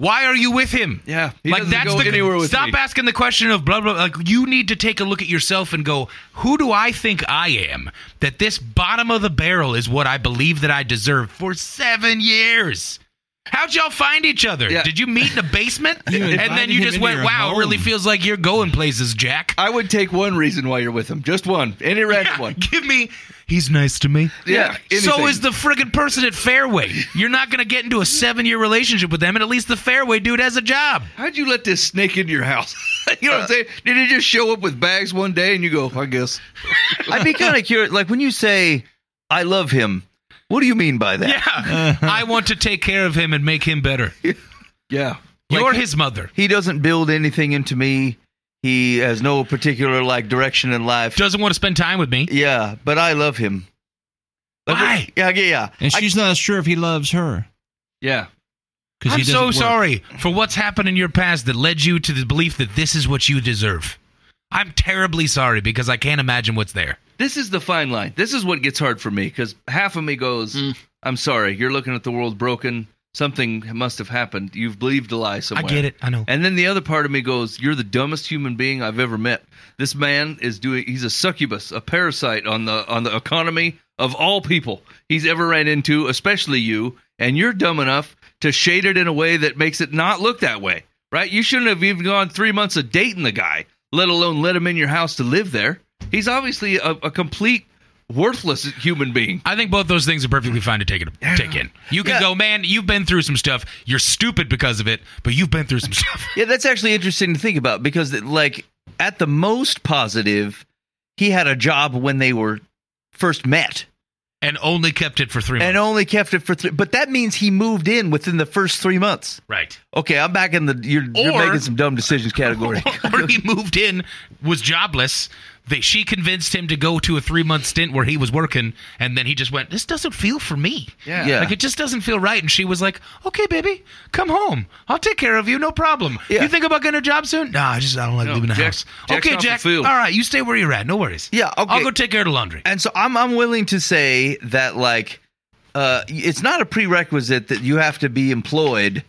Why are you with him? Yeah, he like that's the stop me. asking the question of blah blah. Like you need to take a look at yourself and go, who do I think I am? That this bottom of the barrel is what I believe that I deserve for seven years. How'd y'all find each other? Yeah. Did you meet in a basement? And then you just went, your wow, it really feels like you're going places, Jack. I would take one reason why you're with him. Just one. Any random one. Give me. He's nice to me. Yeah. So is the friggin' person at Fareway. You're not going to get into a seven year relationship with them, and at least the Fareway dude has a job. How'd you let this snake into your house? you know what I'm uh, saying? Did he just show up with bags one day and you go, I guess. I'd be kind of curious. Like when you say, "I love him," what do you mean by that? Yeah. I want to take care of him and make him better. Yeah. You're his mother. He doesn't build anything into me. He has no particular like direction in life. Doesn't want to spend time with me. yeah, but I love him. Like, Why? Yeah, yeah, yeah. And she's not sure if he loves her. Yeah. Because I'm he so work. sorry for what's happened in your past that led you to the belief that this is what you deserve. I'm terribly sorry because I can't imagine what's there. This is the fine line. This is what gets hard for me because half of me goes, mm. I'm sorry. You're looking at the world broken. Something must have happened. You've believed a lie somewhere. I get it. I know. And then the other part of me goes, "You're the dumbest human being I've ever met. This man is doing. He's a succubus, a parasite on the on the economy of all people he's ever ran into, especially you. And you're dumb enough to shade it in a way that makes it not look that way, right? You shouldn't have even gone three months of dating the guy, let alone let him in your house to live there. He's obviously a, a complete worthless human being. I think both those things are perfectly fine to take it take in. You can Yeah. go, man. You've been through some stuff. You're stupid because of it, but you've been through some stuff. Yeah, that's actually interesting to think about because, like, at the most positive, he had a job when they were first met and only kept it for three months. and only kept it for three. But that means he moved in within the first three months. right. Okay, I'm back in the you're, you're making some dumb decisions category. or he moved in, was jobless. They, she convinced him to go to a three month stint where he was working, and then he just went, "This doesn't feel for me. Yeah. Yeah. like it just doesn't feel right." And she was like, "Okay, baby, come home. I'll take care of you, no problem. Yeah. You think about getting a job soon? Nah, I just I don't like No, leaving the Jack's- house. Jack's okay, Jack. All right, you stay where you're at. No worries. Yeah, okay. I'll go take care of the laundry. and so I'm I'm willing to say that like uh, it's not a prerequisite that you have to be employed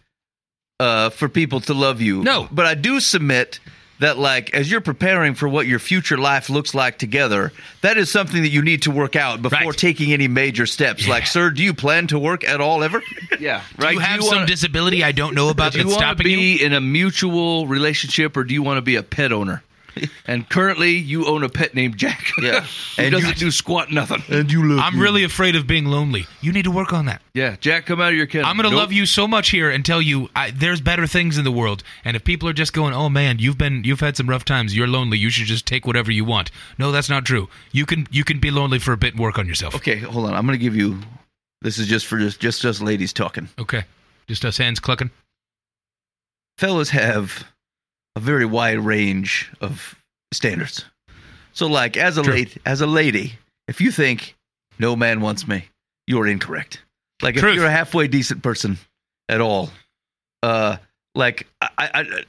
uh, for people to love you. No. but I do submit that like as you're preparing for what your future life looks like together, that is something that you need to work out before Right. taking any major steps. Like, sir, do you plan to work at all ever? Yeah, Right. Do right. you have do some wanna, disability I don't know about do you that's want to stopping you? be in a mutual relationship, or do you want to be a pet owner? And currently, you own a pet named Jack. Yeah. who And doesn't you- do squat nothing. And you look. I'm really afraid of being lonely. You need to work on that. Yeah, Jack, come out of your kennel. I'm going to Nope. love you so much here and tell you I, there's better things in the world. And if people are just going, "Oh man, you've been you've had some rough times. You're lonely. You should just take whatever you want." No, that's not true. You can you can be lonely for a bit and work on yourself. Okay, hold on. I'm going to give you. This is just for just just us ladies talking. Okay. Just us hands clucking. fellas have a very wide range of standards. So, like as a True. lady, as a lady, if you think no man wants me, you are incorrect. Like if you're a halfway decent person at all, uh, like I, I, I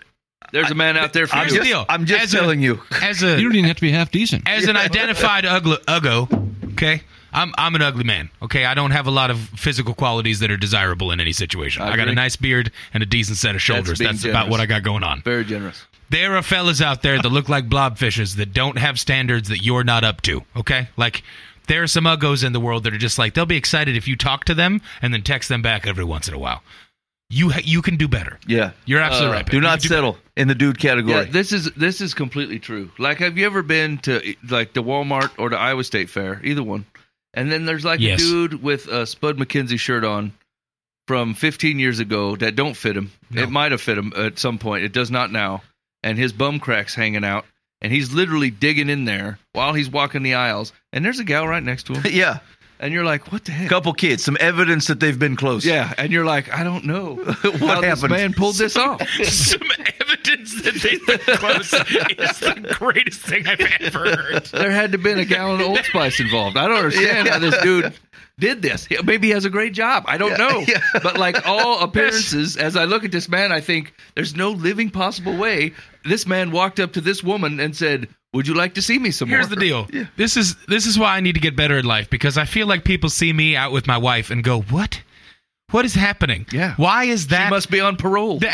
There's a man out there for I'm you. just, deal. I'm just As a- telling you. As a You don't even have to be half decent. as an identified ugly uggo, okay? I'm I'm an ugly man. Okay, I don't have a lot of physical qualities that are desirable in any situation. I I, got a nice beard and a decent set of shoulders. being That's, about what I got going on. Very generous. There are fellas out there that look like blobfishes that don't have standards that you're not up to. Okay, like there are some uggos in the world that are just like they'll be excited if you talk to them and then text them back every once in a while. You ha- you can do better. Yeah, You're absolutely Uh, right. do You not can settle in the dude category. Yeah, this is this is completely true. Like, have you ever been to like the Walmart or the Iowa State Fair? Either one. And then there's like Yes. a dude with a Spud MacKenzie shirt on from 15 years ago that don't fit him. No. It might have fit him at some point. It does not now. And his bum cracks hanging out, and he's literally digging in there while he's walking the aisles. And there's a gal right next to him, yeah, and you're like, "What the heck?" couple kids, some evidence that they've been close. Yeah, and you're like, "I don't know What how this happened? man pulled this off." some evidence that they've been close is the greatest thing I've ever heard. there had to have been a gallon of Old Spice involved. I don't understand how this dude did this. Maybe he has a great job. I don't know. yeah. But like all appearances, as I look at this man, I think there's no living possible way this man walked up to this woman and said, "Would you like to see me some more? Here's more?" the deal. This is this is why I need to get better in life because I feel like people see me out with my wife and go, "What? What is happening? Yeah. Why is that? He must be on parole. what,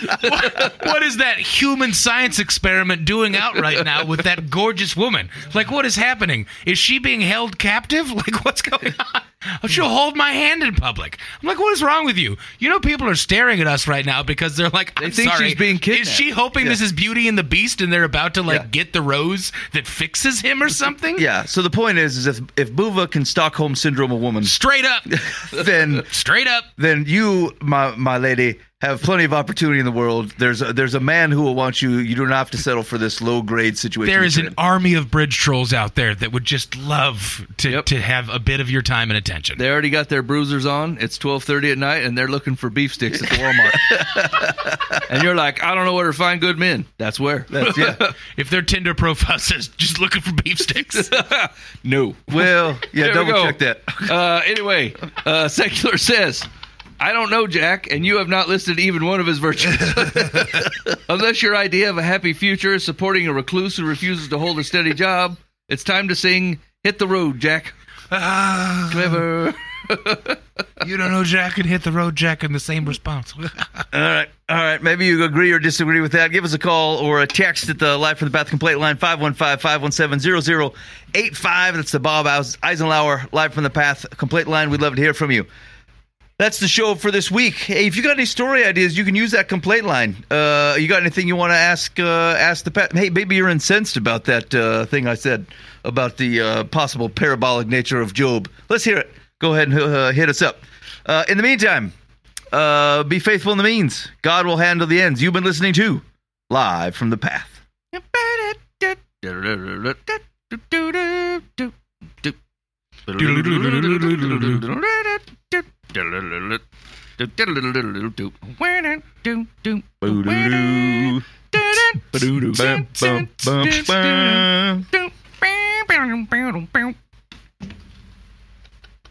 what- what is that human science experiment doing out right now with that gorgeous woman? Like, what is happening? Is she being held captive? Like, what's going on? She'll hold my hand in public. I'm like, what is wrong with you? You know, people are staring at us right now because they're like, I'm think sorry. she's being kidnapped. Is she hoping this is Beauty and the Beast and they're about to like Yeah. get the rose that fixes him or something? yeah. So the point is, is if if Buva can Stockholm syndrome a woman, Straight up. then Straight up. then you, my my lady, have plenty of opportunity in the world. There's a, there's a man who will want you. You don't have to settle for this low grade situation. There that is you're an army of bridge trolls out there that would just love to, Yep. to have a bit of your time and attention. They already got their bruisers on. It's 12:30 at night, and they're looking for beef sticks at the Walmart. and you're like, I don't know where to find good men. That's where. That's, yeah. If their Tinder profile says just looking for beef sticks, no. Well, yeah. There we double go. check that. Uh, anyway, uh, secular says, I don't know, Jack, and you have not listed even one of his virtues. Unless your idea of a happy future is supporting a recluse who refuses to hold a steady job, it's time to sing "Hit the Road, Jack." Ah. Clever. you don't know Jack and hit the road Jack in the same response. All right. All right. Maybe you agree or disagree with that. Give us a call or a text at the Live from the Path Complaint line 515-517-0085. That's the Bob Eis- Eisenhower Live from the Path Complaint line. We'd love to hear from you. That's the show for this week. Hey, if you got any story ideas, you can use that complaint line. Uh, you got anything you want to ask? Uh, ask the Pat. Hey, maybe you're incensed about that uh, thing I said about the uh, possible parabolic nature of Job. Let's hear it. Go ahead and uh, hit us up. Uh, in the meantime, be faithful in the means. God will handle the ends. You've been listening to Live from the Path. Boo-doo. Bum, bum, bum, bum.